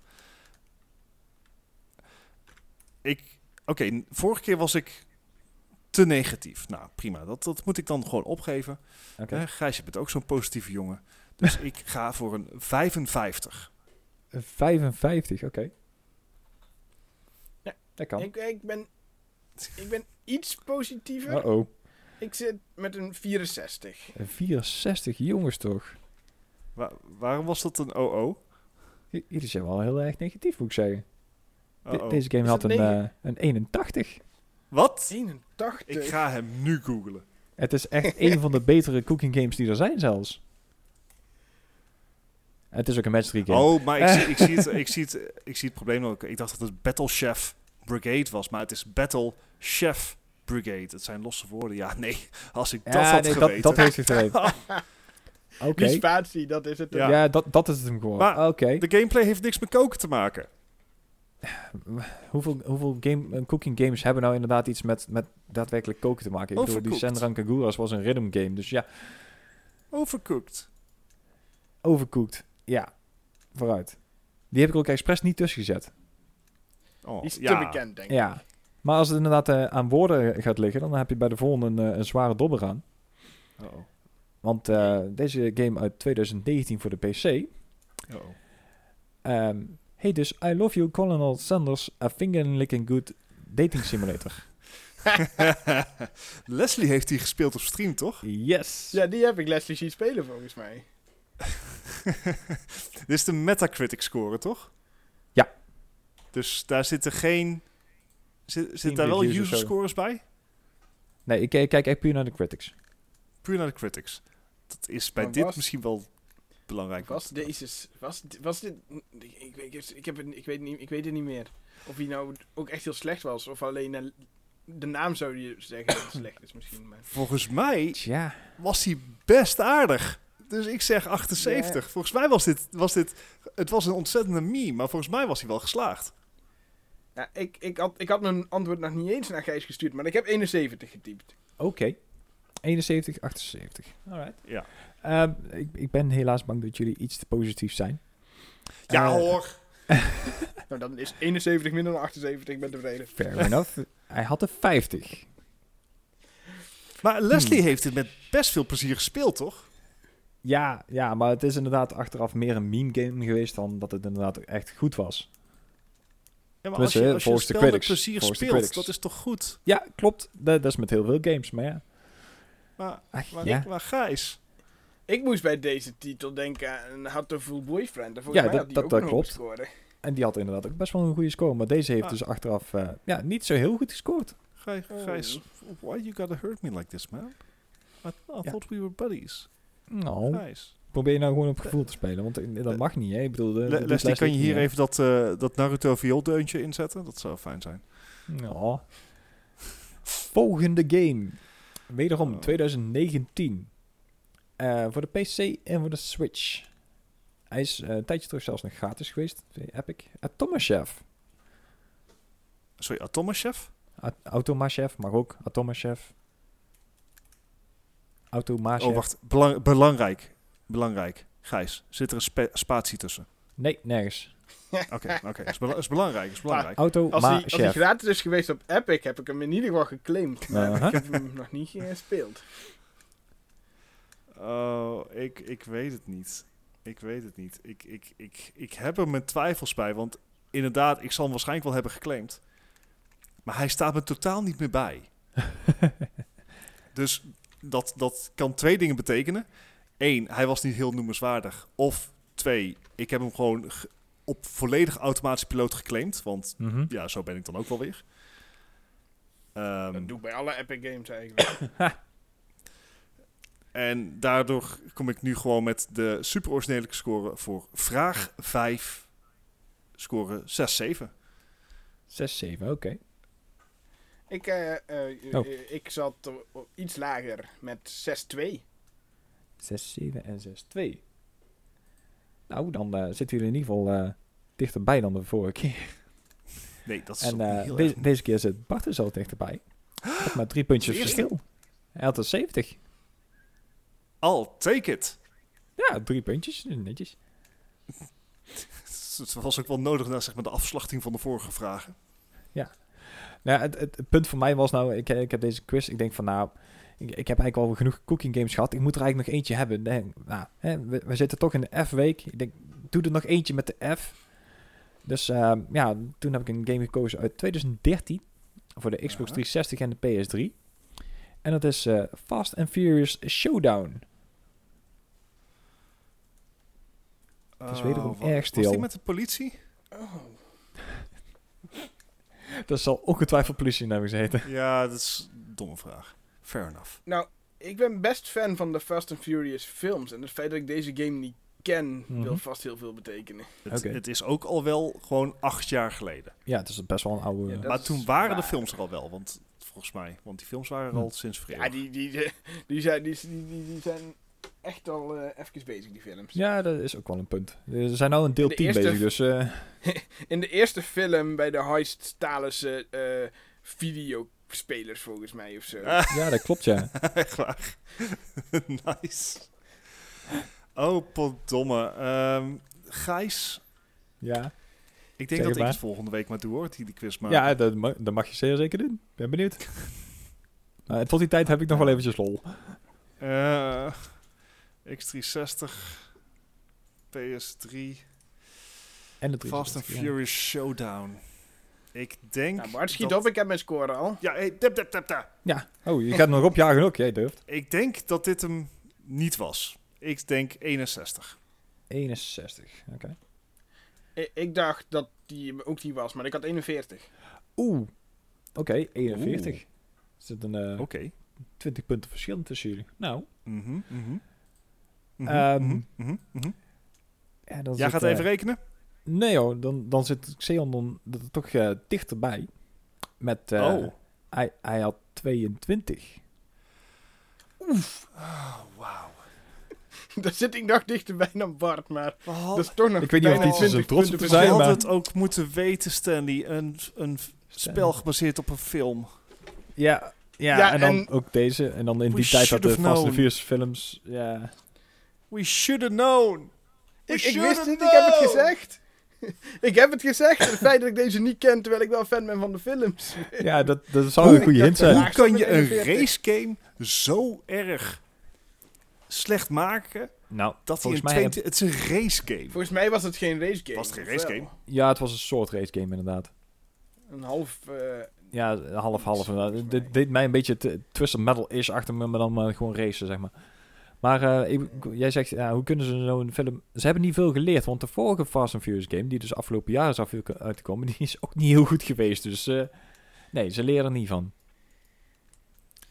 Ik... Oké, vorige keer was ik te negatief. Nou, prima. Dat, dat moet ik dan gewoon opgeven. Oké. Hè, Gijs, je bent ook zo'n positieve jongen. Dus ik ga voor een 55. Een 55, oké. Ja, Dat kan. Ik, ik, ben, ik ben iets positiever. Uh-oh. Ik zit met een 64. Een 64, jongens toch. Wa- waarom was dat een OO? Jullie zijn wel heel erg negatief, moet ik zeggen. Deze game had een, eh, een 81. Wat? 81. Ik ga hem nu googlen. Het is echt een van de betere cooking games die er zijn zelfs. Het is ook een match 3 game. Oh, maar ik, zie, ik, zie het, ik, zie het, ik zie het probleem ook. Ik dacht dat het Battle Chef Brigade was, maar het is Battle Chef Brigade. Het zijn losse woorden. Ja, nee. Als ik dat ja, had nee, geweten. dat, dat heeft het geweten. Oké. Die spatie, dat is het. Ja. Ja, dat, dat is het hem gewoon. Maar Oké. De gameplay heeft niks met koken te maken. Hoeveel, hoeveel game, eh, cooking games hebben nou inderdaad iets met, met daadwerkelijk koken te maken? Ik bedoel, die Overcooked. Senran Kaguras was een rhythm game. Dus ja, Overcooked. overcooked. Ja, vooruit. Die heb ik ook expres niet tussen gezet. Oh, Die is te ja. bekend, denk ik. Ja. Maar als het inderdaad eh, aan woorden gaat liggen, dan heb je bij de volgende een, eh, een zware dobber aan. Uh-oh. Want eh, deze game uit 2019 voor de PC. Uh-oh. ehm hey, dus I Love You Colonel Sanders, A Finger Licking Good Dating Simulator. Leslie heeft die gespeeld op stream, toch? Yes! Ja, die heb ik Leslie zien spelen volgens mij. Dit is de Metacritic score, toch? Dus daar zitten geen... Zit, daar wel user scores bij? Nee, ik kijk kijk echt puur naar de critics. Puur naar de critics. Dat is bij Maar dit was- misschien wel belangrijk. Was deze... Was, was dit... Ik, weet- ik, heb het, ik, weet niet, ik weet het niet meer. Of hij nou ook echt heel slecht was. Of alleen de, de naam zou je zeggen dat het slecht is misschien. Maar. Volgens mij Tja. was hij best aardig. Dus ik zeg 78. Volgens mij was dit, was dit... Het was een ontzettende meme, maar volgens mij was hij wel geslaagd. Ja, ik, ik, had, ik had mijn antwoord nog niet eens naar Gijs gestuurd. Maar ik heb 71 getypt. Oké. 71, 78. Alright. Ja. Ehm, ik, ik ben helaas bang dat jullie iets te positief zijn. Ja Eh, hoor. Nou, dan is 71 minder dan 78. Ik ben tevreden. Fair enough. Hij had er 50. Maar Leslie Hmm. heeft het met best veel plezier gespeeld, toch? Ja, ja, maar het is inderdaad achteraf meer een meme game geweest dan dat het inderdaad echt goed was. Ja, maar als je, als je met critics. plezier speelt, dat is toch goed? Ja, klopt. Dat, dat is met heel veel games, maar ja. Maar, maar, ja. maar Gijs... Ik moest bij deze titel denken aan How to Fool Boyfriend. Ja, mij dat- klopt. En die had inderdaad ook best wel een goede score. Maar deze heeft Ah. dus achteraf eh, ja, niet zo heel goed gescoord. Gij- Oh. Gijs, why you gotta hurt me like this, man? I, I Ja. thought we were buddies. Nou, Gijs. Probeer je nou gewoon op gevoel te spelen. Want dat mag niet, hè? Ik bedoel... de- Le- Leslie, kan je hier even dat, eh, dat Naruto viooldeuntje inzetten? Dat zou fijn zijn. Ja. Volgende game. Wederom Oh. 2019. Eh, voor de PC en voor de Switch. Hij is eh, een tijdje terug zelfs nog gratis geweest. Epic. Atomachef. Sorry, Atomachef? A- Automachef mag ook. Atomachef. Automachef. Oh, wacht. Belang- belangrijk. Belangrijk. Gijs, zit er een spa- spatie tussen? Nee, nergens. Oké, oké. Is, bela- is belangrijk, is belangrijk. Als hij, als hij Automachef. gratis is geweest op Epic, heb ik hem in ieder geval geclaimd. Maar Aha. ik heb hem nog niet gespeeld. Oh, ik, ik weet het niet. Ik weet het niet. Ik, ik, ik, ik heb er mijn twijfels bij, want inderdaad, ik zal hem waarschijnlijk wel hebben geclaimd. Maar hij staat me totaal niet meer bij. Dus dat, dat kan twee dingen betekenen. Eén, hij was niet heel noemenswaardig. Of twee, ik heb hem gewoon ge- op volledig automatische piloot geclaimd. Want Mhm. ja, zo ben ik dan ook wel weer. Ehm, Dat doe ik bij alle Epic games eigenlijk. En daardoor kom ik nu gewoon met de super originele score voor vraag 5. Score 6-7. 6, 7, oké. ik, eh, eh, Oh. eh, ik zat iets lager met 6-2. 6, 7 en 6, 2. Nou, dan eh, zitten jullie in ieder geval eh, dichterbij dan de vorige keer. Nee, dat is En eh, heel deze, keer zit Bart er zo dichterbij. Maar drie puntjes verschil. Hij had er 70. I'll take it. Ja, drie puntjes. Netjes. Het was ook wel nodig na zeg maar, de afslachting van de vorige vragen. Nou, ja, het, het, het punt voor mij was nou, ik, ik heb deze quiz, ik denk van nou, ik, ik heb eigenlijk al genoeg cooking games gehad. Ik moet er eigenlijk nog eentje hebben. Nee, nou, hè, we, we zitten toch in de F-week. Ik denk, doe er nog eentje met de F. Dus ehm, ja, toen heb ik een game gekozen uit 2013 voor de Xbox Ja. 360 en de PS3. En dat is eh, Fast and Furious Showdown. Het is wederom Oh, erg Was stil. die met de politie? Oh. Dat zal ongetwijfeld politie hebben gezeten. Ja, dat is een domme vraag. Fair enough. Nou, ik ben best fan van de Fast and Furious films. En het feit dat ik deze game niet ken, Mhm. wil vast heel veel betekenen. Het, is ook al wel gewoon acht jaar geleden. Ja, het is best wel een oude... Ja, maar toen waren de films er al wel, want volgens mij. Want die films waren er Hm. al sinds Ja, vreemd. die, die, die, die zijn, die, die, die, die zijn echt al eh even bezig, die films. Ja, dat is ook wel een punt. We zijn nou een deel De 10 eerste- bezig, dus... eh, In de eerste film bij de heist stalen ze eh, videospelers volgens mij of zo. Ja, dat klopt, ja. echt waar. nice. Oh, potdomme. Ehm Gijs, Ja, ik denk dat ik het volgende week maar doe hoor, die, die quiz maar. ja dat, ma- dat mag je zeer zeker doen. Ben benieuwd. Maar tot die tijd heb ik nog wel eventjes lol. Eh, X360, PS3, En de Fast and 360, ja. Furious Showdown. Ik denk. nou, Bart, schiet dat- op, ik heb mijn score al. Ja, hey, tap, tap, tap, tap. Ja, oh, je gaat nog opjagen ook. Jij durft. Ik denk dat dit hem niet was. Ik denk 61. 61, oké. Ik dacht dat die ook die was, maar ik had 41. Oeh, oké, 41. Er zit een eh, Oké. 20 punten verschil tussen jullie. Nou, Mhm, mhm. Mhm, Ehm, mhm, mhm, mhm. ja, Jij gaat eh, even rekenen? Nee hoor, dan, dan zit Xeon dan, dat toch eh, dichterbij. Met, eh, oh. hij, hij had 22. oh, wauw. Daar zit ik nog dichterbij dan Bart, maar dat is toch nog Ik weet niet of iets 20 trots op zijn, had maar- het ook moeten weten, Stanley. Een, een spel gebaseerd op een film. Ja, ja, Ja, en dan en- ook deze. En dan in die tijd dat de should have Fast and. Furious films... Ja, We should have known. We Ik, wist het, ik heb het gezegd. ik heb het gezegd. Het feit dat ik deze niet ken, terwijl ik wel fan ben van de films. ja dat, dat zou een goede hint zijn. Hoe kan je een 41. racegame zo erg slecht maken Nou, dat hij volgens een mij... 22 Het is een racegame. Volgens mij was het geen racegame. Was het geen of wel? racegame? Ja, het was een soort race game inderdaad. Een half... eh, Ja, half-half. Dit deed mij een beetje Twisted Metal is achter me, maar dan maar gewoon racen, zeg maar. Maar eh, ik- jij zegt, ja, hoe kunnen ze zo'n film... Ze hebben niet veel geleerd, want de vorige Fast and Furious game, die dus afgelopen jaar is af- uitgekomen, die is ook niet heel goed geweest. Dus eh, nee, ze leren er niet van.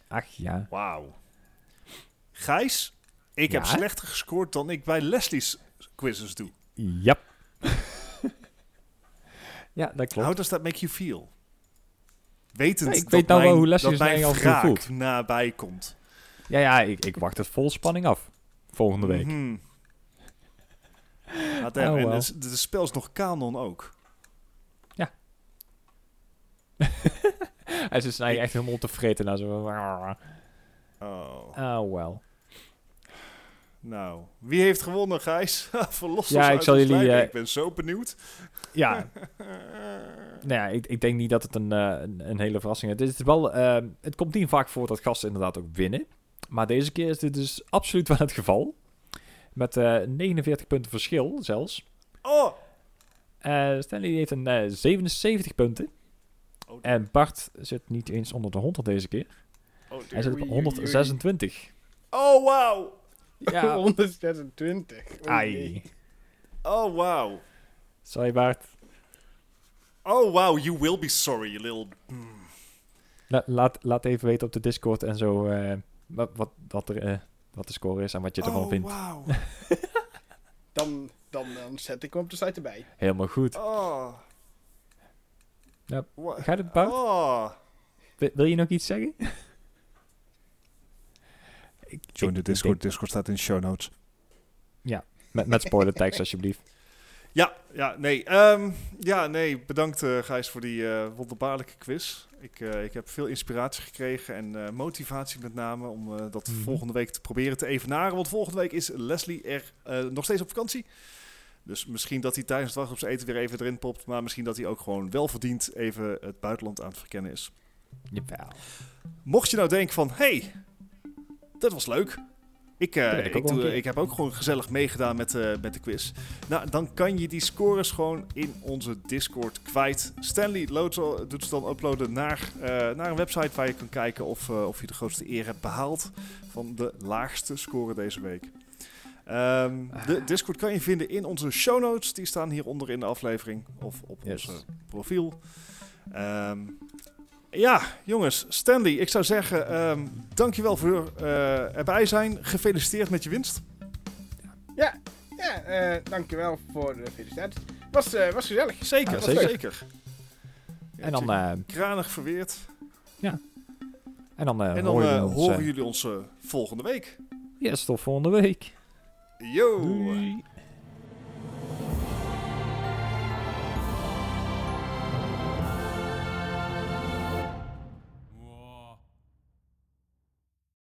Ach ja. Wauw. Gijs, ik heb slechter gescoord dan ik bij Leslie's quizzes doe. Ja. ja, dat klopt. How does that make you feel? Wetend Ja, ik dat weet nou wel hoe Leslie dat mijn wraak nabij komt. Ja, ja, ik, ik wacht het vol spanning af. Volgende week. Mhm. Ah, damn, Oh, en wel. het, de spel is nog kanon ook. Hij is dus eigenlijk echt helemaal tevreden naar zo. Oh. Oh, wel. Nou, wie heeft gewonnen, Gijs? Verlos Ja, ons ik uit zal jullie, eh, Ik ben zo benieuwd. Ja, nou ja, ik, ik denk niet dat het een, eh, een, een hele verrassing is. Het, is wel, eh, het komt niet vaak voor dat gasten inderdaad ook winnen. Maar deze keer is dit dus absoluut wel het geval. Met eh 49 punten verschil zelfs. Oh! Eh, Stanley heeft een eh, 77 punten. Oh, En Bart zit niet eens onder de 100 deze keer. oh, Hij zit op Oei, oei, oei. 126. oh wauw! Ja, 126. Oh, jee. ai. Oh wauw! Sorry Bart. Oh wow, you will be sorry, you little... Mm. La- laat, laat even weten op de Discord en zo eh, wat, wat, wat, er, eh, wat de score is en wat je ervan oh vindt. Dan, dan, dan zet ik hem op de site erbij. Helemaal goed. Oh. Ja, Gaat het Bart? Oh. Wil, wil je nog iets zeggen? Ik- Join ik- de Discord. Discord staat in de show notes. met, met spoiler tags alsjeblieft. Ja, ja, nee. ehm, ja, nee. Bedankt eh, Gijs voor die eh, wonderbaarlijke quiz. Ik, eh, ik heb veel inspiratie gekregen en motivatie met name om dat Mhm. volgende week te proberen te evenaren. Want volgende week is Leslie er nog steeds op vakantie. Dus misschien dat hij tijdens het wachten op zijn eten weer even erin popt. Maar misschien dat hij ook gewoon wel verdient even het buitenland aan het verkennen is. Jawel. Mocht je nou denken van, hey, dat was leuk. Ik, eh, ik doe, ik heb ook gewoon gezellig meegedaan met, eh, met de quiz. Nou, dan kan je die scores gewoon in onze Discord kwijt. Stanley loodt zo- doet ze dan uploaden naar, eh, naar een website waar je kan kijken of, of je de grootste eer hebt behaald van de laagste score deze week. Ehm, de Discord kan je vinden in onze show notes. Die staan hieronder in de aflevering of op Yes. ons profiel. Ehm, ja, jongens, Stanley, ik zou zeggen, ehm dankjewel voor eh, erbij zijn. Gefeliciteerd met je winst. Ja, eh, dankjewel voor de felicitaties. Was, eh, was gezellig. Zeker, Ja, zeker. zeker. En dan, eh, Kranig verweerd. en dan, eh, en dan horen eh, jullie ons, horen jullie ons volgende week. Yes, tot volgende week. Yo! Doei.